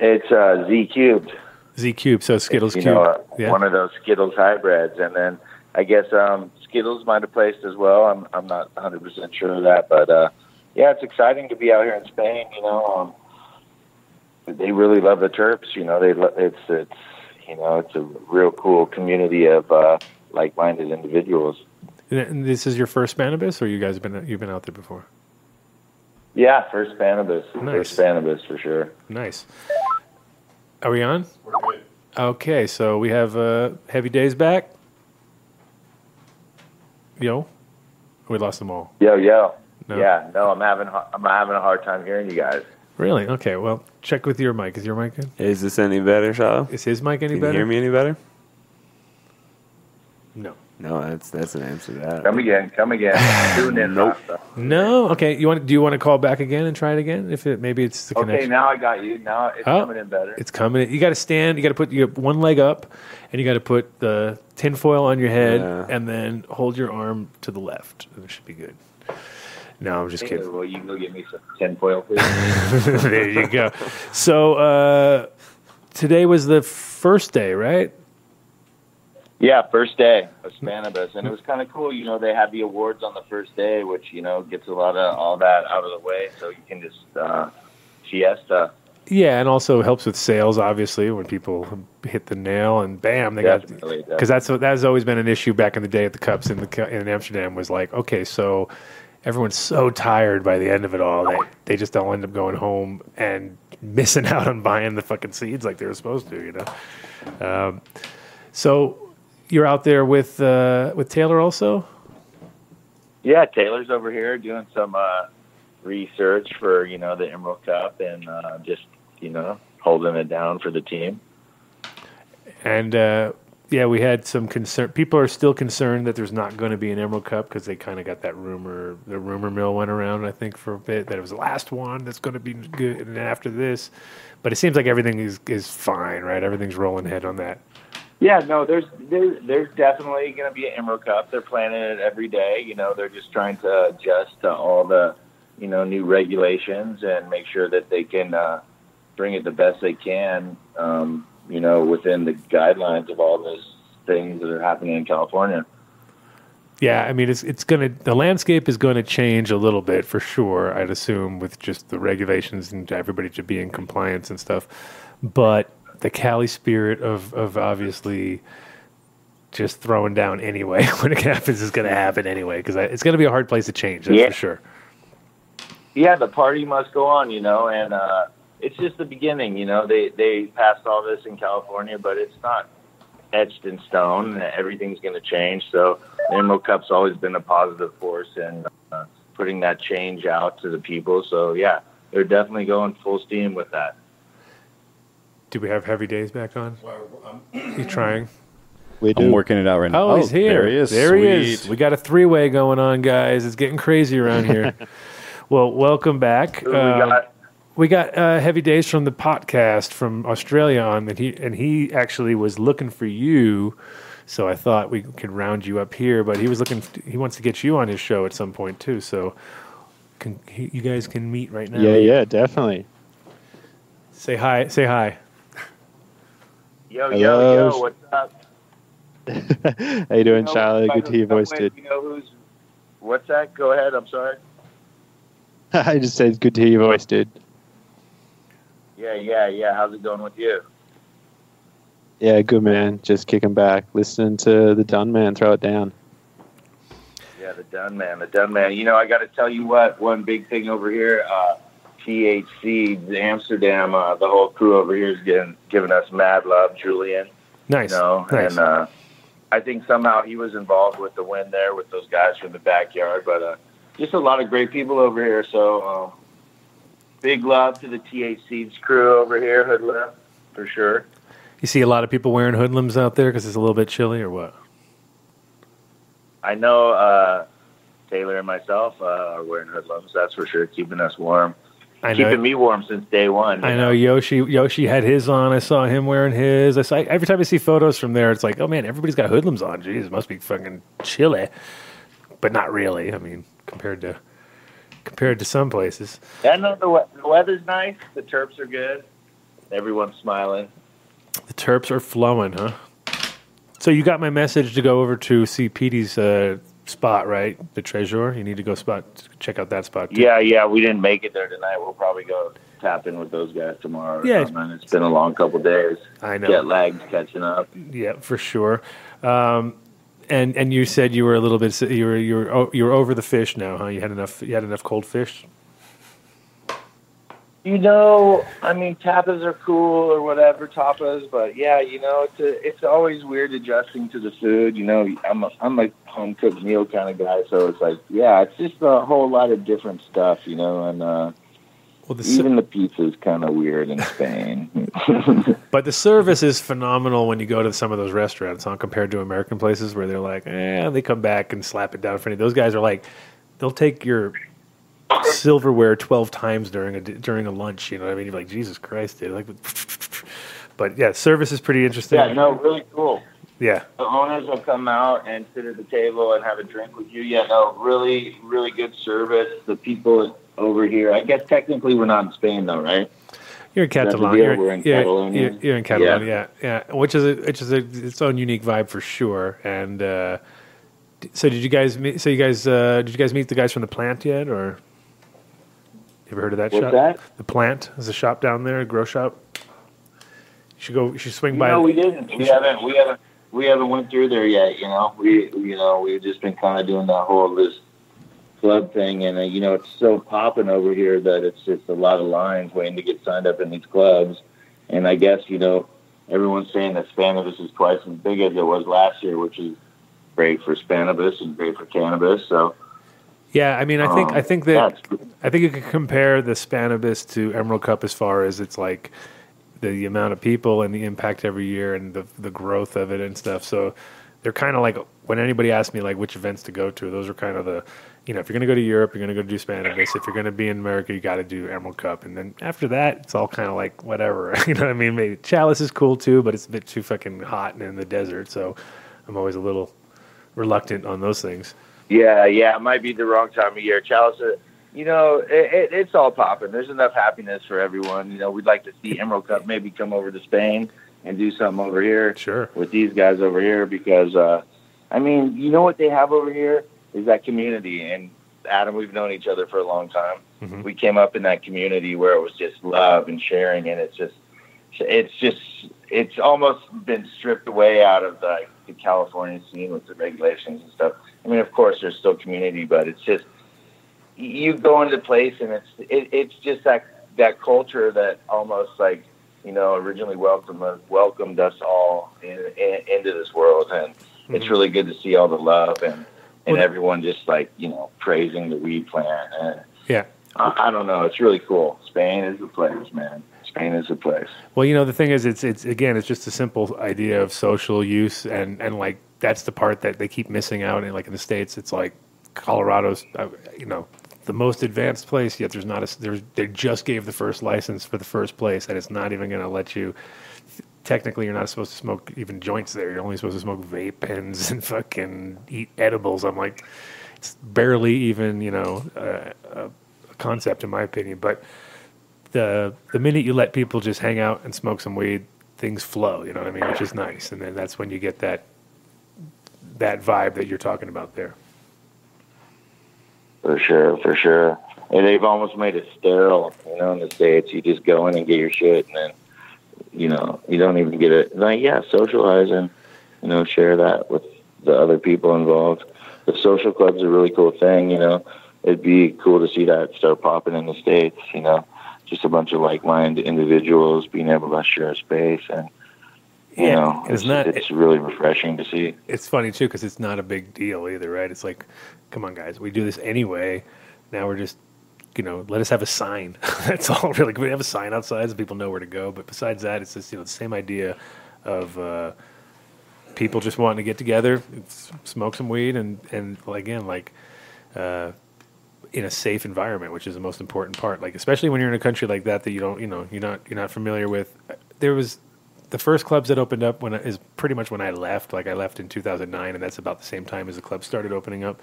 G: It's uh, Z cubed.
C: Z cube. So Zkittlez
G: you
C: cube.
G: know, uh,
C: yeah.
G: one of those Zkittlez hybrids, and then I guess um, Zkittlez might have placed as well. I'm I'm not 100 percent sure of that, but uh, yeah, it's exciting to be out here in Spain. You know, um, they really love the Terps. You know, they lo- it's it's you know it's a real cool community of uh, like-minded individuals.
C: And- this is your first Spannabis, or you guys have been you've been out there before?
G: Yeah, first Spannabis,
C: Nice.
G: first Spannabis for sure.
C: Nice. Are we on? We're good. Okay, so we have uh, Heavy Days back. Yo, we lost them all.
G: Yo yo,
C: No.
G: yeah, no, I'm having I'm having a hard time hearing you guys.
C: Really? Okay. Well, check with your mic. Is your mic good?
D: Is this any better, Shiloh?
C: Is his mic any
D: Can
C: better?
D: Can you hear me any better?
C: No.
D: No, that's that's an answer to that.
G: Come again, come again. Tune in.
D: Nope.
C: No. Okay. You want? Do you want to call back again and try it again? If it maybe it's the
G: Okay,
C: connection.
G: Okay, now I got you. Now it's
C: Oh.
G: coming in better.
C: It's coming. You got to stand. You got to put your one leg up, and you got to put the tinfoil on your head,
D: Yeah.
C: and then hold your arm to the left. And it should be good. No, I'm just
G: Hey,
C: kidding.
G: Will you go get me some tinfoil, please?
C: there you go. So uh, today was the first day, right?
G: Yeah, first day of Spannabis, and it was kind of cool. You know, they had the awards on the first day, which you know gets a lot of all that out of the way, so you can just uh, fiesta.
C: Yeah, and also helps with sales. Obviously, when people hit the nail and bam, they got because that's that has always been an issue back in the day at the cups in the in Amsterdam was like, okay, so everyone's so tired by the end of it all that they just don't end up going home and missing out on buying the fucking seeds like they were supposed to, you know. Um, so you're out there with uh, with Taylor also.
G: Yeah, Taylor's over here doing some uh, research for you know the Emerald Cup and uh, just you know holding it down for the team.
C: And uh, yeah, we had some concern. People are still concerned that there's not going to be an Emerald Cup because they kind of got that rumor. The rumor mill went around, I think, for a bit that it was the last one that's going to be good. And then after this, but it seems like everything is is fine, right? Everything's rolling ahead on that.
G: Yeah, no, there's there, there's definitely going to be an Emerald Cup. They're planning it every day. You know, they're just trying to adjust to all the you know new regulations and make sure that they can uh, bring it the best they can. Um, you know, within the guidelines of all those things that are happening in California.
C: Yeah, I mean, it's it's gonna the landscape is going to change a little bit for sure. I'd assume with just the regulations and everybody to be in compliance and stuff. But the Cali spirit of of obviously just throwing down anyway when it happens is going to happen anyway because it's going to be a hard place to change. That's
G: Yeah.
C: for sure.
G: yeah, the party must go on, you know, and uh, it's just the beginning, you know. They they passed all this in California, but it's not etched in stone. Everything's going to change. So the Emerald Cup's always been a positive force in uh, putting that change out to the people. So yeah, they're definitely going full steam with that.
C: Do we have heavy days back on? You trying?
F: We do.
E: I'm working it out right now.
C: Oh, he's here.
E: There he is.
C: There he is. We got a three way going on, guys. It's getting crazy around here. well, welcome back.
G: Who we
C: Um,
G: got?
C: We got uh, Heavy Days from the Potcast from Australia on that he and he actually was looking for you, so I thought we could round you up here. But he was looking, he wants to get you on his show at some point too. So, can, you guys can meet right now.
F: Yeah, yeah, definitely.
C: Say hi. Say hi.
G: Yo,
F: Hello.
G: yo, yo, what's up?
F: How you doing,
G: You know,
F: Charlie? Good to hear your voice, dude.
G: You know who's? What's that? Go ahead. I'm sorry.
F: I just said good to hear your voice, dude.
G: Yeah, yeah, yeah. How's it going with you?
F: Yeah, good man. Just kicking back, listening to the Dun Man throw it down.
G: Yeah, the done man, the done man. You know, I got to tell you what. One big thing over here, uh, T.H.Seeds Amsterdam. Uh, the whole crew over here is getting giving us mad love. Julian,
C: Nice.
G: you know,
C: nice.
G: and uh, I think somehow he was involved with the win there with those guys from the backyard. But uh, just a lot of great people over here. So uh, big love to the T.H.Seeds crew over here, Hoodlum, for sure.
C: you see a lot of people wearing hoodlums out there because it's a little bit chilly, or what?
G: I know uh, Taylor and myself uh, are wearing hoodlums. That's for sure, keeping us warm.
C: I know.
G: keeping me warm since day one.
C: I know Yoshi. Yoshi had his on. I saw him wearing his. I saw every time I see photos from there, it's like, oh man, everybody's got hoodlums on. Jeez, must be fucking chilly, but not really. I mean, compared to compared to some places.
G: I know the, the weather's nice. The Terps are good. Everyone's smiling.
C: The Terps are flowing, huh? So you got my message to go over to see Petey's uh, spot, right? The Treasure. You need to go spot check out that spot. Too.
G: Yeah, yeah. We didn't make it there tonight. We'll probably go tap in with those guys tomorrow. Or
C: Yeah.
G: something. It's been a long couple days.
C: I know.
G: Jet lagged catching up.
C: Yeah, for sure. Um, and and you said you were a little bit you were you were you were over the fish now, huh? You had enough you had enough cold fish.
G: You know, I mean, tapas are cool or whatever tapas, but yeah, you know, it's a, it's always weird adjusting to the food. You know, I'm a, I'm a home cooked meal kind of guy, so it's like, yeah, it's just a whole lot of different stuff, you know, and uh,
C: Well, the
G: even the pizza's kind of weird in Spain.
C: but the service is phenomenal when you go to some of those restaurants, huh? Compared to American places where they're like, eh, they come back and slap it down for you. Those guys are like, they'll take your silverware twelve times during a during a lunch. You know what I mean? You're like, Jesus Christ, dude! Like, but yeah, service is pretty interesting.
G: yeah, no, really cool.
C: Yeah.
G: The owners will come out and sit at the table and have a drink with you. Yeah, no, really, really good service. The people over here, I guess technically we're not in Spain though, right?
C: You're in Catalonia. You're,
G: we're in
C: you're-
G: Catalonia.
C: You're, you're in Catalonia, yeah. yeah, Which is a, which is a, its own unique vibe for sure. And uh, so, did you guys meet? So, you guys uh, did you guys meet the guys from the plant yet, or you ever heard of that
G: What's
C: shop?
G: that?
C: The plant is a shop down there, a grow shop. You should go. You should swing by.
G: No, we didn't. We haven't. We haven't. We haven't went through there yet. You know, we you know we've just been kind of doing that whole this club thing, and uh, you know it's so popping over here that it's just a lot of lines waiting to get signed up in these clubs. And I guess you know everyone's saying that Spannabis is twice as big as it was last year, which is great for Spannabis and great for cannabis. So
C: yeah, I mean, I think
G: um,
C: I think that I think you could compare the Spannabis to Emerald Cup as far as it's like the amount of people and the impact every year and the the growth of it and stuff. So they're kind of like when anybody asks me like which events to go to, those are kind of the you know if you're going to go to Europe, you're going to go do Spannabis. If you're going to be in America, you got to do Emerald Cup, and then after that, it's all kind of like whatever. you know what I mean? Maybe Chalice is cool too, but it's a bit too fucking hot and in the desert. So I'm always a little reluctant on those things.
G: Yeah, yeah, it might be the wrong time of year. Chalice, uh, you know, it, it, it's all popping. There's enough happiness for everyone. You know, we'd like to see Emerald Cup maybe come over to Spain and do something over here
C: Sure.
G: with these guys over here because, uh, I mean, you know what they have over here is that community. And Adam, we've known each other for a long time.
C: Mhm.
G: We came up in that community where it was just love and sharing, and it's just, it's just, it's almost been stripped away out of the, the California scene with the regulations and stuff. I mean, of course, there's still community, but it's just you go into place and it's it, it's just that that culture that almost like you know originally welcomed us, welcomed us all in, in, into this world, and it's mm-hmm. really good to see all the love and and
C: Well-
G: everyone just like you know praising the weed plant and
C: Yeah.
G: I, I don't know, it's really cool. Spain is the place, man. Spain is the place.
C: Well, you know, the thing is, it's it's again, it's just a simple idea of social use, and and like that's the part that they keep missing out. And like in the states, it's like Colorado's, uh, you know, the most advanced place. Yet there's not a there's they just gave the first license for the first place, and it's not even going to let you. Technically, you're not supposed to smoke even joints there. You're only supposed to smoke vape pens and fucking eat edibles. I'm like, it's barely even you know uh, a, a concept in my opinion, but the the minute you let people just hang out and smoke some weed, things flow. You know what I mean? Which is nice, and then that's when you get that that vibe that you're talking about there.
G: For sure, for sure. And they've almost made it sterile, you know, in the States. You just go in and get your shit, and then, you know, you don't even get it. Like, yeah, socialize and, you know, share that with the other people involved. The social club's a really cool thing, you know. It'd be cool to see that start popping in the States, you know. Just a bunch of like minded individuals being able to share a space and, you
C: Yeah,
G: know,
C: it's not-
G: it's really refreshing to see.
C: It's funny too because it's not a big deal either, right? It's like, come on, guys, we do this anyway. Now we're just, you know, let us have a sign. That's all. Really, we have a sign outside so people know where to go. But besides that, it's just you know the same idea of uh, people just wanting to get together, smoke some weed, and and again, like. Uh, in a safe environment, which is the most important part. Like especially when you're in a country like that that you don't, you know, you're not you're not familiar with. There was the first clubs that opened up when I, pretty much when I left. Like I left in 2009, and that's about the same time as the club started opening up.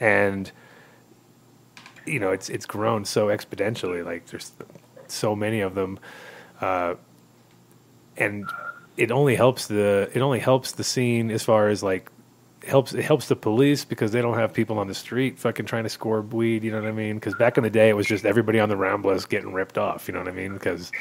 C: And you know, it's it's grown so exponentially. Like there's so many of them, uh, and it only helps the it only helps the scene as far as like helps it helps the police because they don't have people on the street fucking trying to score weed. You know what I mean? Because back in the day, it was just everybody on the Ramblas getting ripped off. You know what I mean? Because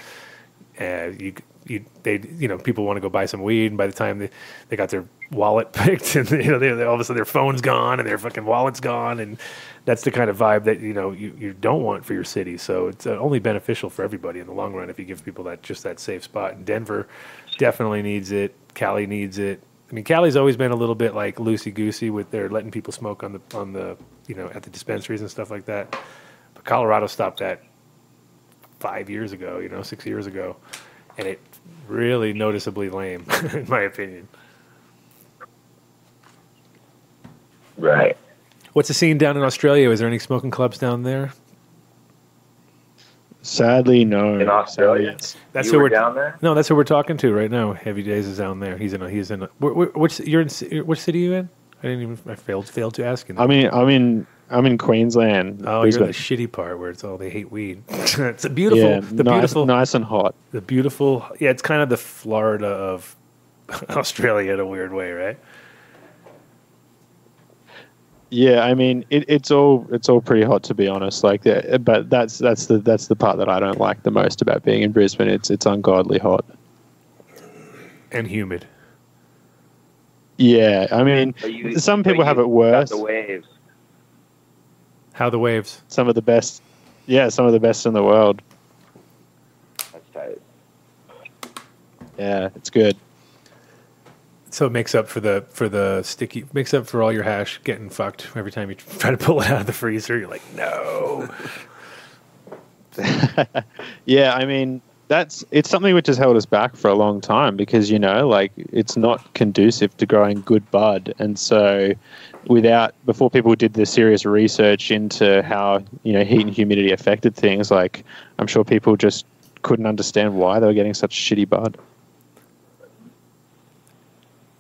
C: uh, you, you, they, you know, people want to go buy some weed, and by the time they, they got their wallet picked, and you know, they, all of a sudden their phone's gone and their fucking wallet's gone, and that's the kind of vibe that you know you, you don't want for your city. So it's uh, only beneficial for everybody in the long run if you give people that just that safe spot. And Denver definitely needs it. Cali needs it. I mean, Cali's always been a little bit like loosey goosey with their letting people smoke on the on the you know at the dispensaries and stuff like that. But Colorado stopped that five years ago, you know, six years ago, and it really noticeably lame, in my opinion.
G: Right.
C: What's the scene down in Australia? Is there any smoking clubs down there?
F: Sadly, no.
G: In Australia?
F: Sadly,
C: That's
G: you
C: who
G: were
C: we're
G: down there?
C: No, that's who we're talking to right now. Heavy Days is down there. He's in. A, he's in. A, wh- wh- which you're in? Which city are you in? I didn't even. I failed. Failed to ask you. that.
F: I mean, I'm in. I'm in Queensland.
C: oh, you're in the shitty part where it's all they hate weed. it's a beautiful.
F: yeah,
C: the
F: nice,
C: beautiful.
F: nice and hot.
C: The beautiful. Yeah, it's kind of the Florida of Australia in a weird way, right?
F: Yeah, I mean, it, it's all it's all pretty hot to be honest. Like, that, but that's that's the that's the part that I don't like the most about being in Brisbane. It's it's ungodly hot.
C: And humid.
F: Yeah, I mean,
G: you-
F: some
G: but
F: people have it worse.
G: The waves.
C: How the waves?
F: Some of the best. Yeah, some of the best in the world.
G: That's tight.
F: Yeah, it's good.
C: So it makes up for the for the sticky makes up for all your hash getting fucked every time you try to pull it out of the freezer. You're like, no.
F: Yeah, I mean, that's it's something which has held us back for a long time because you know, like it's not conducive to growing good bud, and so without before people did the serious research into how you know heat and humidity affected things, like I'm sure people just couldn't understand why they were getting such shitty bud.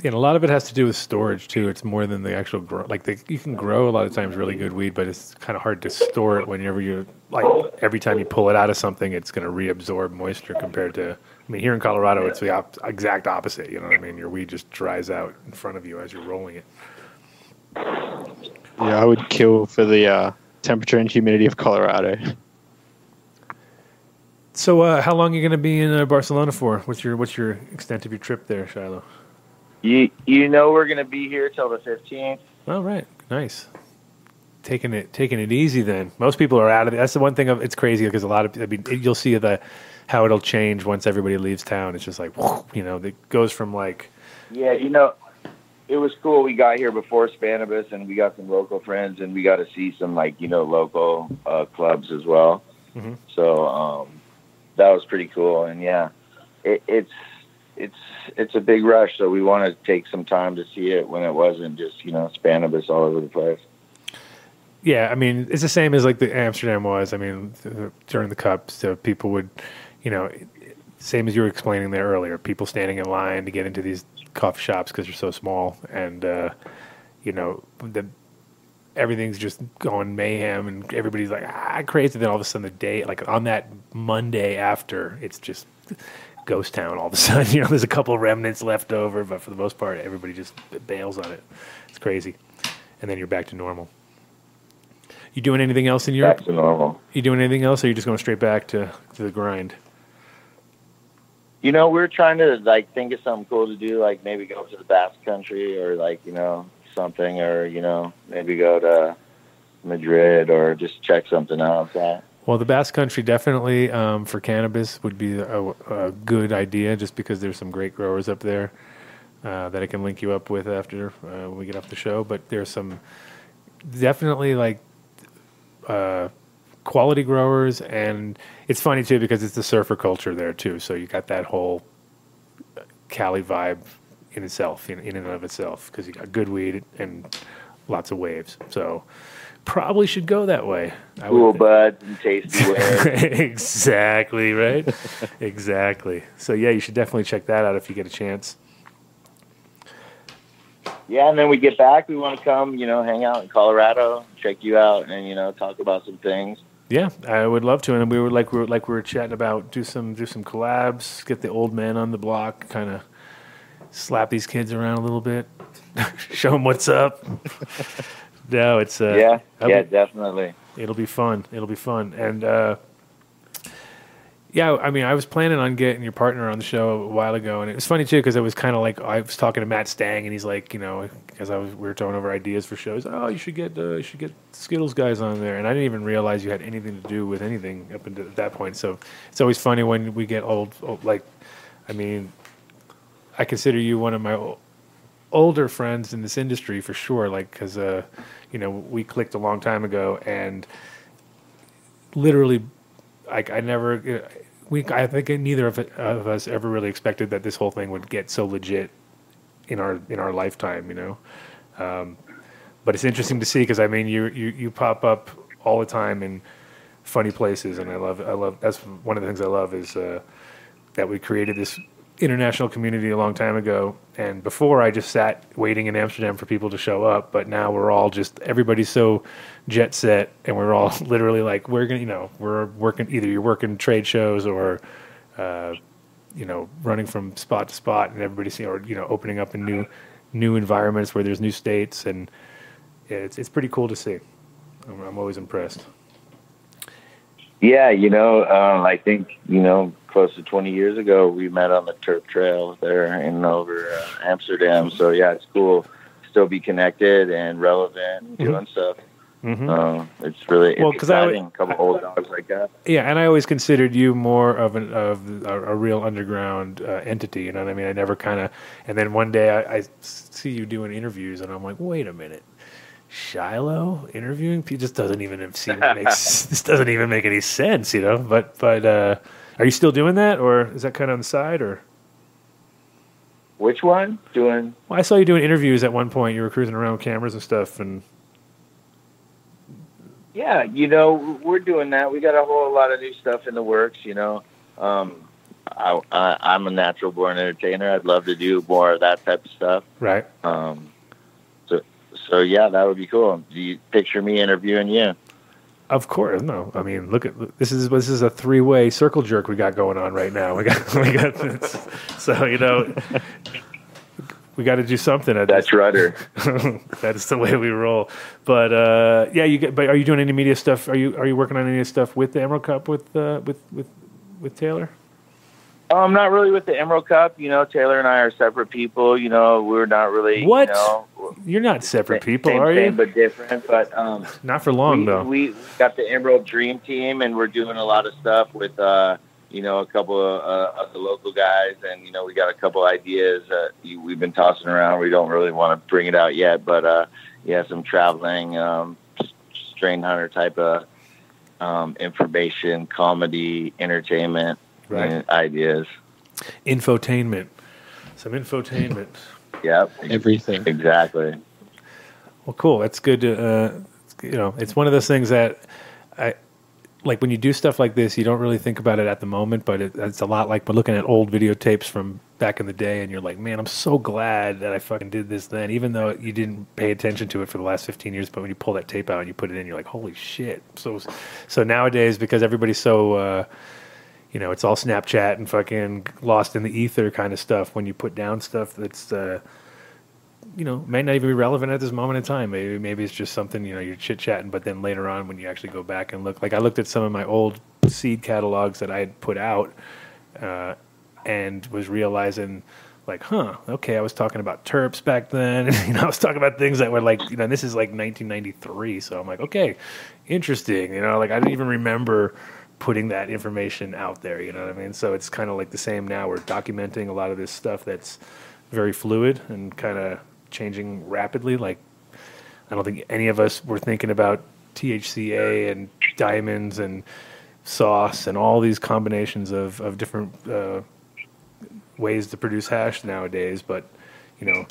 C: And a lot of it has to do with storage too. It's more than the actual grow. Like the, you can grow a lot of times really good weed, but it's kind of hard to store it whenever you like every time you pull it out of something, it's going to reabsorb moisture compared to. I mean, here in Colorado, it's the op- exact opposite. You know what I mean? Your weed just dries out in front of you as you're rolling it.
F: Yeah, I would kill for the uh, temperature and humidity of Colorado.
C: So, uh, how long are you going to be in uh, Barcelona for? What's your What's your extent of your trip there, Shiloh?
G: You you know we're gonna be here till the fifteenth.
C: All right, nice. Taking it, taking it easy. Then most people are out of it. That's the one thing. Of, it's crazy because a lot of. I mean, you'll see the how it'll change once everybody leaves town. It's just like, you know, it goes from like,
G: Yeah, you know, it was cool. We got here before Spannabis, and we got some local friends, and we got to see some like you know local uh, clubs as well.
C: Mhm.
G: So um, that was pretty cool. And yeah, it, it's it's it's a big rush. So we want to take some time to see it when it wasn't just you know Spannabis all over the place.
C: yeah. I mean, it's the same as like the Amsterdam was. I mean, during the cup, so people would, you know, same as you were explaining there earlier. People standing in line to get into these coffee shops because they're so small, and uh, you know the everything's just going mayhem and everybody's like ah crazy then all of a sudden the day like on that monday after it's just ghost town all of a sudden. You know, there's a couple remnants left over, but for the most part, everybody just bails on it. It's crazy, and then you're back to normal. You doing anything else in Europe?
G: Back to normal.
C: You doing anything else, or are you just going straight back to, to the grind?
G: You know, we're trying to like think of something cool to do, like maybe go to the Basque Country or like you know something, or you know maybe go to Madrid or just check something out.
C: Well, the Basque Country definitely um, for cannabis would be a, a good idea, just because there's some great growers up there uh, that I can link you up with after uh, we get off the show. But there's some definitely like uh, quality growers, and it's funny too because it's the surfer culture there too. So you got that whole Cali vibe in itself, in, in and of itself, because you got good weed and lots of waves. So probably should go that way. I
G: cool buds and tasty
C: exactly right exactly so yeah you should definitely check that out if you get a chance
G: yeah, and then we get back. We want to come, you know, hang out in Colorado, check you out, and you know, talk about some things.
C: yeah i would love to and we were like we were like we were chatting about do some do some collabs get the old man on the block kind of slap these kids around a little bit show them what's up no it's uh
G: yeah, yeah,
C: be-
G: definitely.
C: It'll be fun. It'll be fun. And uh, yeah, I mean, I was planning on getting your partner on the show a while ago, and it was funny too because it was kind of like I was talking to Matt Stang, and he's like, you know, because I was we were throwing over ideas for shows. Oh, you should get uh, you should get Zkittlez guys on there, and I didn't even realize you had anything to do with anything up until that point. So it's always funny when we get old, old like, I mean, I consider you one of my older friends in this industry for sure. Like, because uh, you know, we clicked a long time ago, and literally, like, I never. We, I think neither of, of us ever really expected that this whole thing would get so legit in our in our lifetime. You know, um, but it's interesting to see because I mean, you you you pop up all the time in funny places, and I love I love that's one of the things I love is uh, that we created this international community a long time ago. And before, I just sat waiting in Amsterdam for people to show up. But now we're all just everybody's so jet set, and we're all literally like we're gonna, you know, we're working either you're working trade shows or, uh, you know, running from spot to spot, and everybody's or you know opening up in new new environments where there's new states, and yeah, it's it's pretty cool to see. I'm, I'm always impressed.
G: Yeah, you know, uh, I think you know, close to 20 years ago, we met on the Turf Trail there in over uh, Amsterdam. So yeah, it's cool. to Still be connected and relevant, doing stuff.
C: Mhm.
G: Uh, it's really
C: Well,
G: it's
C: 'cause I-
G: exciting. a couple old dogs like that.
C: Yeah, and I always considered you more of an of a, a real underground uh, entity. You know what I mean? I never kind of. And then one day I, I see you doing interviews, and I'm like, wait a minute, Shiloh interviewing? It just doesn't even seem to make this doesn't even make any sense, you know. But but uh, are you still doing that, or is that kind of on the side, or?
G: Which one? Doing
C: Well, I saw you doing interviews at one point. You were cruising around with cameras and stuff, and
G: Yeah, you know, we're doing that. We got a whole lot of new stuff in the works. You know, um, I, I, I'm a natural born entertainer. I'd love to do more of that type of stuff.
C: right.
G: Um, so, so yeah, that would be cool. Do you picture me interviewing you?
C: Of course, no. I mean, look at this is this is a three way circle jerk we got going on right now. We got we got this. so you know we got to do something. At
G: That's rudder.
C: that is the way we roll. But uh, yeah, you get. But are you doing any media stuff? Are you are you working on any stuff with the Emerald Cup with uh, with with with Taylor?
G: Um, not really with the Emerald Cup. You know, Taylor and I are separate people. You know, we're not really.
C: What?
G: You know,
C: You're not separate people,
G: same,
C: are
G: same,
C: you?
G: but different. But um,
C: Not for long
G: we,
C: though.
G: we got the Emerald Dream Team, and we're doing a lot of stuff with, uh, you know, a couple of, uh, of the local guys, and you know, we got a couple ideas that you- we've been tossing around. We don't really want to bring it out yet, but uh, yeah, some traveling, um, strain hunter type of um, information, comedy, entertainment
C: Right.
G: uh, ideas.
C: Infotainment. Some infotainment.
G: Yep,
F: Everything.
G: exactly.
C: Well, cool. That's good. To, uh, you know, it's one of those things that I like when you do stuff like this. You don't really think about it at the moment, but it, it's a lot like when looking at old videotapes from back in the day, and you're like, man, I'm so glad that I fucking did this then, even though you didn't pay attention to it for the last 15 years. But when you pull that tape out and you put it in, you're like, holy shit. So, so nowadays, because everybody's so. Uh, you know, it's all Snapchat and fucking lost in the ether kind of stuff. When you put down stuff that's, uh, you know, may not even be relevant at this moment in time. Maybe maybe it's just something you know you're chit chatting, but then later on when you actually go back and look, like I looked at some of my old seed catalogs that I had put out, uh, and was realizing like, huh, okay, I was talking about terps back then. you know, I was talking about things that were like, you know, this is like 1993. So I'm like, okay, interesting. You know, like I didn't even remember putting that information out there. You know what I mean? So it's kind of like the same now. We're documenting a lot of this stuff that's very fluid and kind of changing rapidly. Like, I don't think any of us were thinking about THCA and diamonds and sauce and all these combinations of, of different uh, ways to produce hash nowadays, but you know,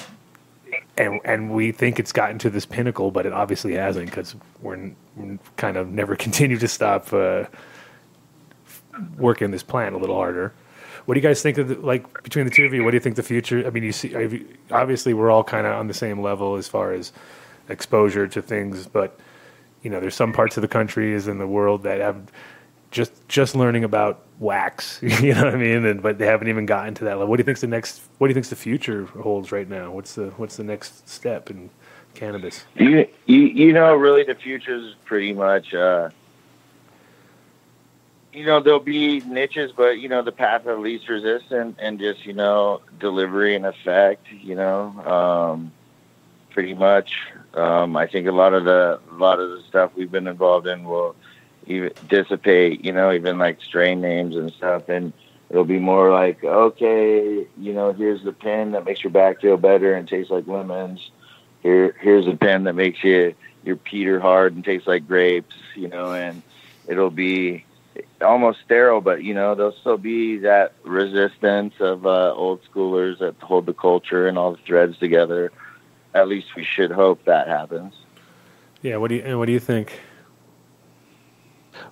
C: and and we think it's gotten to this pinnacle, but it obviously hasn't because we're, we're, kind of never continue to stop uh, working this plant a little harder. What do you guys think of the, like between the two of you? What do you think the future? I mean, you see, obviously we're all kind of on the same level as far as exposure to things, but you know, there's some parts of the country is in the world that have just just learning about wax. You know what I mean? And but they haven't even gotten to that level. What do you think's the next? What do you think's the future holds right now? What's the what's the next step in cannabis?
G: You you, you know, really, the future is pretty much. Uh, you know, there'll be niches, but you know, the path of least resistance and just you know, delivery and effect. You know, um, pretty much. Um, I think a lot of the a lot of the stuff we've been involved in will even dissipate, you know, even like strain names and stuff. And it'll be more like, okay, you know, here's the pen that makes your back feel better and tastes like lemons. Here, here's a pen that makes you your Peter hard and tastes like grapes, you know, and it'll be almost sterile, but you know, there'll still be that resistance of uh, old schoolers that hold the culture and all the threads together. At least we should hope that happens.
C: Yeah. What do you and what do you think?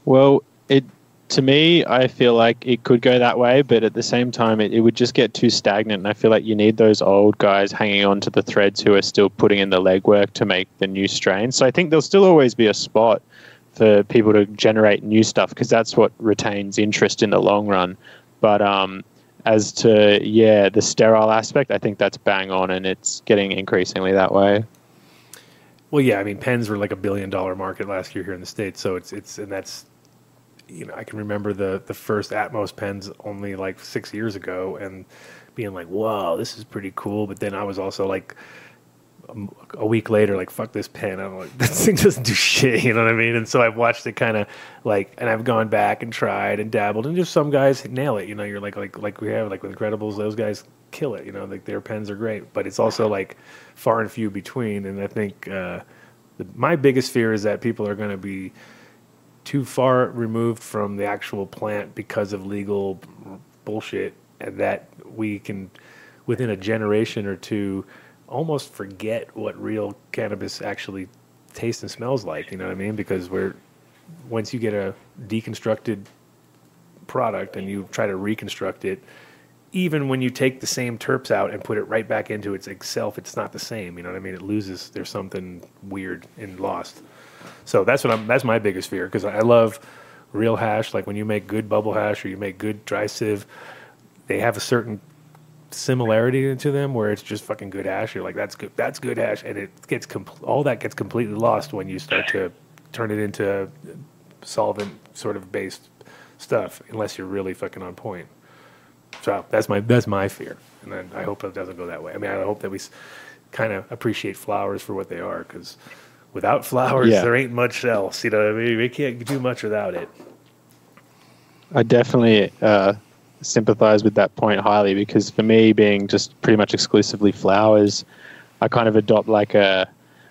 F: Well, it to me, I feel like it could go that way, but at the same time, it, it would just get too stagnant. And I feel like you need those old guys hanging on to the threads who are still putting in the legwork to make the new strain. So I think there'll still always be a spot for people to generate new stuff because that's what retains interest in the long run. But um, as to yeah, the sterile aspect, I think that's bang on, and it's getting increasingly that way.
C: Well, yeah, I mean, pens were like a billion dollar market last year here in the states, so it's it's and that's you know I can remember the the first Atmos pens only like six years ago and being like, whoa, this is pretty cool. But then I was also like a week later, like fuck this pen. I'm like, this thing doesn't do shit. You know what I mean? And so I've watched it kind of like, and I've gone back and tried and dabbled, and just some guys nail it. You know, you're like like like we have like with Incredibles, those guys kill it. You know, like their pens are great, but it's also like far and few between. And I think uh, the, my biggest fear is that people are going to be too far removed from the actual plant because of legal bullshit, and that we can within a generation or two almost forget what real cannabis actually tastes and smells like. You know what I mean? Because we're once you get a deconstructed product and you try to reconstruct it, even when you take the same terps out and put it right back into its itself, it's not the same. You know what I mean? It loses. There's something weird and lost. So that's what I'm. That's my biggest fear because I love real hash. Like when you make good bubble hash or you make good dry sieve, they have a certain similarity to them where it's just fucking good hash. You're like, that's good. That's good hash, and it gets compl- all that gets completely lost when you start to turn it into solvent sort of based stuff, unless you're really fucking on point. So that's my that's my fear, and then I hope it doesn't go that way. I mean, I hope that we kind of appreciate flowers for what they are, because without flowers, yeah. there ain't much else. You know, I mean, we can't do much without it.
F: I definitely uh, sympathize with that point highly because for me, being just pretty much exclusively flowers, I kind of adopt like a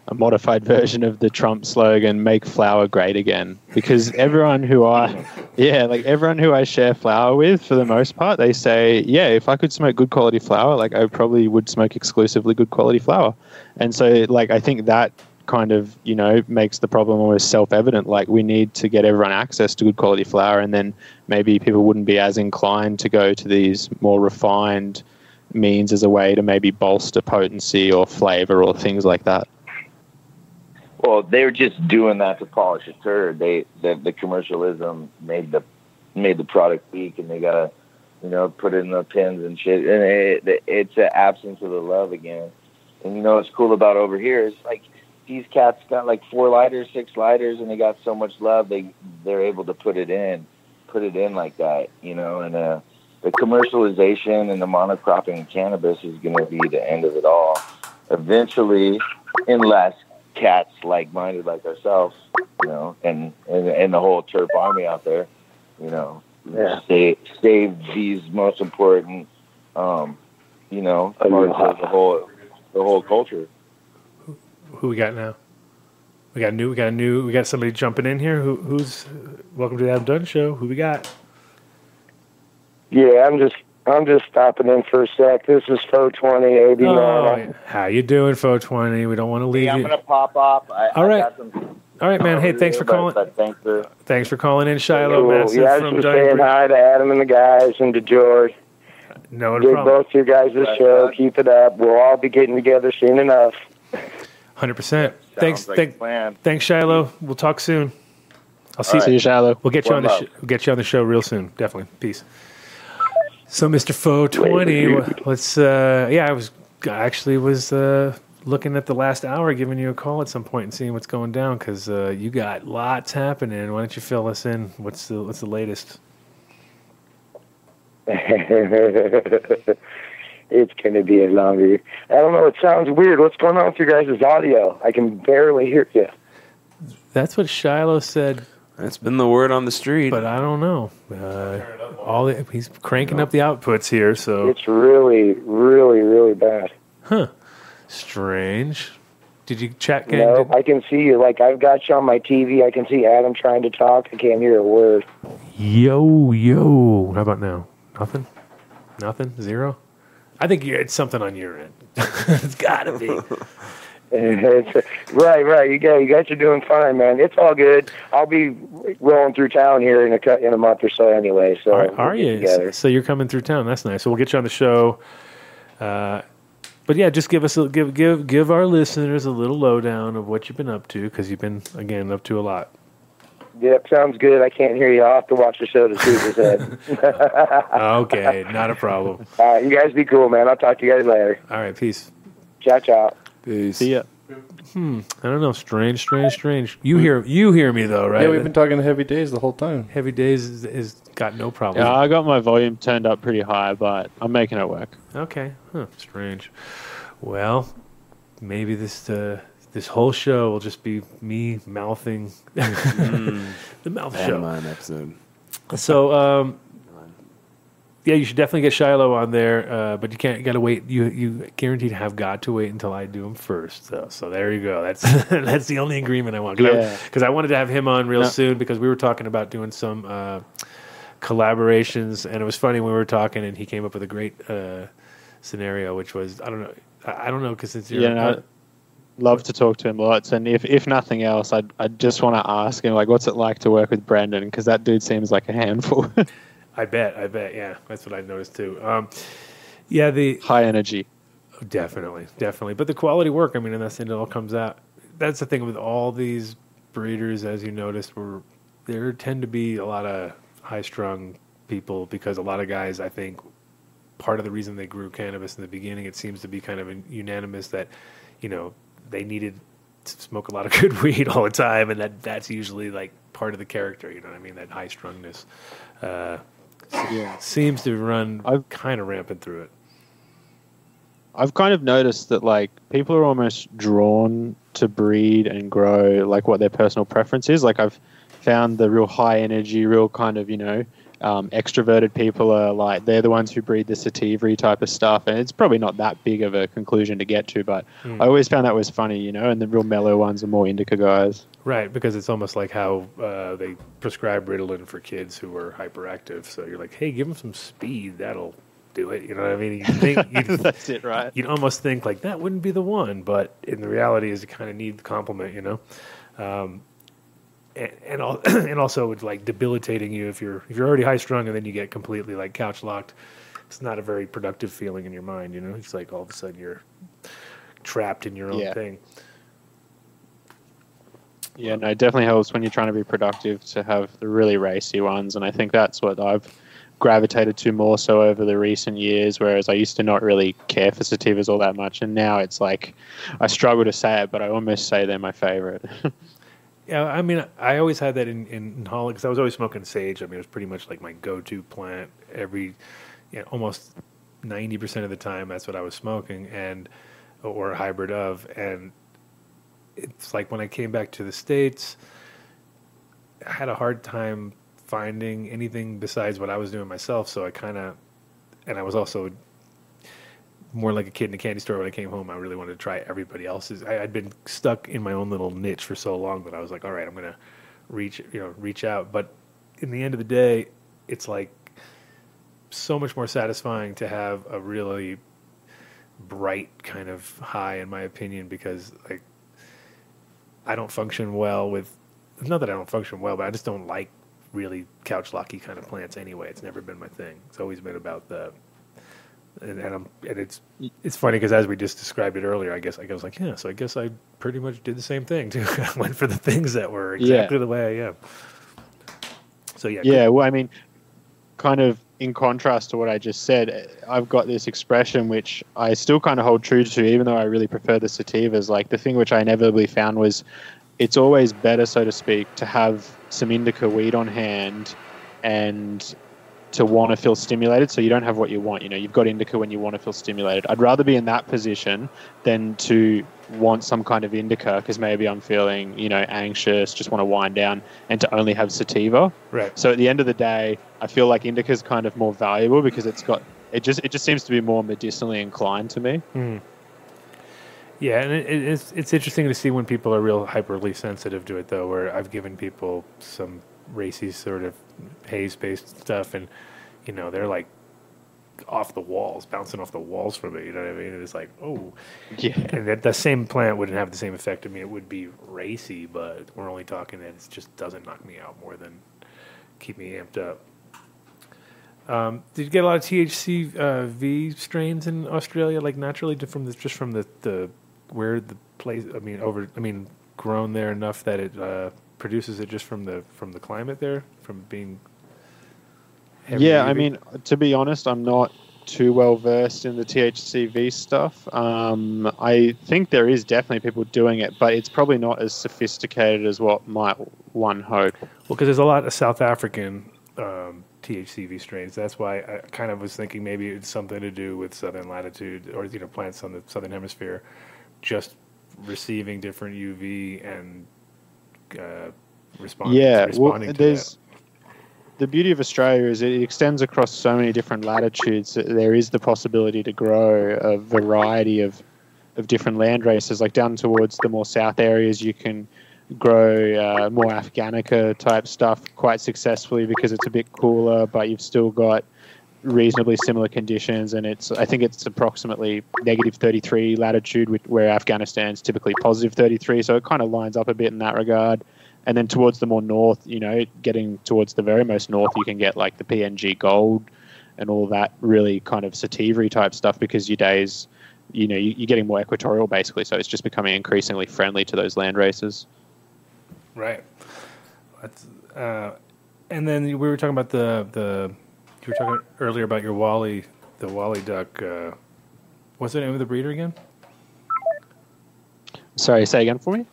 F: a modified version of the Trump slogan "Make flower great again." Because everyone who I, yeah, like everyone who I share flower with, for the most part, they say, "Yeah, if I could smoke good quality flower, like I probably would smoke exclusively good quality flower." And so, like, I think that kind of you know makes the problem almost self-evident. Like, we need to get everyone access to good quality flower and then maybe people wouldn't be as inclined to go to these more refined means as a way to maybe bolster potency or flavor or things like that.
G: Well, they were just doing that to polish a turd. They the, the commercialism made the made the product weak, and they gotta, you know, put it in the pins and shit. And it, it's an absence of the love again. And you know what's cool about over here is like these cats got like four lighters, six lighters, and they got so much love they they're able to put it in, put it in like that, you know. And uh, the commercialization and the monocropping of cannabis is going to be the end of it all. Eventually, unless cats like-minded like ourselves, you know, and and, and the whole turf army out there, you know,
H: Yeah.
G: save save these most important, um, you know, parts of the whole the whole culture.
C: Who we got now? We got new. We got a new. We got somebody jumping in here. Who, who's? Welcome to the Adam Dunn Show. Who we got?
H: Yeah, I'm just I'm just stopping in for a sec. This is Fo twenty eighty
C: Oh,
H: nine.
C: how you doing, Fo Twenty? We don't want to leave
G: Yeah, I'm
C: you.
G: gonna pop off. I,
C: All
G: I
C: right.
G: got some
C: All right, man. Hey, thanks for calling.
G: But thanks for
C: Thanks for calling in, Shiloh
H: Cool.
C: Massive
H: Yeah, I
C: from
H: just saying
C: Bridge.
H: hi to Adam and the guys and to George.
C: No
H: Dig
C: problem.
H: both your guys'
G: Right
H: show. Keep it up. We'll all be getting together soon enough.
C: Hundred percent. Thanks.
G: like
C: Thank,
G: plan.
C: thanks, Shiloh. We'll talk soon. I'll see.
G: All
F: See you, Shiloh.
C: We'll get you
G: One
C: on the sh- we'll get you on the show real soon. Definitely. Peace. So, Mr. Foe twenty, let's. Uh, yeah, I was I actually was uh, looking at the last hour, giving you a call at some point and seeing what's going down because uh, you got lots happening. Why don't you fill us in? What's the What's the latest?
H: it's going to be a longer. I don't know. It sounds weird. What's going on with your guys' audio? I can barely hear you.
C: That's what Shiloh said,
D: That's been the word on the street.
C: but I don't know. Uh, all the, he's cranking up the outputs here, so
H: It's really, really, really bad. Huh?
C: Strange. Did you chat?
H: No,
C: did-
H: I can see you. Like I've got you on my TV. I can see Adam trying to talk. I can't hear a word.
C: Yo, yo. How about now? Nothing? Nothing? Zero? I think you- it's something on your end. it's got to be.
H: Right, right. You got, you guys are doing fine, man. It's all good. I'll be rolling through town here in a in a month or so, anyway. So
C: Are,
H: we'll
C: are you?
H: Together.
C: So you're coming through town. That's nice. So we'll get you on the show. Uh, but yeah, just give us a, give give give our listeners a little lowdown of what you've been up to because you've been again up to a lot.
H: Yep, sounds good. I can't hear you. I'll have to watch the show to see what said.
C: Okay, not a problem.
H: all right, you guys be cool, man. I'll talk to you guys later.
C: All right, peace.
H: Ciao, ciao.
D: Peace.
F: See ya. Hmm.
C: I don't know. Strange, strange, strange. You hear you hear me though, right?
E: Yeah, we've been talking to Heavy Days the whole time.
C: Heavy Days is, is got no problem.
F: Yeah, I got my volume turned up pretty high, but I'm making it work.
C: Okay. Huh. Strange. Well, maybe this uh, this whole show will just be me mouthing the mouth show.
D: Pantomime episode.
C: So, um, yeah, you should definitely get Shiloh on there, uh, but you can't. You got to wait. You you guaranteed have got to wait until I do them first. So, so there you go. That's that's the only agreement I want.
F: Yeah.
C: Because I, wanted to have him on real
F: No.
C: soon because we were talking about doing some uh, collaborations, and it was funny when we were talking, and he came up with a great uh, scenario, which was I don't know. I I don't know because since you're
F: Yeah, no, love to talk to him lots, and if if nothing else, I'd, I just want to ask him like, what's it like to work with Brendan? Because that dude seems like a handful,
C: I bet, I bet, yeah, that's what I noticed too. Um, yeah, the
F: high energy.
C: Definitely, definitely. But the quality work, I mean, and that's it all comes out. That's the thing with all these breeders, as you noticed, were there tend to be a lot of high strung people because a lot of guys, I think, part of the reason they grew cannabis in the beginning, it seems to be kind of unanimous that, you know, they needed to smoke a lot of good weed all the time, and that that's usually like part of the character. You know what I mean? That high strungness uh,
F: Yeah.
C: seems to run
F: I've-
C: kind of rampant through it.
F: I've kind of noticed that like people are almost drawn to breed and grow like what their personal preference is. Like I've found the real high energy, real kind of you know um, extroverted people are like they're the ones who breed the sativa type of stuff, and it's probably not that big of a conclusion to get to. But
C: Hmm.
F: I always found that was funny, you know. And the real mellow ones are more indica guys.
C: Right, because it's almost like how uh, they prescribe Ritalin for kids who are hyperactive. So you're like, hey, give them some speed. That'll do it. You know what I mean? You think you'd,
F: That's it, right?
C: you'd almost think like that wouldn't be the one, but in the reality is you kind of need the compliment, you know. Um, and and, and also it's like debilitating you if you're if you're already high strung and then you get completely like couch locked. It's not a very productive feeling in your mind, you know. It's like all of a sudden you're trapped in your own
F: Yeah.
C: thing.
F: Yeah, no, it definitely helps when you're trying to be productive to have the really racy ones, and I think that's what I've gravitated to more so over the recent years. Whereas I used to not really care for sativas all that much, and now it's like I struggle to say it, but I almost say they're my favorite.
C: Yeah, I mean, I always had that in in, Holland because I was always smoking sage. I mean, it was pretty much like my go-to plant every, you know, almost ninety percent of the time. That's what I was smoking, and or a hybrid of. And it's like when I came back to the states, I had a hard time finding anything besides what I was doing myself. So I kind of, and I was also more like a kid in a candy store when I came home. I really wanted to try everybody else's. I, I'd been stuck in my own little niche for so long that I was like, all right, I'm gonna reach, you know, reach out. But in the end of the day, it's like so much more satisfying to have a really bright kind of high, in my opinion, because like I don't function well with. Not that I don't function well, but I just don't like really couch locky kind of plants anyway. It's never been my thing. It's always been about the and, and, I'm, and it's it's funny because as we just described it earlier, I guess I was like, yeah, so I guess I pretty much did the same thing too. I went for the things that were exactly
F: Yeah.
C: the way I am. So yeah,
F: yeah, well, I mean, kind of in contrast to what I just said, I've got this expression which I still kind of hold true to, even though I really prefer the sativas. Like the thing which I inevitably found was it's always better, so to speak, to have some indica weed on hand and to want to feel stimulated so you don't have what you want you know you've got indica when you want to feel stimulated i'd rather be in that position than to want some kind of indica because maybe i'm feeling you know anxious just want to wind down and to only have sativa
C: right.
F: so at the end of the day i feel like indica is kind of more valuable because it's got it just it just seems to be more medicinally inclined to me
C: Mm. Yeah, and it, it- it's it's interesting to see when people are real hyperly sensitive to it, though. Where I've given people some racy sort of haze based stuff, and you know they're like off the walls, bouncing off the walls from it. You know what I mean? And it's like, oh,
F: yeah
C: and that the same plant wouldn't have the same effect. I mean, it would be racy, but we're only talking that it just doesn't knock me out more than keep me amped up. Um, did you get a lot of THC uh, V strains in Australia, like naturally, from the just from the, the where the place? I mean, over. I mean, grown there enough that it uh, produces it just from the from the climate there, from being.
F: Yeah, I mean, to be honest, I'm not too well versed in the THCV stuff. Um, I think there is definitely people doing it, but it's probably not as sophisticated as what might one hope.
C: Well, because there's a lot of South African um, THCV strains. That's why I kind of was thinking maybe it's something to do with southern latitude or you know plants on the southern hemisphere, just receiving different UV and uh, respond,
F: yeah,
C: responding
F: well,
C: to
F: there's the beauty of Australia is it extends across so many different latitudes. that There is the possibility to grow a variety of of different land races. Like down towards the more south areas, you can grow uh, more Afghanica type stuff quite successfully because it's a bit cooler, but you've still got reasonably similar conditions and it's I think it's approximately negative 33 latitude where Afghanistan's typically positive 33 so it kind of lines up a bit in that regard and then towards the more north you know getting towards the very most north you can get like the PNG gold and all that really kind of sativary type stuff because your days you know you- you're getting more equatorial basically so it's just becoming increasingly friendly to those land races.
C: Right. That's, uh, and then we were talking about the the you were talking earlier about your Wally the Wally duck. Uh, what's the name of the breeder again?
F: sorry say again for me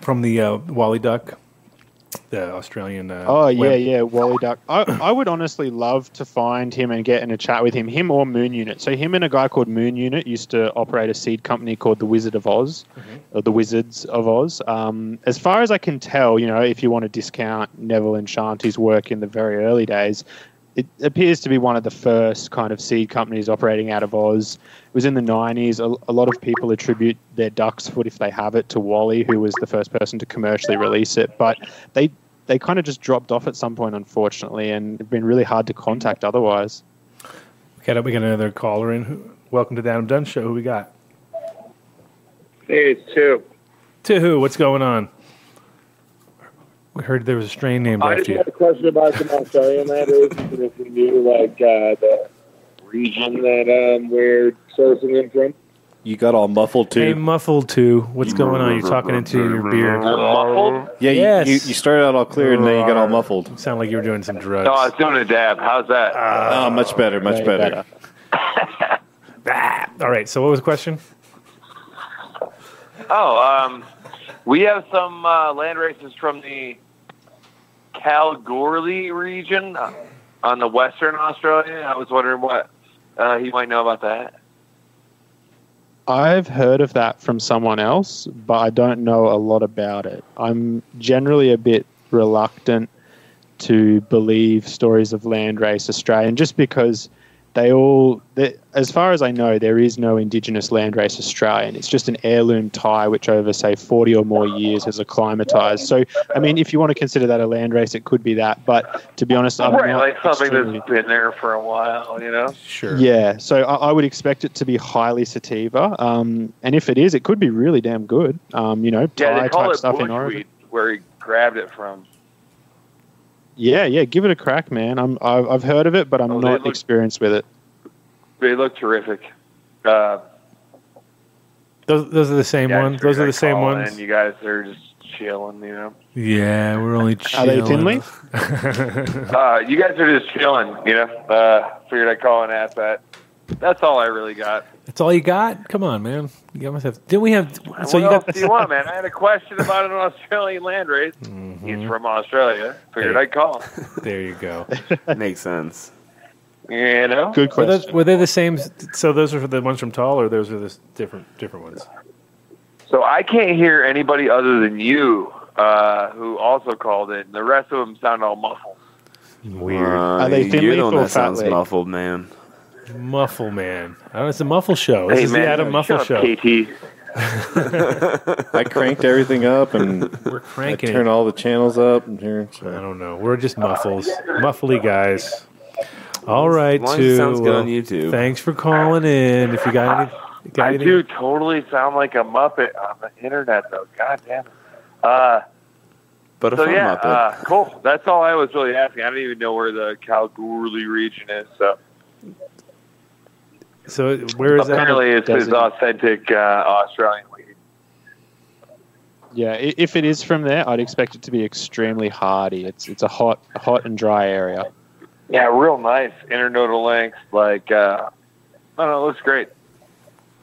C: From the uh, Wally duck, the Australian. Uh,
F: Oh yeah,
C: web-
F: yeah, Wally Duck. I, I would honestly love to find him and get in a chat with him, him or Moon Unit. So him and a guy called Moon Unit used to operate a seed company called the Wizard of Oz, or the Wizards of Oz. Um, as far as I can tell, you know, if you want to discount Neville and Shanti's work in the very early days, it appears to be one of the first kind of seed companies operating out of Oz. It was in the 90s. A, a lot of people attribute their duck's foot, if they have it, to Wally, who was the first person to commercially release it. But they they kind of just dropped off at some point, unfortunately, and it's been really hard to contact otherwise.
C: We got, we got another caller in. Welcome to the Adam Dunn Show. Who we got?
I: Hey, it's two.
C: Tuhu, what's going on? We heard there was a strain named
I: I
C: after
I: just
C: you.
I: had a question about some Australian letters, and if we knew like uh, the region that um, we're sourcing them from.
E: You got all muffled too.
C: Hey, muffled too. What's going on? You're talking into your beard.
J: Muffled?
E: yeah, you-
C: Yes.
E: you, you started out all clear and then you got all muffled.
C: Sound like you were doing some drugs.
J: No, I was doing a dab. How's that?
E: Oh, much better, much
F: Way
E: better.
F: better.
C: All right. So what was the question?
J: Oh, um, we have some uh, land races from the Kalgoorlie region uh, on the western Australia. I was wondering what uh, you might know about that.
F: I've heard of that from someone else, but I don't know a lot about it. I'm generally a bit reluctant to believe stories of landrace Australian just because they all, they, as far as I know, there is no Indigenous landrace Australian. It's just an heirloom tie which over, say, 40 or more years has acclimatized. So, I mean, if you want to consider that a landrace, it could be that. But to be honest, I'm
J: right,
F: not
J: like something that's been there for a while, you know?
C: Sure.
F: yeah, so I, I would expect it to be highly sativa, um, and if it is, it could be really damn good. Um, you know,
J: Yeah,
F: Thai type stuff in Oregon.
J: where he grabbed it from.
F: Yeah, yeah, give it a crack, man. I'm I've, I've heard of it, but I'm
J: Oh,
F: not
J: look-
F: experienced with it.
J: They look terrific. Uh,
C: Those, those are the same
J: yeah,
C: ones. Those are the same ones.
J: in, You guys are just chilling, you know?
C: Yeah, we're only
F: Are
C: chilling.
F: they Finley?
J: Uh, you guys are just chilling, you know? Uh, figured I'd call and ask that. That's all I really got.
C: That's all you got? Come on, man. You got myself. Didn't we have? So
J: what
C: you
J: else
C: got.
J: do you want, man? I had a question about an Australian land race.
C: Mm-hmm.
J: He's from Australia. Figured
C: Hey.
J: I'd call.
C: There you go.
D: Makes sense.
J: You know?
F: Good
C: Were,
F: question.
C: those, were they the same? So those are the ones from Tall, or those are the different different ones?
J: So I can't hear anybody other than you uh, who also called in. The rest of them sound all muffled.
C: Weird.
D: Uh,
F: Are they
D: you're the one
F: or
D: that sounds muffled, man.
C: Muffle man. Oh, it's a muffle show. This
J: hey,
C: is
J: man,
C: the Adam Muffle show.
J: up, KT.
E: I cranked everything up and
C: We're cranking
E: turned
C: it.
E: all the channels up and here.
C: I don't know. We're just muffles, muffly guys. All right,
D: As long as
C: too.
D: it sounds good
C: Well,
D: on YouTube.
C: Thanks for calling in. If you got any, got
J: I
C: any
J: do totally sound like a Muppet on the internet, though. God damn it. Uh,
D: But a
J: so
D: fun
J: yeah,
D: Muppet.
J: uh, cool. That's all I was really asking. I don't even know where the Kalgoorlie region is. So
C: so where is that?
J: apparently, it's, it's
F: desert.
J: authentic uh, Australian weed.
F: Yeah, if it is from there, I'd expect it to be extremely hardy. It's it's a hot hot and dry area.
J: Yeah, real nice internodal length. Like, uh, I don't know, it looks great.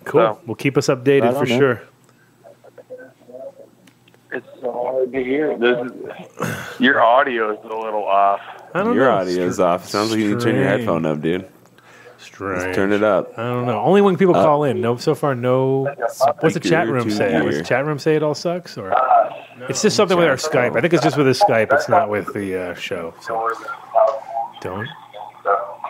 C: Cool.
J: So-
C: Well, keep us updated for
F: on, man.
C: sure.
J: It's so hard to hear. This is, your audio is a little off.
C: I don't
D: Your
C: know.
D: is off. Sounds like you need to turn your headphone up, dude.
C: Strange.
D: Just turn it up.
C: I don't know. Only when people call in. No, so far, no. What's the chat room say? Does the chat room say it all sucks, or it's just something with our Skype? I think it's just with the Skype. It's not with the uh, show. So don't,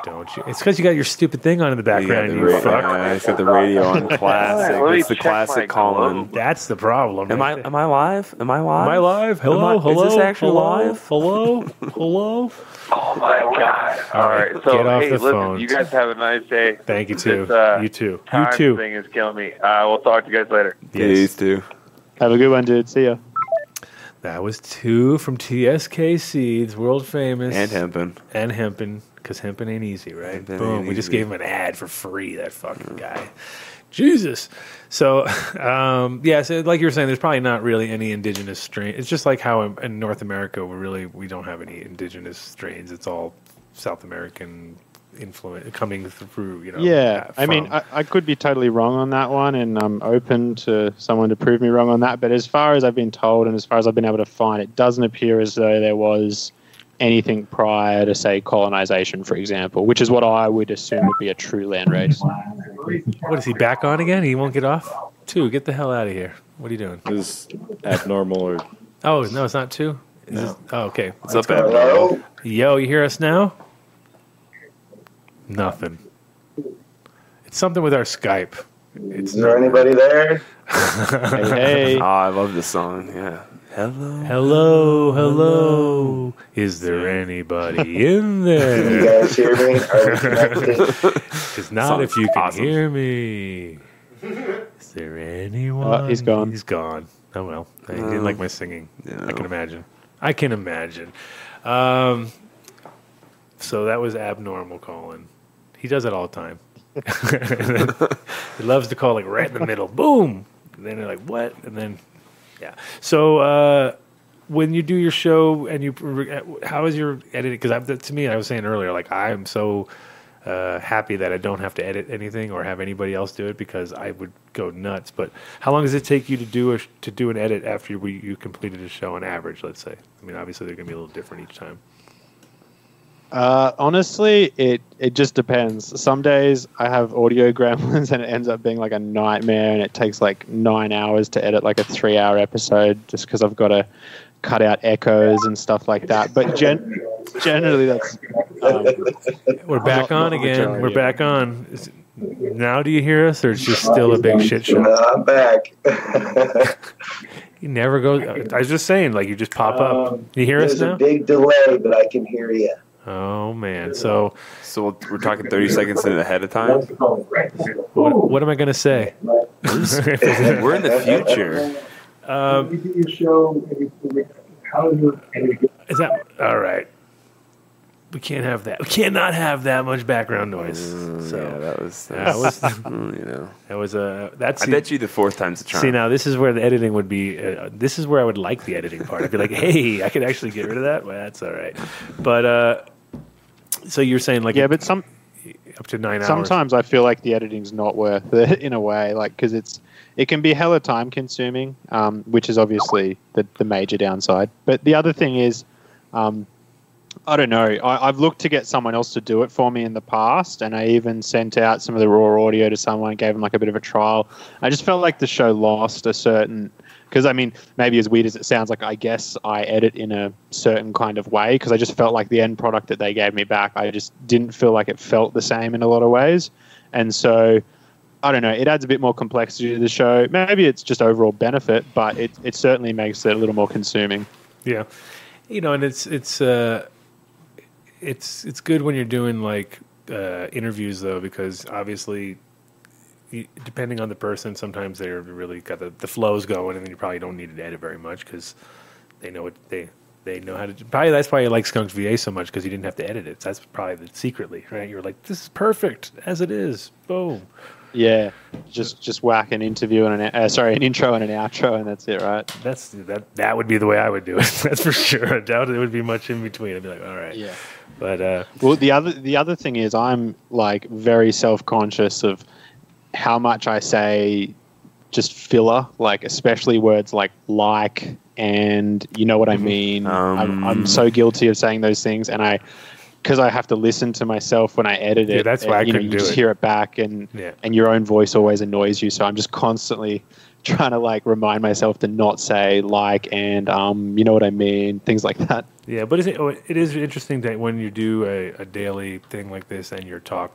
C: don't you? It's because you got your stupid thing on in the
D: You got
C: background.
D: the
C: You
D: ra-
C: fuck.
D: yeah, it's got the radio on classic.
J: Let me
D: It's the classic calling.
C: That's the problem.
D: Am I
C: right
D: am I live? Am I live?
C: Am I live? Hello,
D: Am I- is
C: hello.
D: this actually
C: hello,
D: live?
C: Hello, hello.
J: Oh my god! All right, so
C: Get off
J: hey,
C: the
J: listen,
C: phone.
J: you guys have a nice day.
C: Thank you too.
J: This, uh,
C: you too. You too.
J: thing is killing me. Uh, we'll talk to you guys later.
D: These two.
F: Have a good one, dude. See ya.
C: That was two from TSK Seeds, world famous,
D: And Hempen,
C: and Hempin, because Hempin ain't easy, right?
D: Hempin
C: Boom.
D: ain't
C: We just
D: easy.
C: gave him an ad for free. That fucking guy. Jesus. So, um, yeah. So, like you were saying, there's probably not really any indigenous strain. It's just like how in, in North America, we really we don't have any indigenous strains. It's all South American influence coming through. You know.
F: Yeah,
C: uh,
F: I mean, I, I could be totally wrong on that one, and I'm open to someone to prove me wrong on that. But as far as I've been told, and as far as I've been able to find, it doesn't appear as though there was anything prior to, say, colonization, for example, which is what I would assume would be a true land race.
C: what is he back on again? He won't get off. Two, get the hell out of here. What are you doing?
E: Is abnormal or
C: Oh no, it's not two. Is
E: No.
C: this- oh, okay.
D: What's up, Abnormal?
C: Yo, you hear us now? Nothing. It's something with our Skype. It's
I: Is there anybody there?
F: hey, hey.
D: Oh, I love this song. Yeah. Hello.
C: Hello, hello. Is there anybody in there?
I: Can you guys hear me? Are we connected?
C: Because not if you can
D: awesome.
C: hear me. Is there anyone?
F: Oh, he's gone.
C: He's gone. Oh well. He didn't like my singing.
D: Yeah.
C: I can imagine. I can imagine. Um, so that was abnormal calling. He does it all the time. he loves to call like right in the middle, boom. And then they're like, what? And then, yeah. So uh, when you do your show and you, how is your editing? Because to me, I was saying earlier, like I'm so uh, happy that I don't have to edit anything or have anybody else do it because I would go nuts. But how long does it take you to do a to do an edit after you, you completed a show on average? Let's say. I mean, obviously they're going to be a little different each time.
F: Uh, honestly, it it just depends. Some days I have audio gremlins and it ends up being like a nightmare, and it takes like nine hours to edit like a three-hour episode just because I've got to cut out echoes and stuff like that. But gen- generally, that's um,
C: we're back
F: not-
C: on
F: not
C: again.
F: majority.
C: We're back on. Is- now, do you hear us, or it's just still a big shit show?
I: No, I'm back.
C: You never go. I was just saying, like you just pop up. You hear us
I: There's
C: now?
I: a big delay, but I can hear you.
C: Oh man! So,
D: so we'll, we're talking 30 seconds in ahead of time.
C: what, what am I going to say?
D: We're in the future.
C: Um, is that all right? We can't have that. We cannot have that much background noise. so
D: Mm, yeah, that was
C: that was
D: mm, you know.
C: that was a that's.
D: I bet you the fourth time's a charm.
C: See now, this is where the editing would be. Uh, this is where I would like the editing part. I'd be like, hey, I could actually get rid of that. Well, that's all right. But uh, so you're saying like
F: yeah, but some
C: up to nine hours.
F: sometimes I feel like the editing's not worth it in a way, like because it's it can be hella time consuming, um, which is obviously the the major downside. But the other thing is, um, I don't know. I, I've looked to get someone else to do it for me in the past, and I even sent out some of the raw audio to someone, gave them like a bit of a trial. I just felt like the show lost a certain. Because I mean, maybe as weird as it sounds, like I guess I edit in a certain kind of way. Because I just felt like the end product that they gave me back, I just didn't feel like it felt the same in a lot of ways, and so I don't know. It adds a bit more complexity to the show. Maybe it's just overall benefit, but it it certainly makes it a little more consuming.
C: Yeah, you know, and it's it's uh, it's it's good when you're doing like uh, interviews though, because obviously, depending on the person, sometimes they're really got the the flows going, and then you probably don't need to edit very much because they know what they they know how to. do. Probably that's why you like Skunks VA so much because you didn't have to edit it. That's probably the secretly right. You're like, this is perfect as it is. Boom.
F: Yeah, just just whack an interview and an uh, sorry an intro and an outro, and that's it, right?
C: That's that. That would be the way I would do it. That's for sure. I doubt it would be much in between. I'd be like, all right.
F: Yeah.
C: But uh,
F: Well, the other the other thing is I'm like very self conscious of how much I say just filler, like especially words like like and you know what I mean. I'm, I'm so guilty of saying those things, and I because I have to listen to myself when I edit it.
C: Yeah, that's why
F: uh,
C: I
F: you know, you
C: do
F: just
C: it.
F: hear it back, and
C: Yeah.
F: and your own voice always annoys you. So I'm just constantly trying to like remind myself to not say like and um you know what I mean, things like that.
C: Yeah, but is it, oh, it is interesting that when you do a, a daily thing like this and you're talk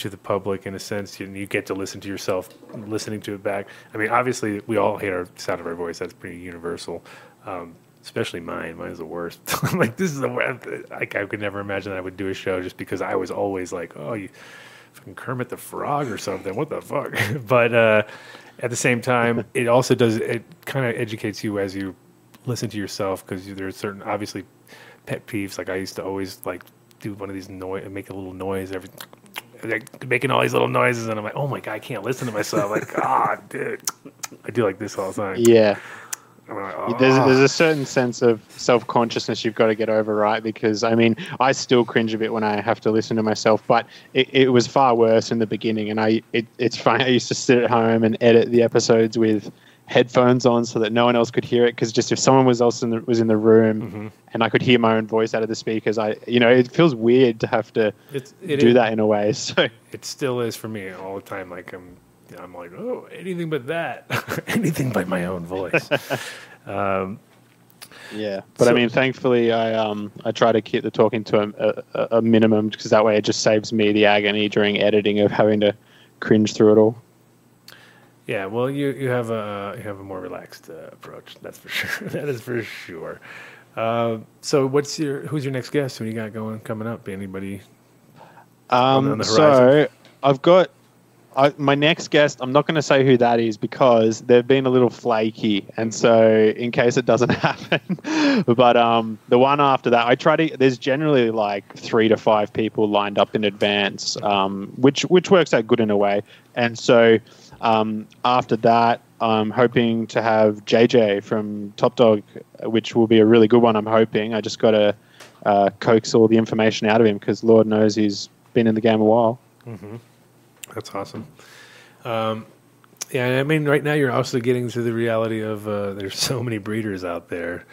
C: to the public in a sense, you, you get to listen to yourself listening to it back. I mean, obviously, we all hate our sound of our voice. That's pretty universal. Um, especially mine. Mine's the worst. I'm like, this is the worst. Like, I could never imagine that I would do a show just because I was always like, oh, you fucking Kermit the Frog or something. What the fuck? but uh, at the same time, it also does. It kind of educates you as you listen to yourself because there's certain obviously pet peeves. Like I used to always like do one of these noise, make a little noise every. Like making all these little noises, and I'm like, "Oh my god, I can't listen to myself!" Like, God, dude, I do like this all the time.
F: Yeah.
C: Like,
F: There's,
C: "Ah."
F: there's a certain sense of self consciousness you've got to get over, right? Because I mean, I still cringe a bit when I have to listen to myself, but it, it was far worse in the beginning. And I, it, it's funny. I used to sit at home and edit the episodes with headphones on so that no one else could hear it. Because just if someone was else in the, was in the room
C: Mm-hmm.
F: and I could hear my own voice out of the speakers, I, you know, it feels weird to have to
C: It's- it
F: do
C: is-
F: that in a way. So
C: it still is for me all the time. Like I'm, I'm like, oh, anything but that, anything but my own voice. um,
F: Yeah, but I mean, thankfully, I um I try to keep the talking to a, a, a minimum because that way it just saves me the agony during editing of having to cringe through it all.
C: Yeah, well, you you have a you have a more relaxed uh, approach. That's for sure. that is for sure. Uh, so, what's your who's your next guest? Who do you got going coming up? Anybody?
F: Um,
C: on the
F: so? I've got I, my next guest, I'm not going to say who that is because they've been a little flaky, and so in case it doesn't happen, but um, the one after that, I try to. There's generally like three to five people lined up in advance, um, which which works out good in a way, and so um, after that, I'm hoping to have JJ from Top Dawg, which will be a really good one. I'm hoping. I just got to uh, coax all the information out of him because Lord knows he's been in the game a while.
C: Mm-hmm. That's awesome. Um, yeah, I mean, right now you're also getting to the reality of uh, there's so many breeders out there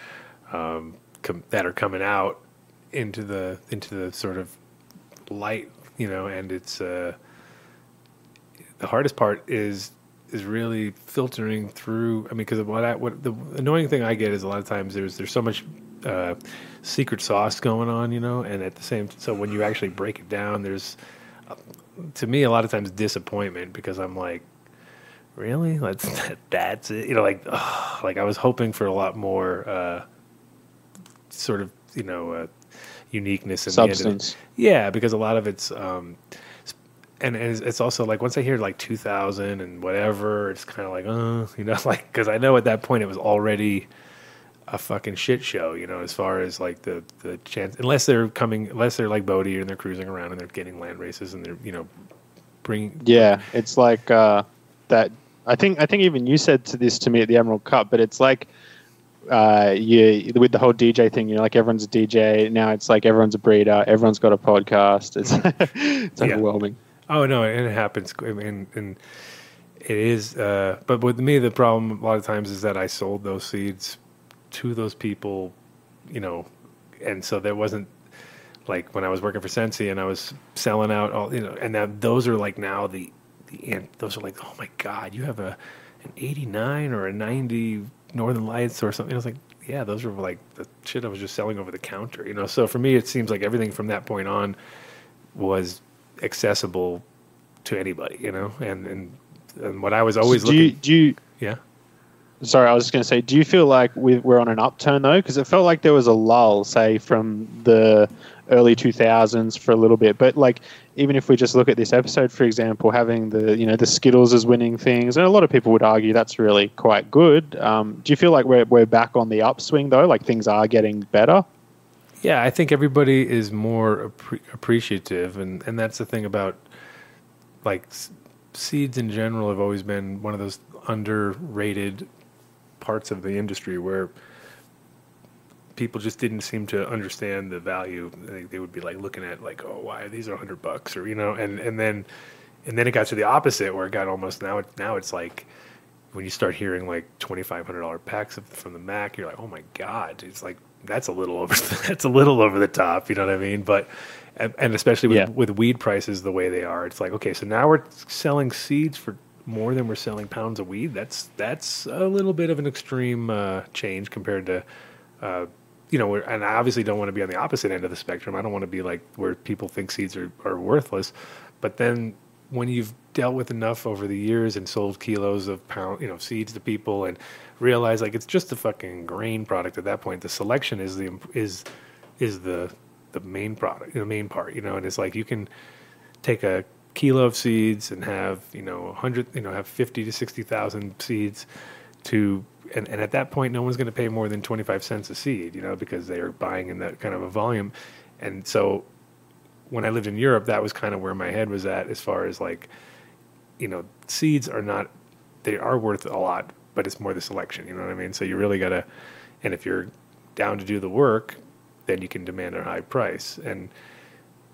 C: um, com- that are coming out into the into the sort of light, you know, and it's uh, the hardest part is is really filtering through. I mean, because what I, what the annoying thing I get is a lot of times there's there's so much uh, secret sauce going on, you know, and at the same so when you actually break it down, there's uh, to me a lot of times disappointment because I'm like, really, that's that's it, you know, like ugh, like I was hoping for a lot more uh, sort of you know uh, uniqueness in the end of it.
F: Substance.
C: Yeah, because a lot of it's um, and it's it's also like once I hear like 2000 and whatever, it's kind of like, uh, you know, like because I know at that point it was already a fucking shit show, you know, as far as like the the chance, unless they're coming, unless they're like Bodhi and they're cruising around and they're getting land races and they're you know bringing
F: Yeah, it's like uh, that. I think I think even you said to this to me at the Emerald Cup, but it's like uh, you with the whole DJ thing. You know, like everyone's a DJ now. It's like everyone's a breeder. Everyone's got a podcast. It's it's
C: Yeah.
F: overwhelming.
C: Oh no, and it happens, mean, and it is. Uh, but with me, the problem a lot of times is that I sold those seeds to those people, you know, and so there wasn't like when I was working for Sensi and I was selling out all, you know, and now those are like now the the and those are like, oh my god, you have a an eighty nine or a ninety Northern Lights or something. I was like, yeah, those were like the shit I was just selling over the counter, you know. So for me, it seems like everything from that point on was accessible to anybody, you know. And and, and what I was always
F: do
C: looking,
F: you do you?
C: yeah.
F: Sorry, I was just going to say, do you feel like we, we're on an upturn though? Because it felt like there was a lull, say, from the early 2000s for a little bit. But like, even if we just look at this episode, for example, having the you know the Zkittlez as winning things, and a lot of people would argue that's really quite good. Um, do you feel like we're we're back on the upswing though? Like things are getting better.
C: Yeah, I think everybody is more appre- appreciative, and, and that's the thing about like s- seeds in general have always been one of those underrated parts of the industry where people just didn't seem to understand the value. They, they would be like looking at like, oh, why these are hundred bucks, or you know, and and then and then it got to the opposite where it got almost now it now it's like when you start hearing like twenty five hundred dollar packs from the Mac, you're like, oh my god, it's like that's a little over that's a little over the top. You know what I mean? But and, especially with,
F: Yeah.
C: with weed prices the way they are, it's like okay, so now we're selling seeds for more than we're selling pounds of weed. That's that's a little bit of an extreme uh, change compared to. Uh, you know, and I obviously don't want to be on the opposite end of the spectrum. I don't want to be like where people think seeds are, are worthless. But then when you've dealt with enough over the years and sold kilos of pound, you know, seeds to people and realize like it's just a fucking grain product at that point. The selection is the is is the the main product, the main part, you know. And it's like you can take a kilo of seeds and have you know 100 you know have 50 to 60,000 seeds to and, and at that point no one's going to pay more than 25 cents a seed you know because they are buying in that kind of a volume and so when I lived in Europe that was kind of where my head was at as far as like you know seeds are not they are worth a lot but it's more the selection you know what I mean so you really got to and if you're down to do the work then you can demand a high price and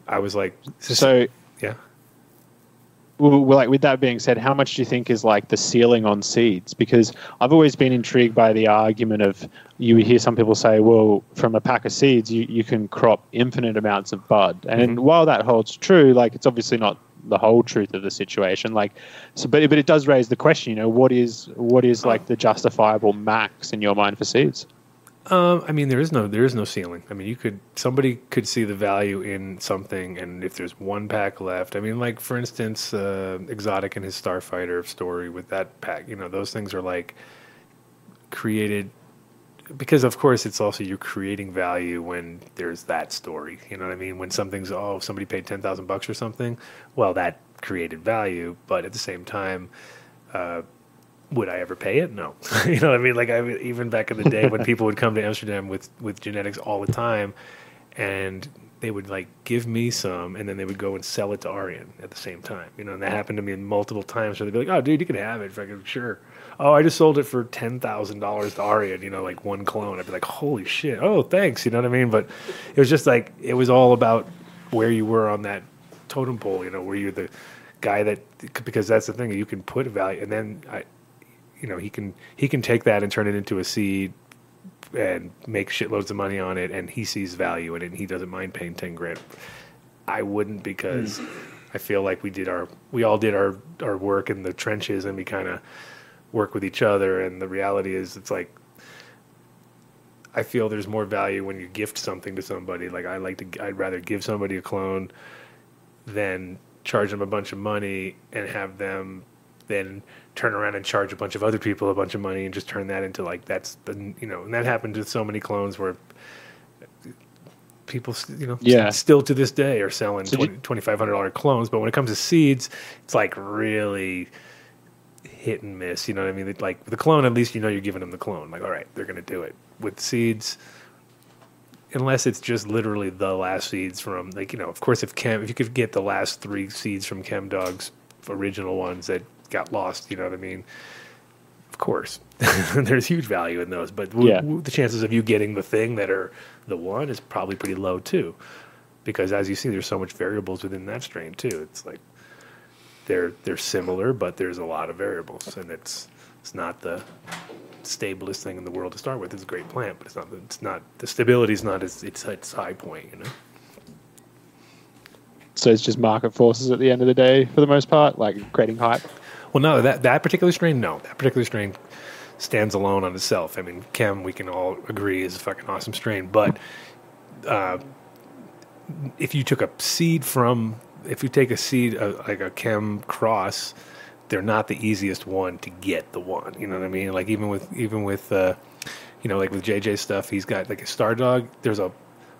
C: I was like
F: So
C: yeah
F: well, like with that being said, how much do you think is like the ceiling on seeds? Because I've always been intrigued by the argument of you would hear some people say, well, from a pack of seeds, you, you can crop infinite amounts of bud. And mm-hmm. while that holds true, like it's obviously not the whole truth of the situation. Like, so, but but it does raise the question, you know, what is what is like the justifiable max in your mind for seeds?
C: Um, I mean, there is no there is no ceiling. I mean, you could somebody could see the value in something, and if there's one pack left, I mean, like for instance, uh, Exotic and his Starfighter story with that pack. You know, those things are like created because, of course, it's also you're creating value when there's that story. You know what I mean? When something's oh somebody paid ten thousand bucks or something, well that created value, but at the same time, uh, would I ever pay it? No. you know what I mean? Like I even back in the day when people would come to Amsterdam with with genetics all the time, and they would like give me some, and then they would go and sell it to Arjan at the same time. You know, and that happened to me multiple times. So they'd be like, "Oh, dude, you can have it." Fucking sure. Oh, I just sold it for ten thousand dollars to Arjan. You know, like one clone. I'd be like, "Holy shit!" Oh, thanks. You know what I mean? But it was just like it was all about where you were on that totem pole. You know, where you're the guy that because that's the thing you can put value, and then I, you know, he can he can take that and turn it into a seed and make shitloads of money on it, and he sees value in it, and he doesn't mind paying ten grand. I wouldn't because hmm. I feel like we did our we all did our our work in the trenches, and we kind of work with each other. And the reality is, it's like I feel there's more value when you gift something to somebody. Like I like to, I'd rather give somebody a clone than charge them a bunch of money and have them then turn around and charge a bunch of other people a bunch of money and just turn that into like that's the you know and that happened with so many clones where people you know
F: Yeah.
C: still to this day are selling
F: So
C: twenty twenty five hundred dollar clones but when it comes to seeds it's like really hit and miss you know what I mean? Like the clone at least you know you're giving them the clone. Like all right they're gonna do it. With seeds unless it's just literally the last seeds from like you know of course if chem if you could get the last three seeds from chem dogs original ones that got lost you know what i mean? Of course. There's huge value in those but w-
F: Yeah.
C: w- the chances of you getting the thing that are the one is probably pretty low too. Because as you see there's so much variables within that strain too. It's like they're they're similar but there's a lot of variables and it's it's not the stablest thing in the world to start with. It's a great plant, but it's not. It's not. The stability is not its its, its high point. You know.
F: So it's just market forces at the end of the day for the most part, like creating hype.
C: Well, no, that that particular strain, no, that particular strain stands alone on itself. I mean, Chem, we can all agree is a fucking awesome strain, but uh, if you took a seed from, if you take a seed uh, like a Chem cross, they're not the easiest one to get the one. You know what I mean? Like even with even with uh, you know like with JJ stuff, he's got like a Stardawg. There's a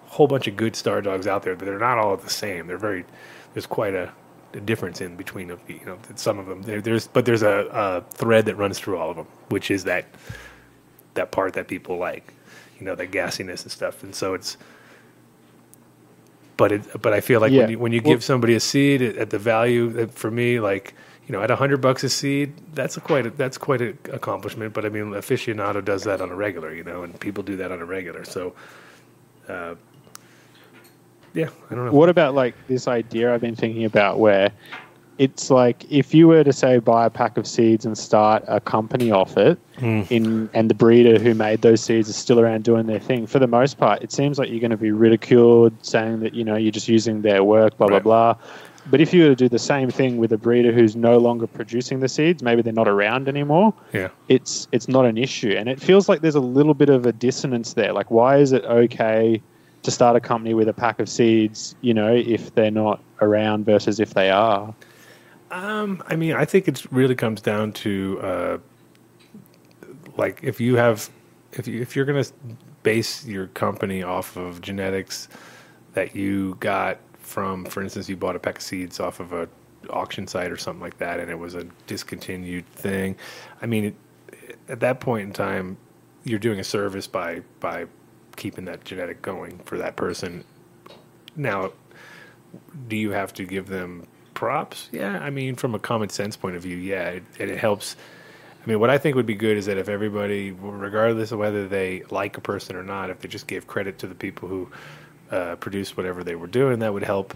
C: whole bunch of good Stardawgs out there, but they're not all the same. They're very there's quite a, a difference in between of you know some of them. There, there's but there's a, a thread that runs through all of them, which is that that part that people like, you know, the gassiness and stuff. And so it's. But it, but I feel like
F: Yeah.
C: when you when you
F: Well-
C: give somebody a seed at, at the value that for me like you know at a hundred bucks a seed that's a quite a, that's quite an accomplishment. But I mean aficionado does that on a regular, you know, and people do that on a regular. So, uh, yeah, I don't know.
F: What about like this idea I've been thinking about where it's like if you were to say buy a pack of seeds and start a company off it mm. in and the breeder who made those seeds is still around doing their thing for the most part it seems like you're going to be ridiculed saying that you know you're just using their work blah
C: Right.
F: blah blah. But if you were to do the same thing with a breeder who's no longer producing the seeds maybe they're not around anymore
C: Yeah.
F: it's it's not an issue. And it feels like there's a little bit of a dissonance there. Like why is it okay to start a company with a pack of seeds you know if they're not around versus if they are
C: Um, I mean, I think it really comes down to uh, like if you have if you if you're gonna base your company off of genetics that you got from, for instance, you bought a pack of seeds off of a auction site or something like that, and it was a discontinued thing. I mean, it, at that point in time, you're doing a service by by keeping that genetic going for that person. Now, do you have to give them props? Yeah, I mean, from a common sense point of view, yeah, it, and it helps. I mean, what I think would be good is that if everybody, regardless of whether they like a person or not, if they just gave credit to the people who uh, produced whatever they were doing, that would help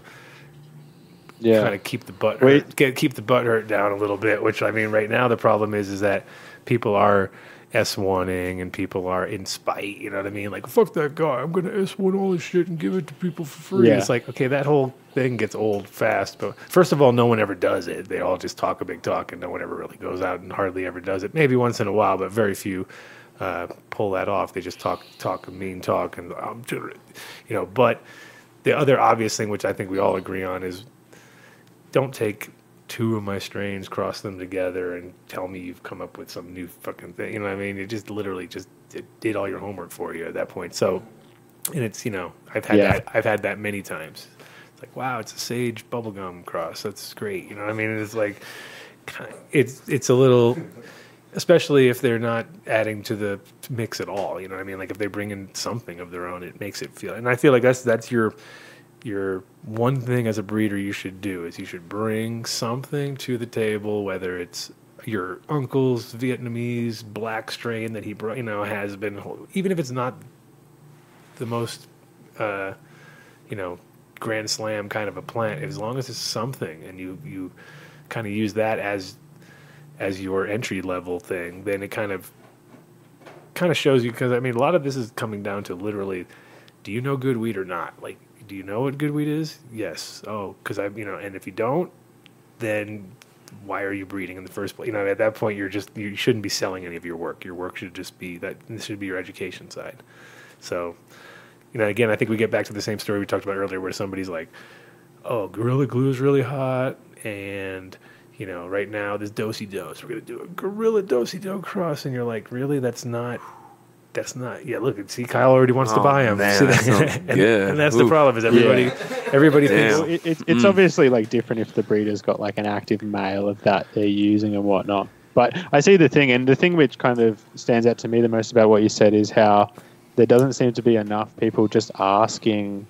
F: yeah
C: kind of keep the butt hurt, get keep the butt hurt down a little bit. Which I mean, right now the problem is is that people are S oneing and people are in spite. You know what I mean? Like fuck that guy, I'm gonna S one all this shit and give it to people for free.
F: Yeah.
C: It's like okay, that whole thing gets old fast. But first of all, no one ever does it. They all just talk a big talk, and no one ever really goes out and hardly ever does it. Maybe once in a while, but very few. Uh, pull that off. They just talk, talk a mean talk, and I'm, you know. But the other obvious thing, which I think we all agree on, is don't take two of my strains, cross them together, and tell me you've come up with some new fucking thing. You know what I mean? It just literally just it did all your homework for you at that point. So, and it's you know I've had
F: Yeah.
C: that I've had that many times. Like, wow, it's a sage bubblegum cross. That's great. You know what I mean? It's like, it's it's a little, especially if they're not adding to the mix at all. You know what I mean? Like if they bring in something of their own, it makes it feel. And I feel like that's that's your your one thing as a breeder you should do is you should bring something to the table, whether it's your uncle's Vietnamese black strain that he brought, you know, has been, even if it's not the most, uh, you know, grand slam kind of a plant, as long as it's something and you, you kind of use that as, as your entry level thing, then it kind of, kind of shows you, because I mean, a lot of this is coming down to literally, do you know good weed or not? Like, do you know what good weed is? Yes. Oh, because I, you know, and if you don't, then why are you breeding in the first place? You know, at that point, you're just you shouldn't be selling any of your work. Your work should just be that. This should be your education side. So, you know, again, I think we get back to the same story we talked about earlier, where somebody's like, "Oh, Gorilla Glue is really hot," and you know, right now this dosey dose, we're gonna do a Gorilla dosey do cross, and you're like, really? That's not. That's not. Yeah, look. See, Kyle already wants to
D: Oh,
C: buy them.
D: man,
C: See
D: that
C: and, and that's the problem. Is everybody, everybody thinks
F: Well, it, it's it's
D: Mm.
F: obviously like different if the breeder's got like an active male of that they're using and whatnot. But I see the thing, and the thing which kind of stands out to me the most about what you said is how there doesn't seem to be enough people just asking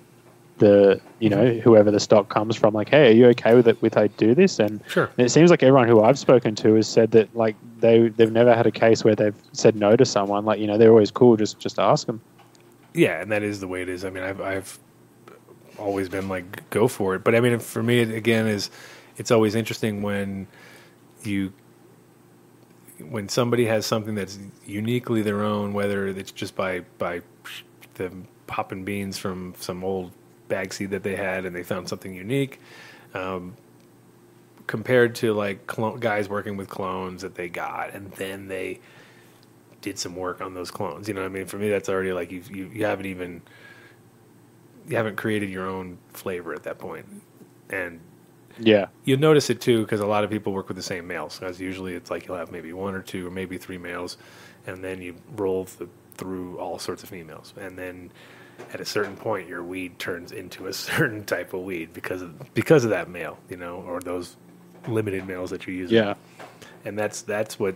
F: the you know whoever the stock comes from like hey are you okay with it with I do this and
C: Sure.
F: and it seems like everyone who I've spoken to has said that like they they've never had a case where they've said no to someone like you know they're always cool just just ask them
C: yeah, and that is the way it is. I mean, I've I've always been like go for it, but I mean, for me, it, again, is it's always interesting when you when somebody has something that's uniquely their own, whether it's just by by them popping beans from some old bag seed that they had and they found something unique. Um, compared to like clo- guys working with clones that they got and then they did some work on those clones. You know I mean? For me, that's already like you you, you haven't even you haven't created your own flavor at that point, and
F: yeah.
C: You'll notice it too because a lot of people work with the same males. As usually, it's like you'll have maybe one or two or maybe three males, and then you roll th- through all sorts of females, and then at a certain point, your weed turns into a certain type of weed because of because of that male, you know, or those limited males that you're using.
F: Yeah.
C: And that's that's what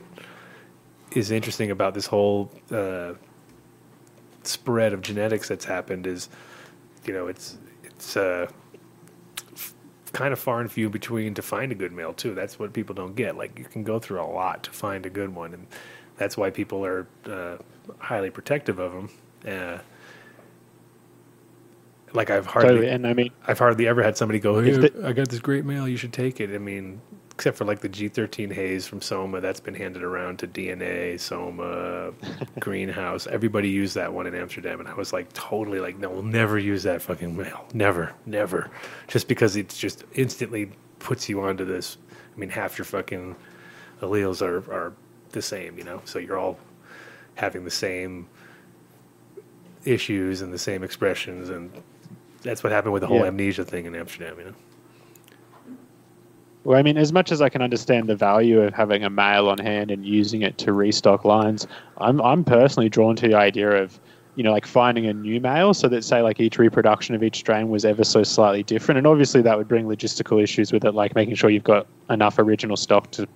C: is interesting about this whole uh, spread of genetics that's happened is you know it's it's uh, kind of far and few between to find a good male too that's what people don't get like you can go through a lot to find a good one and that's why people are uh, highly protective of them uh, like I've hardly
F: totally and I mean
C: I've hardly ever had somebody go, "Hey,
F: the-
C: I got this great male. You should take it." I mean, except for like the G13 haze from Soma, that's been handed around to DNA, Soma, Greenhouse. Everybody used that one in Amsterdam, and I was like, totally like, no, we'll never use that fucking male, never, never, just because it just instantly puts you onto this. I mean, half your fucking alleles are are the same, you know, so you're all having the same issues and the same expressions and that's what happened with the whole
F: Yeah.
C: amnesia thing in Amsterdam, you know.
F: Well, I mean, as much as I can understand the value of having a male on hand and using it to restock lines, I'm I'm personally drawn to the idea of, you know, like finding a new male so that say like each reproduction of each strain was ever so slightly different, and obviously that would bring logistical issues with it, like making sure you've got enough original stock to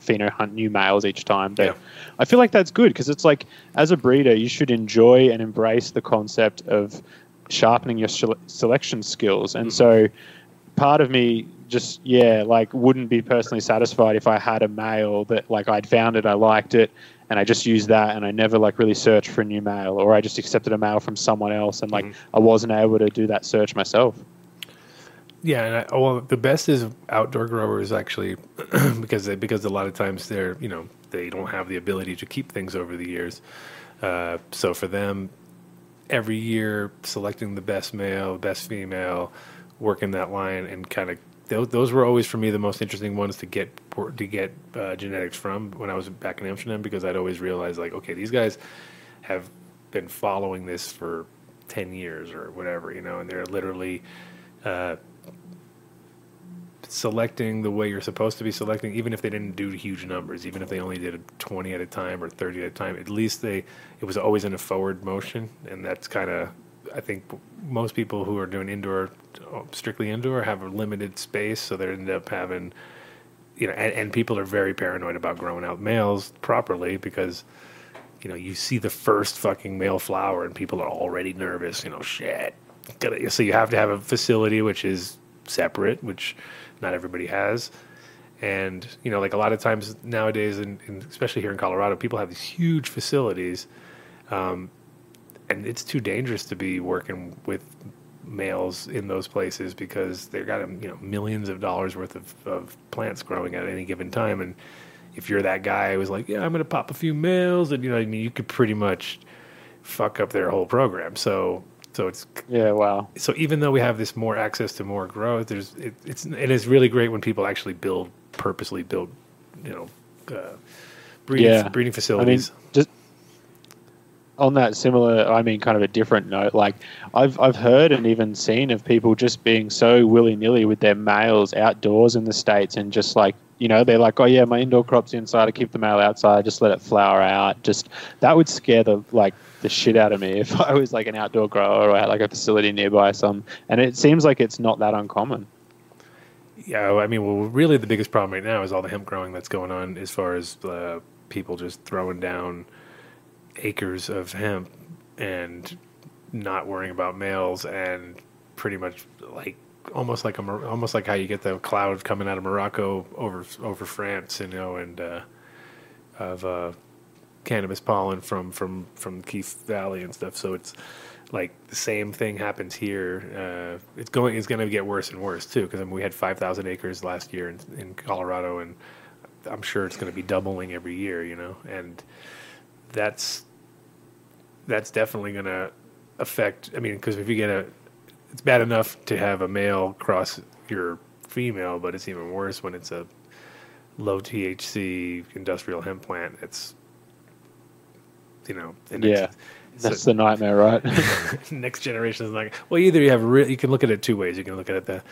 F: pheno hunt new males each time. But
C: Yeah.
F: I feel like that's good because it's like as a breeder, you should enjoy and embrace the concept of sharpening your sele- selection skills, and mm-hmm. so part of me just yeah like wouldn't be personally satisfied if i had a male that like i'd found it i liked it and i just used that and i never like really searched for a new male or i just accepted a male from someone else and like i wasn't able to do that search myself
C: Yeah, and I, well, the best is outdoor growers actually, because they, because a lot of times they're you know they don't have the ability to keep things over the years. Uh, so for them, every year selecting the best male, best female, working that line, and kind of those, were always for me the most interesting ones to get to get uh, genetics from when I was back in Amsterdam because I'd always realized like okay these guys have been following this for ten years or whatever you know, and they're literally. Uh, selecting the way you're supposed to be selecting, even if they didn't do huge numbers, even if they only did 20 at a time or 30 at a time, at least they it was always in a forward motion, and that's kind of I think most people who are doing indoor, strictly indoor, have a limited space, so they end up having, you know, and, and people are very paranoid about growing out males properly because, you know, you see the first fucking male flower and people are already nervous. You know, shit. So you have to have a facility which is separate, which not everybody has. And you know, like a lot of times nowadays, and especially here in Colorado, people have these huge facilities, um, and it's too dangerous to be working with males in those places because they've got you know millions of dollars worth of, of plants growing at any given time, and if you're that guy who's like, yeah, I'm gonna pop a few males, and you know, I mean, you could pretty much fuck up their whole program. So, so it's
F: Yeah, wow.
C: so even though we have this more access to more growth, there's it, it's it is really great when people actually build purposely build, you know, uh, breeding
F: yeah.
C: breeding
F: I mean,
C: facilities.
F: On that similar, I mean, kind of a different note. Like I've I've heard and even seen of people just being so willy nilly with their males outdoors in the states, and just like you know, they're like, oh yeah, my indoor crop's inside. I keep the male outside. Just let it flower out. Just that would scare the like the shit out of me if I was like an outdoor grower or had like a facility nearby. Some, and it seems like it's not that uncommon.
C: Yeah, I mean, well, really, the biggest problem right now is all the hemp growing that's going on, as far as uh, people just throwing down acres of hemp and not worrying about males, and pretty much like almost like a almost like how you get the cloud coming out of Morocco over over France, you know, and uh, of uh, cannabis pollen from from from Ketama Valley and stuff. So it's like the same thing happens here. Uh, it's going. It's going to get worse and worse too. Because I mean, we had five thousand acres last year in, in Colorado, and I'm sure it's going to be doubling every year. You know, and that's that's definitely going to affect. I mean, because if you get a, it's bad enough to have a male cross your female, but it's even worse when it's a low THC industrial hemp plant. It's you know, and
F: Yeah,
C: it's-
F: that's the nightmare, right?
C: next generation is like well either you have re- you can look at it two ways you can look at it the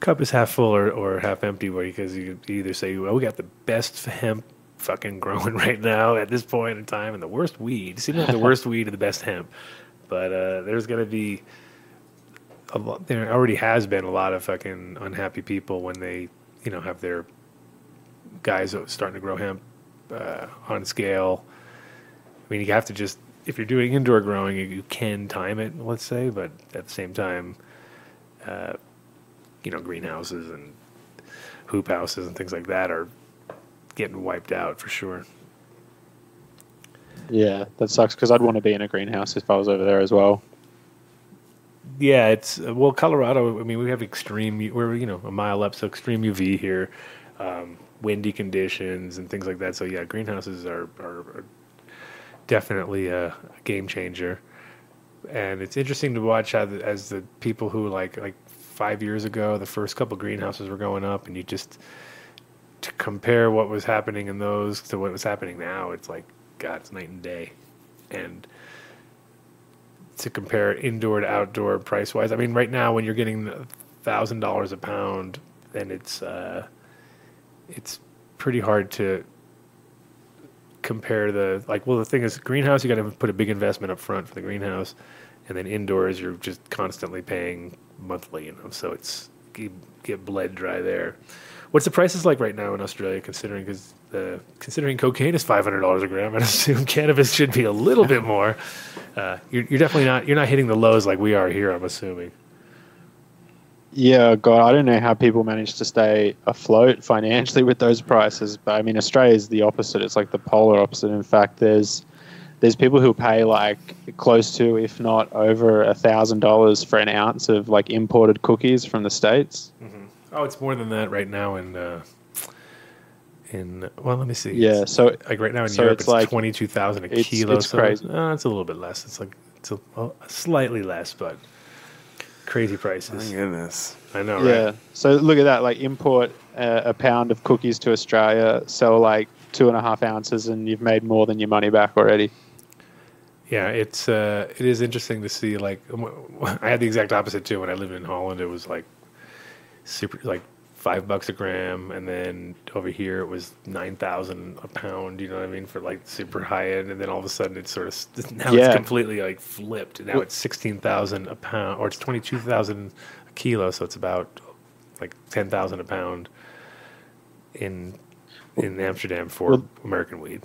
C: cup is half full or, or half empty way because you you either say well we got the best hemp fucking growing right now at this point in time and the worst weed seem like the worst weed and the best hemp. But uh, there's going to be a lot there already has been a lot of fucking unhappy people when they you know have their guys starting to grow hemp uh, on scale. I mean, you have to just if you're doing indoor growing, you, you can time it, let's say, but at the same time, uh, you know, greenhouses and hoop houses and things like that are getting wiped out for sure.
F: yeah, that sucks because I'd want to be in a greenhouse if I was over there as well.
C: Yeah, it's uh, well, Colorado. I mean, we have extreme. We're you know a mile up, so extreme UV here, um, windy conditions and things like that. So yeah, greenhouses are are, are definitely a game changer. And it's interesting to watch how the, as the people who like like five years ago, the first couple greenhouses were going up, and you just to compare what was happening in those to what was happening now. It's like God, it's night and day, and to compare indoor to outdoor price wise. I mean, right now when you're getting thousand dollars a pound, then it's uh, it's pretty hard to compare the like. Well, the thing is, greenhouse you got to put a big investment up front for the greenhouse, and then indoors you're just constantly paying monthly. You know, so it's get bled dry there. What's the prices like right now in Australia? Considering because uh, considering cocaine is five hundred dollars a gram, I assume cannabis should be a little bit more. Uh, you're, you're definitely not you're not hitting the lows like we are here. I'm assuming.
F: Yeah, God, I don't know how people manage to stay afloat financially with those prices. But I mean, Australia is the opposite. It's like the polar opposite. In fact, there's there's people who pay like close to, if not over, a thousand dollars for an ounce of like imported cookies from the states.
C: Oh, it's more than that right now in uh, in well, let me see.
F: Yeah,
C: It's-
F: so-
C: like right now in
F: so
C: Europe,
F: it's
C: it's,
F: like-
C: twenty two thousand a
F: it's-
C: kilo.
F: it's
C: so
F: crazy.
C: Uh, it's a little bit less. It's like it's a, well, slightly less, but crazy prices.
D: My goodness.
C: I know,
F: yeah.
C: right?
F: So look at that. Like import uh, a pound of cookies to Australia, sell like two and a half ounces, and you've made more than your money back already.
C: Yeah, it's uh, it is interesting to see. Like, I had the exact opposite too when I lived in Holland. It was like super, like five bucks a gram, and then over here it was nine thousand a pound. You know what I mean for like super high end, and then all of a sudden it's sort of now
F: Yeah.
C: it's completely like flipped. Now it's sixteen thousand a pound, or it's twenty two thousand a kilo, so it's about like ten thousand a pound in in Amsterdam for
F: Well-
C: American weed.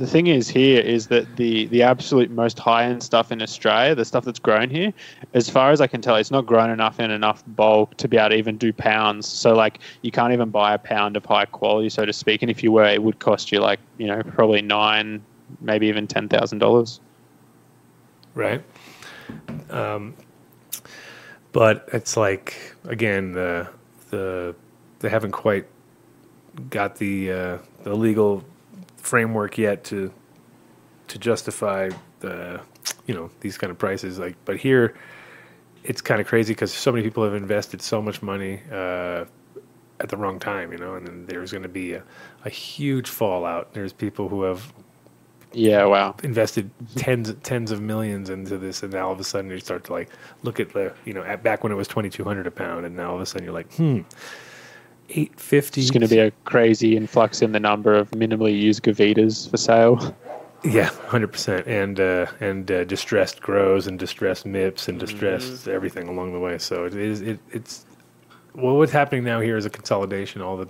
F: The thing is here is that the the absolute most high end stuff in Australia, the stuff that's grown here, as far as I can tell, it's not grown enough in enough bulk to be able to even do pounds. So like you can't even buy a pound of high quality, so to speak. And if you were, it would cost you like you know probably nine, maybe even ten thousand dollars.
C: right? Um, but it's like again the the they haven't quite got the uh, the legal framework yet to to justify the you know these kind of prices. Like, but here it's kind of crazy because so many people have invested so much money uh, at the wrong time, you know, and then there's going to be a, a huge fallout. There's people who have
F: Yeah, wow.
C: invested tens tens of millions into this, and now all of a sudden you start to like look at the you know at, back when it was twenty two hundred a pound, and now all of a sudden you're like, hmm, eight fifty.
F: It's going to be a crazy influx in the number of minimally used Gavitas for sale.
C: yeah, hundred percent, and uh, and uh, distressed grows and distressed mips and distressed everything along the way. So it is it it's well, what's happening now here is a consolidation. All the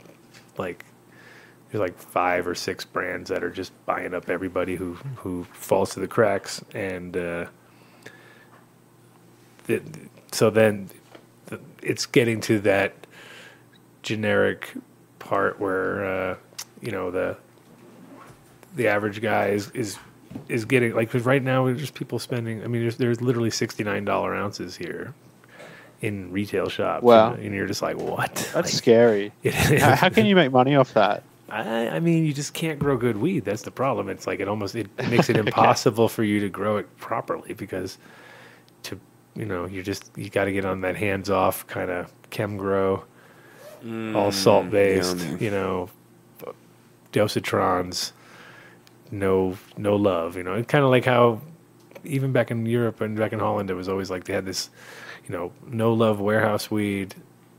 C: like there's like five or six brands that are just buying up everybody who who falls to the cracks and uh the, so then the, it's getting to that generic part where uh you know the the average guy is is is getting like 'cause right now there's just people spending i mean there's there's literally $69 ounces here in retail shops
F: Wow.
C: and, and you're just like what
F: That's
C: Like,
F: scary. how, how can you make money off that?
C: I, I mean, you just can't grow good weed. That's the problem. It's like it almost it makes it impossible for you to grow it properly because to you know you just you got to get on that hands off kind of chem grow, all salt based. You know, dosatrons, no no love. You know, it's kind of like how even back in Europe and back in Holland, it was always like they had this, you know, no love warehouse weed,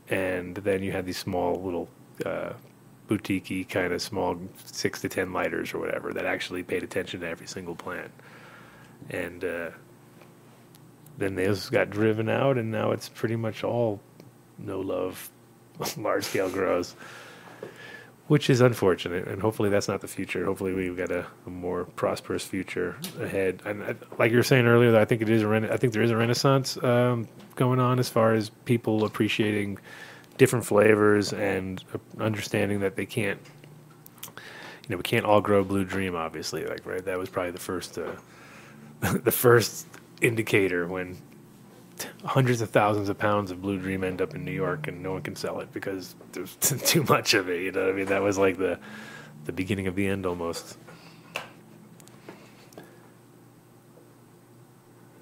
C: and then you had these small little uh, boutique kind of small six to ten lighters or whatever that actually paid attention to every single plant, and uh, then those got driven out, and now it's pretty much all no love, large scale grows. Which is unfortunate, and hopefully that's not the future. Hopefully we've got a, a more prosperous future ahead. And I, like you were saying earlier, I think it is a rena- I think there is a renaissance um, going on as far as people appreciating different flavors and uh, understanding that they can't, you know, we can't all grow Blue Dream. Obviously, like right, that was probably the first, uh, the first indicator when t- hundreds of thousands of pounds of Blue Dream end up in New York and no one can sell it because there's too much of it. You know what I mean? That was like the the beginning of the end almost.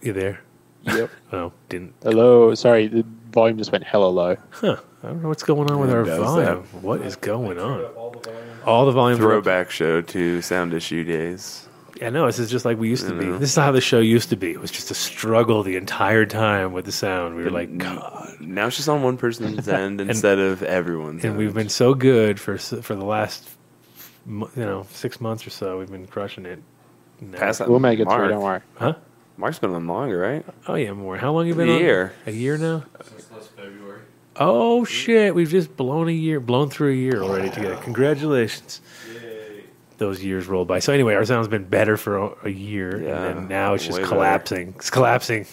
C: You there?
F: Yep.
C: Oh, didn't.
F: Hello. Sorry, the volume just went hella low.
C: Huh. I don't know what's going on with our volume.
D: that.
C: What is going on? All the volume.
D: Throwback show to sound issue days.
C: Yeah, no, this is just like we used to be.
D: Mm-hmm.
C: This is how the show used to be. It was just a struggle the entire time with the sound. We were like, God.
D: Now it's just on one person's end
C: And-
D: instead of everyone's.
C: And
D: end.
C: we've been so good for for the last, you know, six months or so. We've been crushing it. Now-
D: Pass that
F: We'll make it
D: Mark.
F: through. Don't worry.
C: Huh?
D: Mark's been on longer, right?
C: Oh yeah, more. How long you
D: A
C: been on?
D: A year.
C: A year now.
E: Since last February.
C: Oh shit, we've just blown a year, blown through a year already together. Congratulations. Those years rolled by. So anyway, our sound's been better for a, a year,
D: Yeah,
C: and then now it's just
D: way better.
C: collapsing. It's collapsing.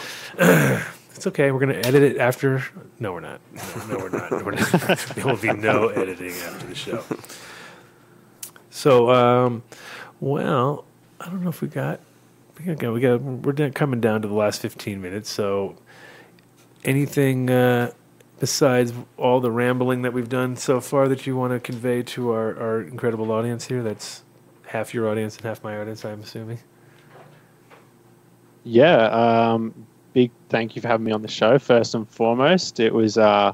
C: it's okay. We're gonna edit it after. No, we're not. No, no, we're not. We're not. there will be no editing after the show. So, um, well, I don't know if we got. We got. We got. We're coming down to the last fifteen minutes. So, anything uh, besides all the rambling that we've done so far that you want to convey to our, our incredible audience here? That's half your audience and half my audience, I'm assuming.
F: Yeah. Um, big thank you for having me on the show. First and foremost, it was uh,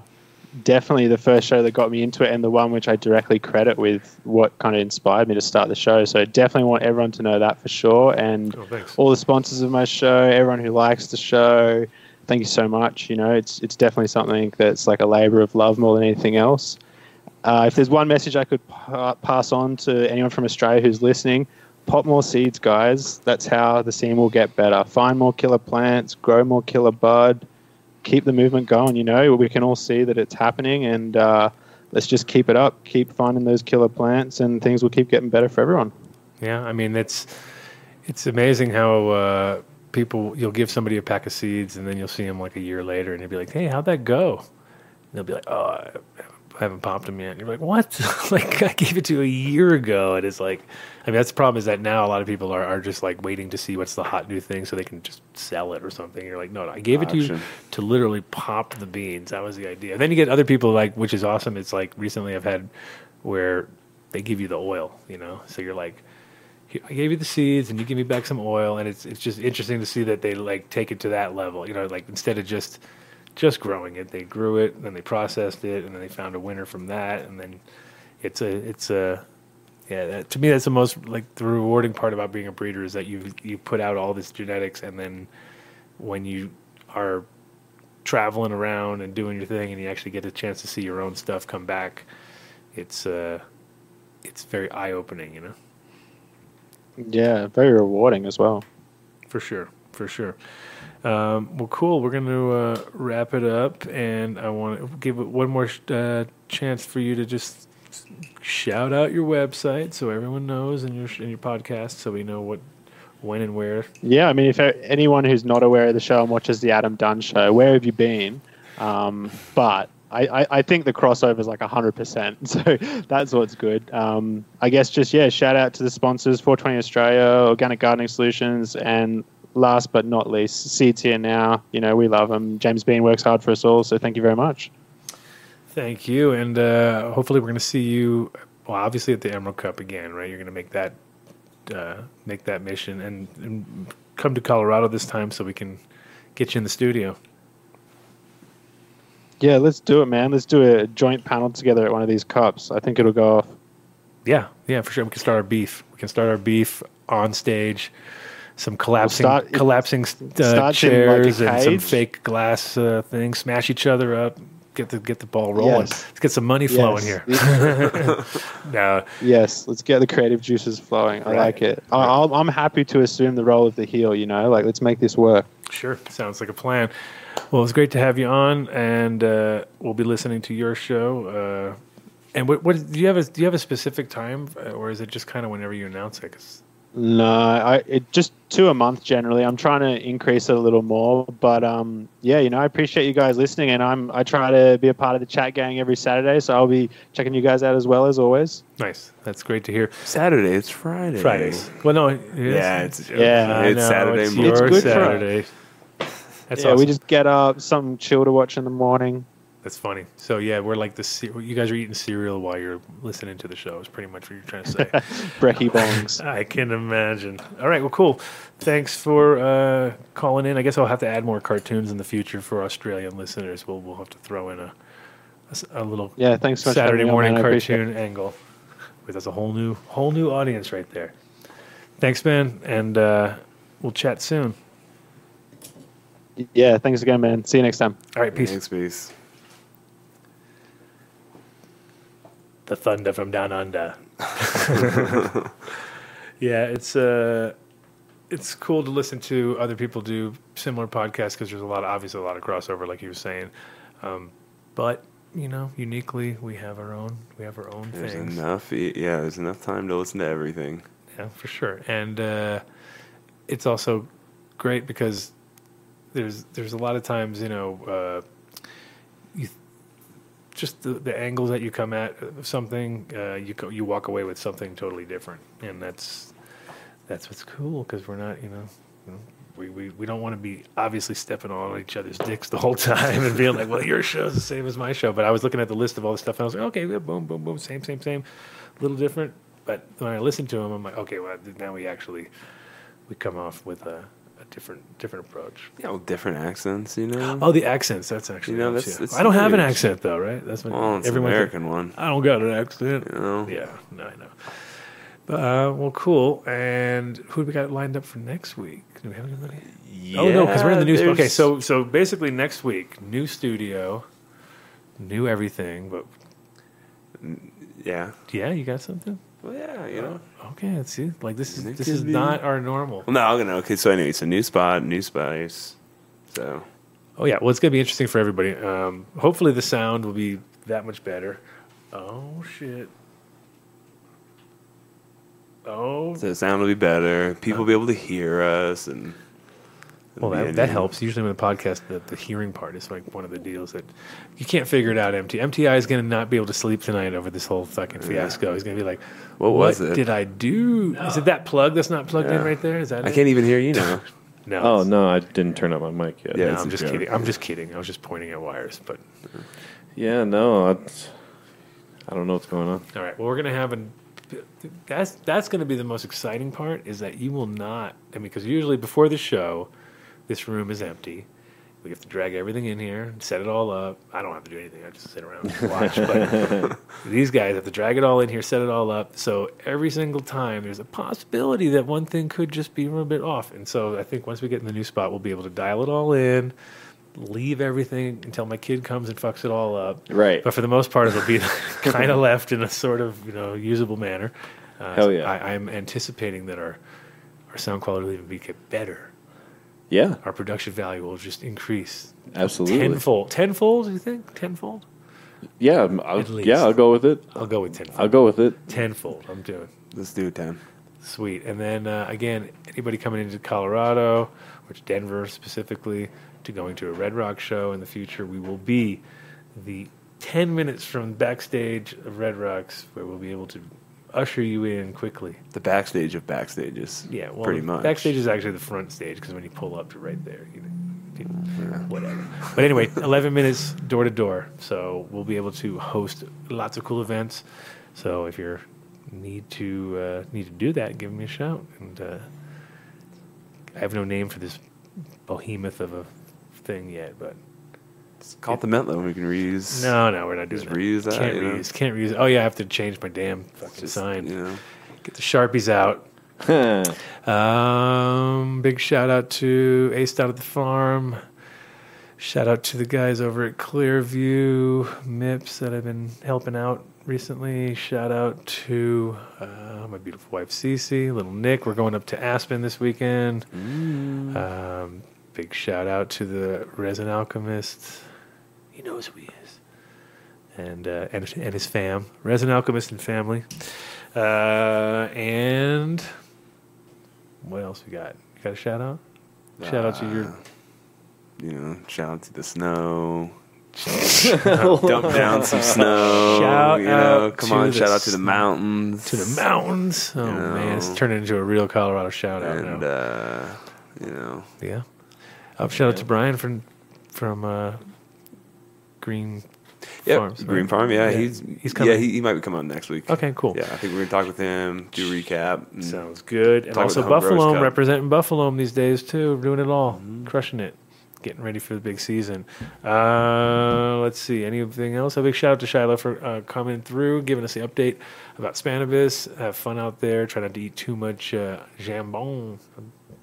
F: definitely the first show that got me into it, and the one which I directly credit with what kind of inspired me to start the show. So definitely want everyone to know that for sure. And
C: Oh,
F: all the sponsors of my show, everyone who likes the show, thank you so much. You know, it's it's definitely something that's like a labor of love more than anything else. Uh, if there's one message I could pa- pass on to anyone from Australia who's listening, pop more seeds, guys. That's how the scene will get better. Find more killer plants, grow more killer bud, keep the movement going. You know, we can all see that it's happening, and uh, let's just keep it up. Keep finding those killer plants, and things will keep getting better for everyone.
C: Yeah, I mean it's it's amazing how uh, people you'll give somebody a pack of seeds and then you'll see them like a year later and you'll be like, "Hey, how'd that go?" And they'll be like, "Oh, I haven't popped them yet." And you're like, "What? like I gave it to you a year ago." And it's like, I mean, that's the problem is that now a lot of people are, are just like waiting to see what's the hot new thing so they can just sell it or something. You're like, "No, no I gave it to you to literally pop the beans. That was the idea." And then you get other people like, which is awesome. It's like recently I've had where they give you the oil, you know, so you're like. "Here, I gave you the seeds, and you give me back some oil, and it's it's just interesting to see that they like take it to that level. You know, like instead of just just growing it, they grew it, and then they processed it, and then they found a winner from that, and then it's a it's a yeah. That, to me, that's the most like the rewarding part about being a breeder is that you you put out all this genetics, and then when you are traveling around and doing your thing, and you actually get a chance to see your own stuff come back, it's uh it's very eye opening, you know.
F: Yeah, very rewarding as well.
C: For sure, for sure. Um, well, cool. We're going to uh, wrap it up, and I want to give it one more uh, chance for you to just shout out your website so everyone knows in your in your podcast, so we know what, when, and where.
F: Yeah, I mean, if anyone who's not aware of the show and watches the Adam Dunn show, where have you been? Um, but I, I, I think the crossover is like 100%. So that's what's good. Um, I guess just, yeah, shout out to the sponsors 420 Australia, Organic Gardening Solutions, and last but not least, Seeds Here Now. You know, we love them. James Bean works hard for us all. So thank you very much.
C: Thank you, and uh, hopefully we're going to see you. Well, obviously at the Emerald Cup again, right? You're going to make that uh, make that mission and, and come to Colorado this time so we can get you in the studio.
F: Yeah, let's do it, man. Let's do a joint panel together at one of these cups. I think it'll go off.
C: Yeah, yeah, for sure. We can start our beef. We can start our beef on stage. Some collapsing,
F: start-
C: collapsing uh,
F: in, like,
C: chairs and some fake glass uh, things. Smash each other up. Get the get the ball rolling.
F: Yes.
C: Let's get some money flowing
F: Yes.
C: here. no,
F: Yes, let's get the creative juices flowing. I
C: Right.
F: like it. I, I'll, I'm happy to assume the role of the heel. You know, like let's make this work.
C: Sure, sounds like a plan. Well, it's great to have you on, and uh, we'll be listening to your show. Uh, and what, what do you have? A, do you have a specific time, uh, or is it just kind of whenever you announce it? 'Cause-
F: No, I it just two a month generally. I'm trying to increase it a little more, but um, yeah, you know, I appreciate you guys listening, and I'm I try to be a part of the chat gang every Saturday, so I'll be checking you guys out as well as always.
C: nice, that's great to hear.
D: Saturday. It's Friday.
C: Fridays. Well, no, it is.
D: Yeah, it's
F: Yeah,
C: I
D: it's
C: know,
D: Saturday
C: It's.
F: It's
C: your
F: good for us.
C: That's
F: yeah, we just get up, something chill to watch in the morning.
C: That's funny. So yeah, we're like the you guys are eating cereal while you're listening to the show. Is pretty much what you're trying to say.
F: Brekkie bongs.
C: I can imagine. All right, well, cool. Thanks for uh, calling in. I guess I'll have to add more cartoons in the future for Australian listeners. We'll we'll have to throw in a a little
F: Yeah, thanks so
C: Saturday
F: on,
C: morning
F: appreciate
C: cartoon angle. But that's a whole new whole new audience right there. Thanks, man, and uh, we'll chat soon.
F: Yeah, thanks again, man. See you next time.
C: All right, peace.
D: Thanks, peace.
C: the thunder from down under. yeah, it's uh, it's cool to listen to other people do similar podcasts because there's a lot, of, obviously, a lot of crossover, like you were saying. Um, but you know, uniquely, we have our own, we have our own
D: There's
C: things.
D: enough. Yeah, there's enough time to listen to everything.
C: Yeah, for sure. And uh, it's also great because there's there's a lot of times you know uh, you just the, the angles that you come at something uh, you you walk away with something totally different, and that's that's what's cool because we're not you know. we, we, we don't want to be obviously stepping on each other's dicks the whole time and being like, well, your show's the same as my show. But I was looking at the list of all the stuff and I was like, okay, yeah, boom, boom, boom, same, same, same, a little different. But when I listen to them, I'm like, okay, well, now we actually we come off with a different different approach.
D: Yeah, well, different accents, you know.
C: Oh, the accents. That's actually
D: You know,
C: helps,
D: that's-
C: yeah.
D: that's
C: I don't have an accent though, right? That's my
D: well, it's
C: everyone.
D: American one.
C: I don't got an accent.
D: You know.
C: Yeah, no, I know. But, uh, well, cool. And who do we got lined up for next week? Do we have anybody? oh no, because we're in the new.
D: Yeah,
C: Okay, so so basically next week, new studio, new everything. But
D: Yeah.
C: yeah, you got something?
D: Well, yeah, you know.
C: Okay, let's see. Like this is
D: It
C: this
D: could
C: is
D: be-
C: not our normal.
D: Well, no, I'm gonna. Okay, so anyway, it's a new spot, new space. So
C: Oh yeah, well it's gonna be interesting for everybody. Um, hopefully the sound will be that much better. Oh shit. Oh
D: So the sound will be better. People will be able to hear us, and
C: Well, that, that helps. Usually, with a podcast, the, the hearing part is like one of the deals that you can't figure it out. MT MTI is going to not be able to sleep tonight over this whole fucking fiasco. He's going to be like,
D: What was it?"
C: did I do? Is it that plug that's not plugged in right there? Is that?
D: I
C: it?
D: can't even hear you now.
C: No.
E: Oh no, I didn't turn up my mic yet.
D: Yeah,
C: no, I'm just
D: joke.
C: kidding. I'm just kidding. I was just pointing at wires. But
E: Yeah, no, it's, I don't know what's going on.
C: all right. Well, we're going to have an. That's that's going to be the most exciting part. Is that you will not. I mean, because usually before the show, this room is empty. We have to drag everything in here, set it all up. I don't have to do anything. I just sit around and watch. But these guys have to drag it all in here, set it all up. So every single time, there's a possibility that one thing could just be a little bit off. And so I think once we get in the new spot, we'll be able to dial it all in, leave everything until my kid comes and fucks it all up.
E: Right.
C: But for the most part, it'll be kind of left in a sort of you know usable manner. Uh,
E: Hell yeah.
C: I, I'm anticipating that our our sound quality will even be get better.
E: Yeah,
C: Our production value will just increase
E: absolutely.
C: tenfold. Tenfold? Do you think tenfold?
E: Yeah, I'm- I'll,
C: At least.
E: yeah, I'll go with it.
C: I'll go with tenfold.
E: I'll go with it.
C: tenfold. I'm doing
D: Let's do ten.
C: sweet. And then uh, again, anybody coming into Colorado, which Denver specifically, to going to a Red Rock show in the future, we will be the ten minutes from backstage of Red Rocks, where we'll be able to usher you in quickly.
D: The backstage of backstages.
C: Yeah, well,
D: pretty much.
C: Backstage is actually the front stage because when you pull up, you're right there. You know, whatever. But anyway, 11 minutes door to door, so we'll be able to host lots of cool events. So if you need to uh, need to do that, give me a shout. And uh, I have no name for this behemoth of a thing yet, but
D: It's called the Metlo. We can reuse.
C: no, no, we're not doing
D: Just
C: that.
D: reuse that,
C: Can't
D: you know?
C: reuse. Can't reuse. Oh yeah, I have to change my damn fucking
D: Just,
C: sign.
D: You know.
C: Get the sharpies out. Um, big shout out to Ace out at the farm. Shout out to the guys over at Clearview MIPS that I've been helping out recently. Shout out to uh, my beautiful wife Cece, little Nick. We're going up to Aspen this weekend. Um, big shout out to the Resin Alchemist. He knows who he is, and uh, and and his fam, Resin Alchemist and family. Uh, and what else we got? You got a shout out? Shout out to your
D: Uh, You know, shout out to the snow. Dump down some snow.
C: Shout
D: you know,
C: out
D: come
C: to
D: on,
C: the
D: shout out to the mountains.
C: to the mountains. Oh
D: You
C: man, it's
D: know.
C: turning into a real Colorado shout out
D: And
C: now.
D: uh, you know,
C: yeah. Oh, shout out to Brian from from uh, Green
D: yeah,
C: Farms. right?
D: Green Farm. Yeah, he's
C: he's coming.
D: Yeah, he, he might be coming on next week.
C: okay, cool.
D: Yeah, I think we're gonna talk with him, do a recap.
C: Sounds good. And also
D: the Home Growers
C: Buffalo representing Buffalo these days too, doing it all,
D: Mm-hmm.
C: crushing it, getting ready for the big season. Uh, let's see, anything else? A big shout out to Shiloh for uh, coming through, giving us the update about Spannabis. Have fun out there. Try not to eat too much uh, jambon,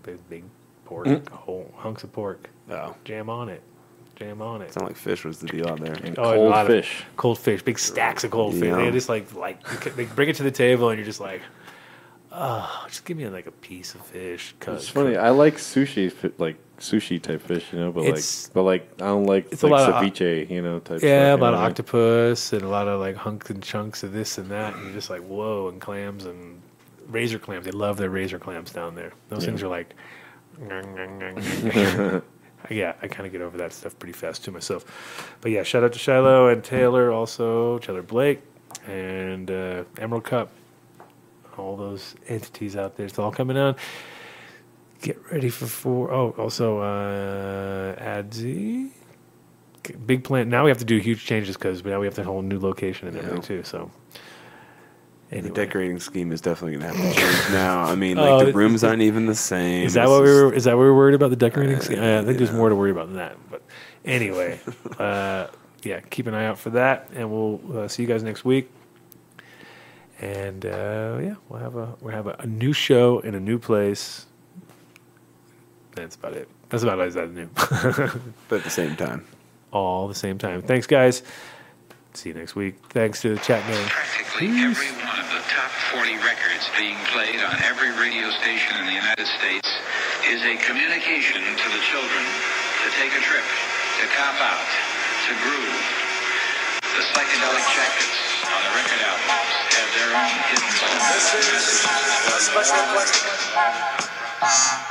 C: big, big pork,
D: Mm.
C: whole hunks of pork.
D: Oh,
C: Jam on it, jam on it.
D: sound like fish was the deal out there.
E: And
C: Oh,
E: cold fish.
C: Cold fish, big stacks of cold fish.
D: Yeah.
C: They just like like they bring it to the table, and you're just like, oh, just give me like a piece of fish.
E: It's funny. I like sushi, like sushi type fish, you know, but
C: It's-
E: like, but like I don't like
C: it's a
E: like
C: lot of-
E: ceviche, you know, type.
C: Yeah,
E: stuff,
C: a lot
E: you
C: of
E: know?
C: octopus and a lot of like hunks and chunks of this and that, and you're just like, whoa, and clams and razor clams. They love their razor clams down there. Those
E: Yeah.
C: things are like, yeah, I kind of get over that stuff pretty fast too myself. But yeah, shout out to Shiloh and Taylor, also Taylor Blake and uh, Emerald Cup, all those entities out there. It's all coming on. Get ready for four. Oh, also uh, Adzi big plan. Now we have to do huge changes because now we have the whole new location and everything too. So,
D: The decorating scheme is definitely gonna have to change now. I mean, like the rooms aren't even the same.
C: is that what we were? Is that what we were worried about the decorating? scheme? Uh, I think there's
D: yeah.
C: more to worry about than that. But anyway, uh, yeah, keep an eye out for that, and we'll uh, see you guys next week. And uh, yeah, we'll have a we'll have a, a new show in a new place. That's about it. That's about as I knew.
D: but at the same time,
C: all the same time. Thanks, guys. See you next week. Thanks to the chat gang.
A: Practically every one of the top 40 records being played on every radio station in the United States is a communication to the children to take a trip, to cop out, to groove. The psychedelic jackets on the record albums have their own hidden symbols
B: This
A: and
B: is
A: messages.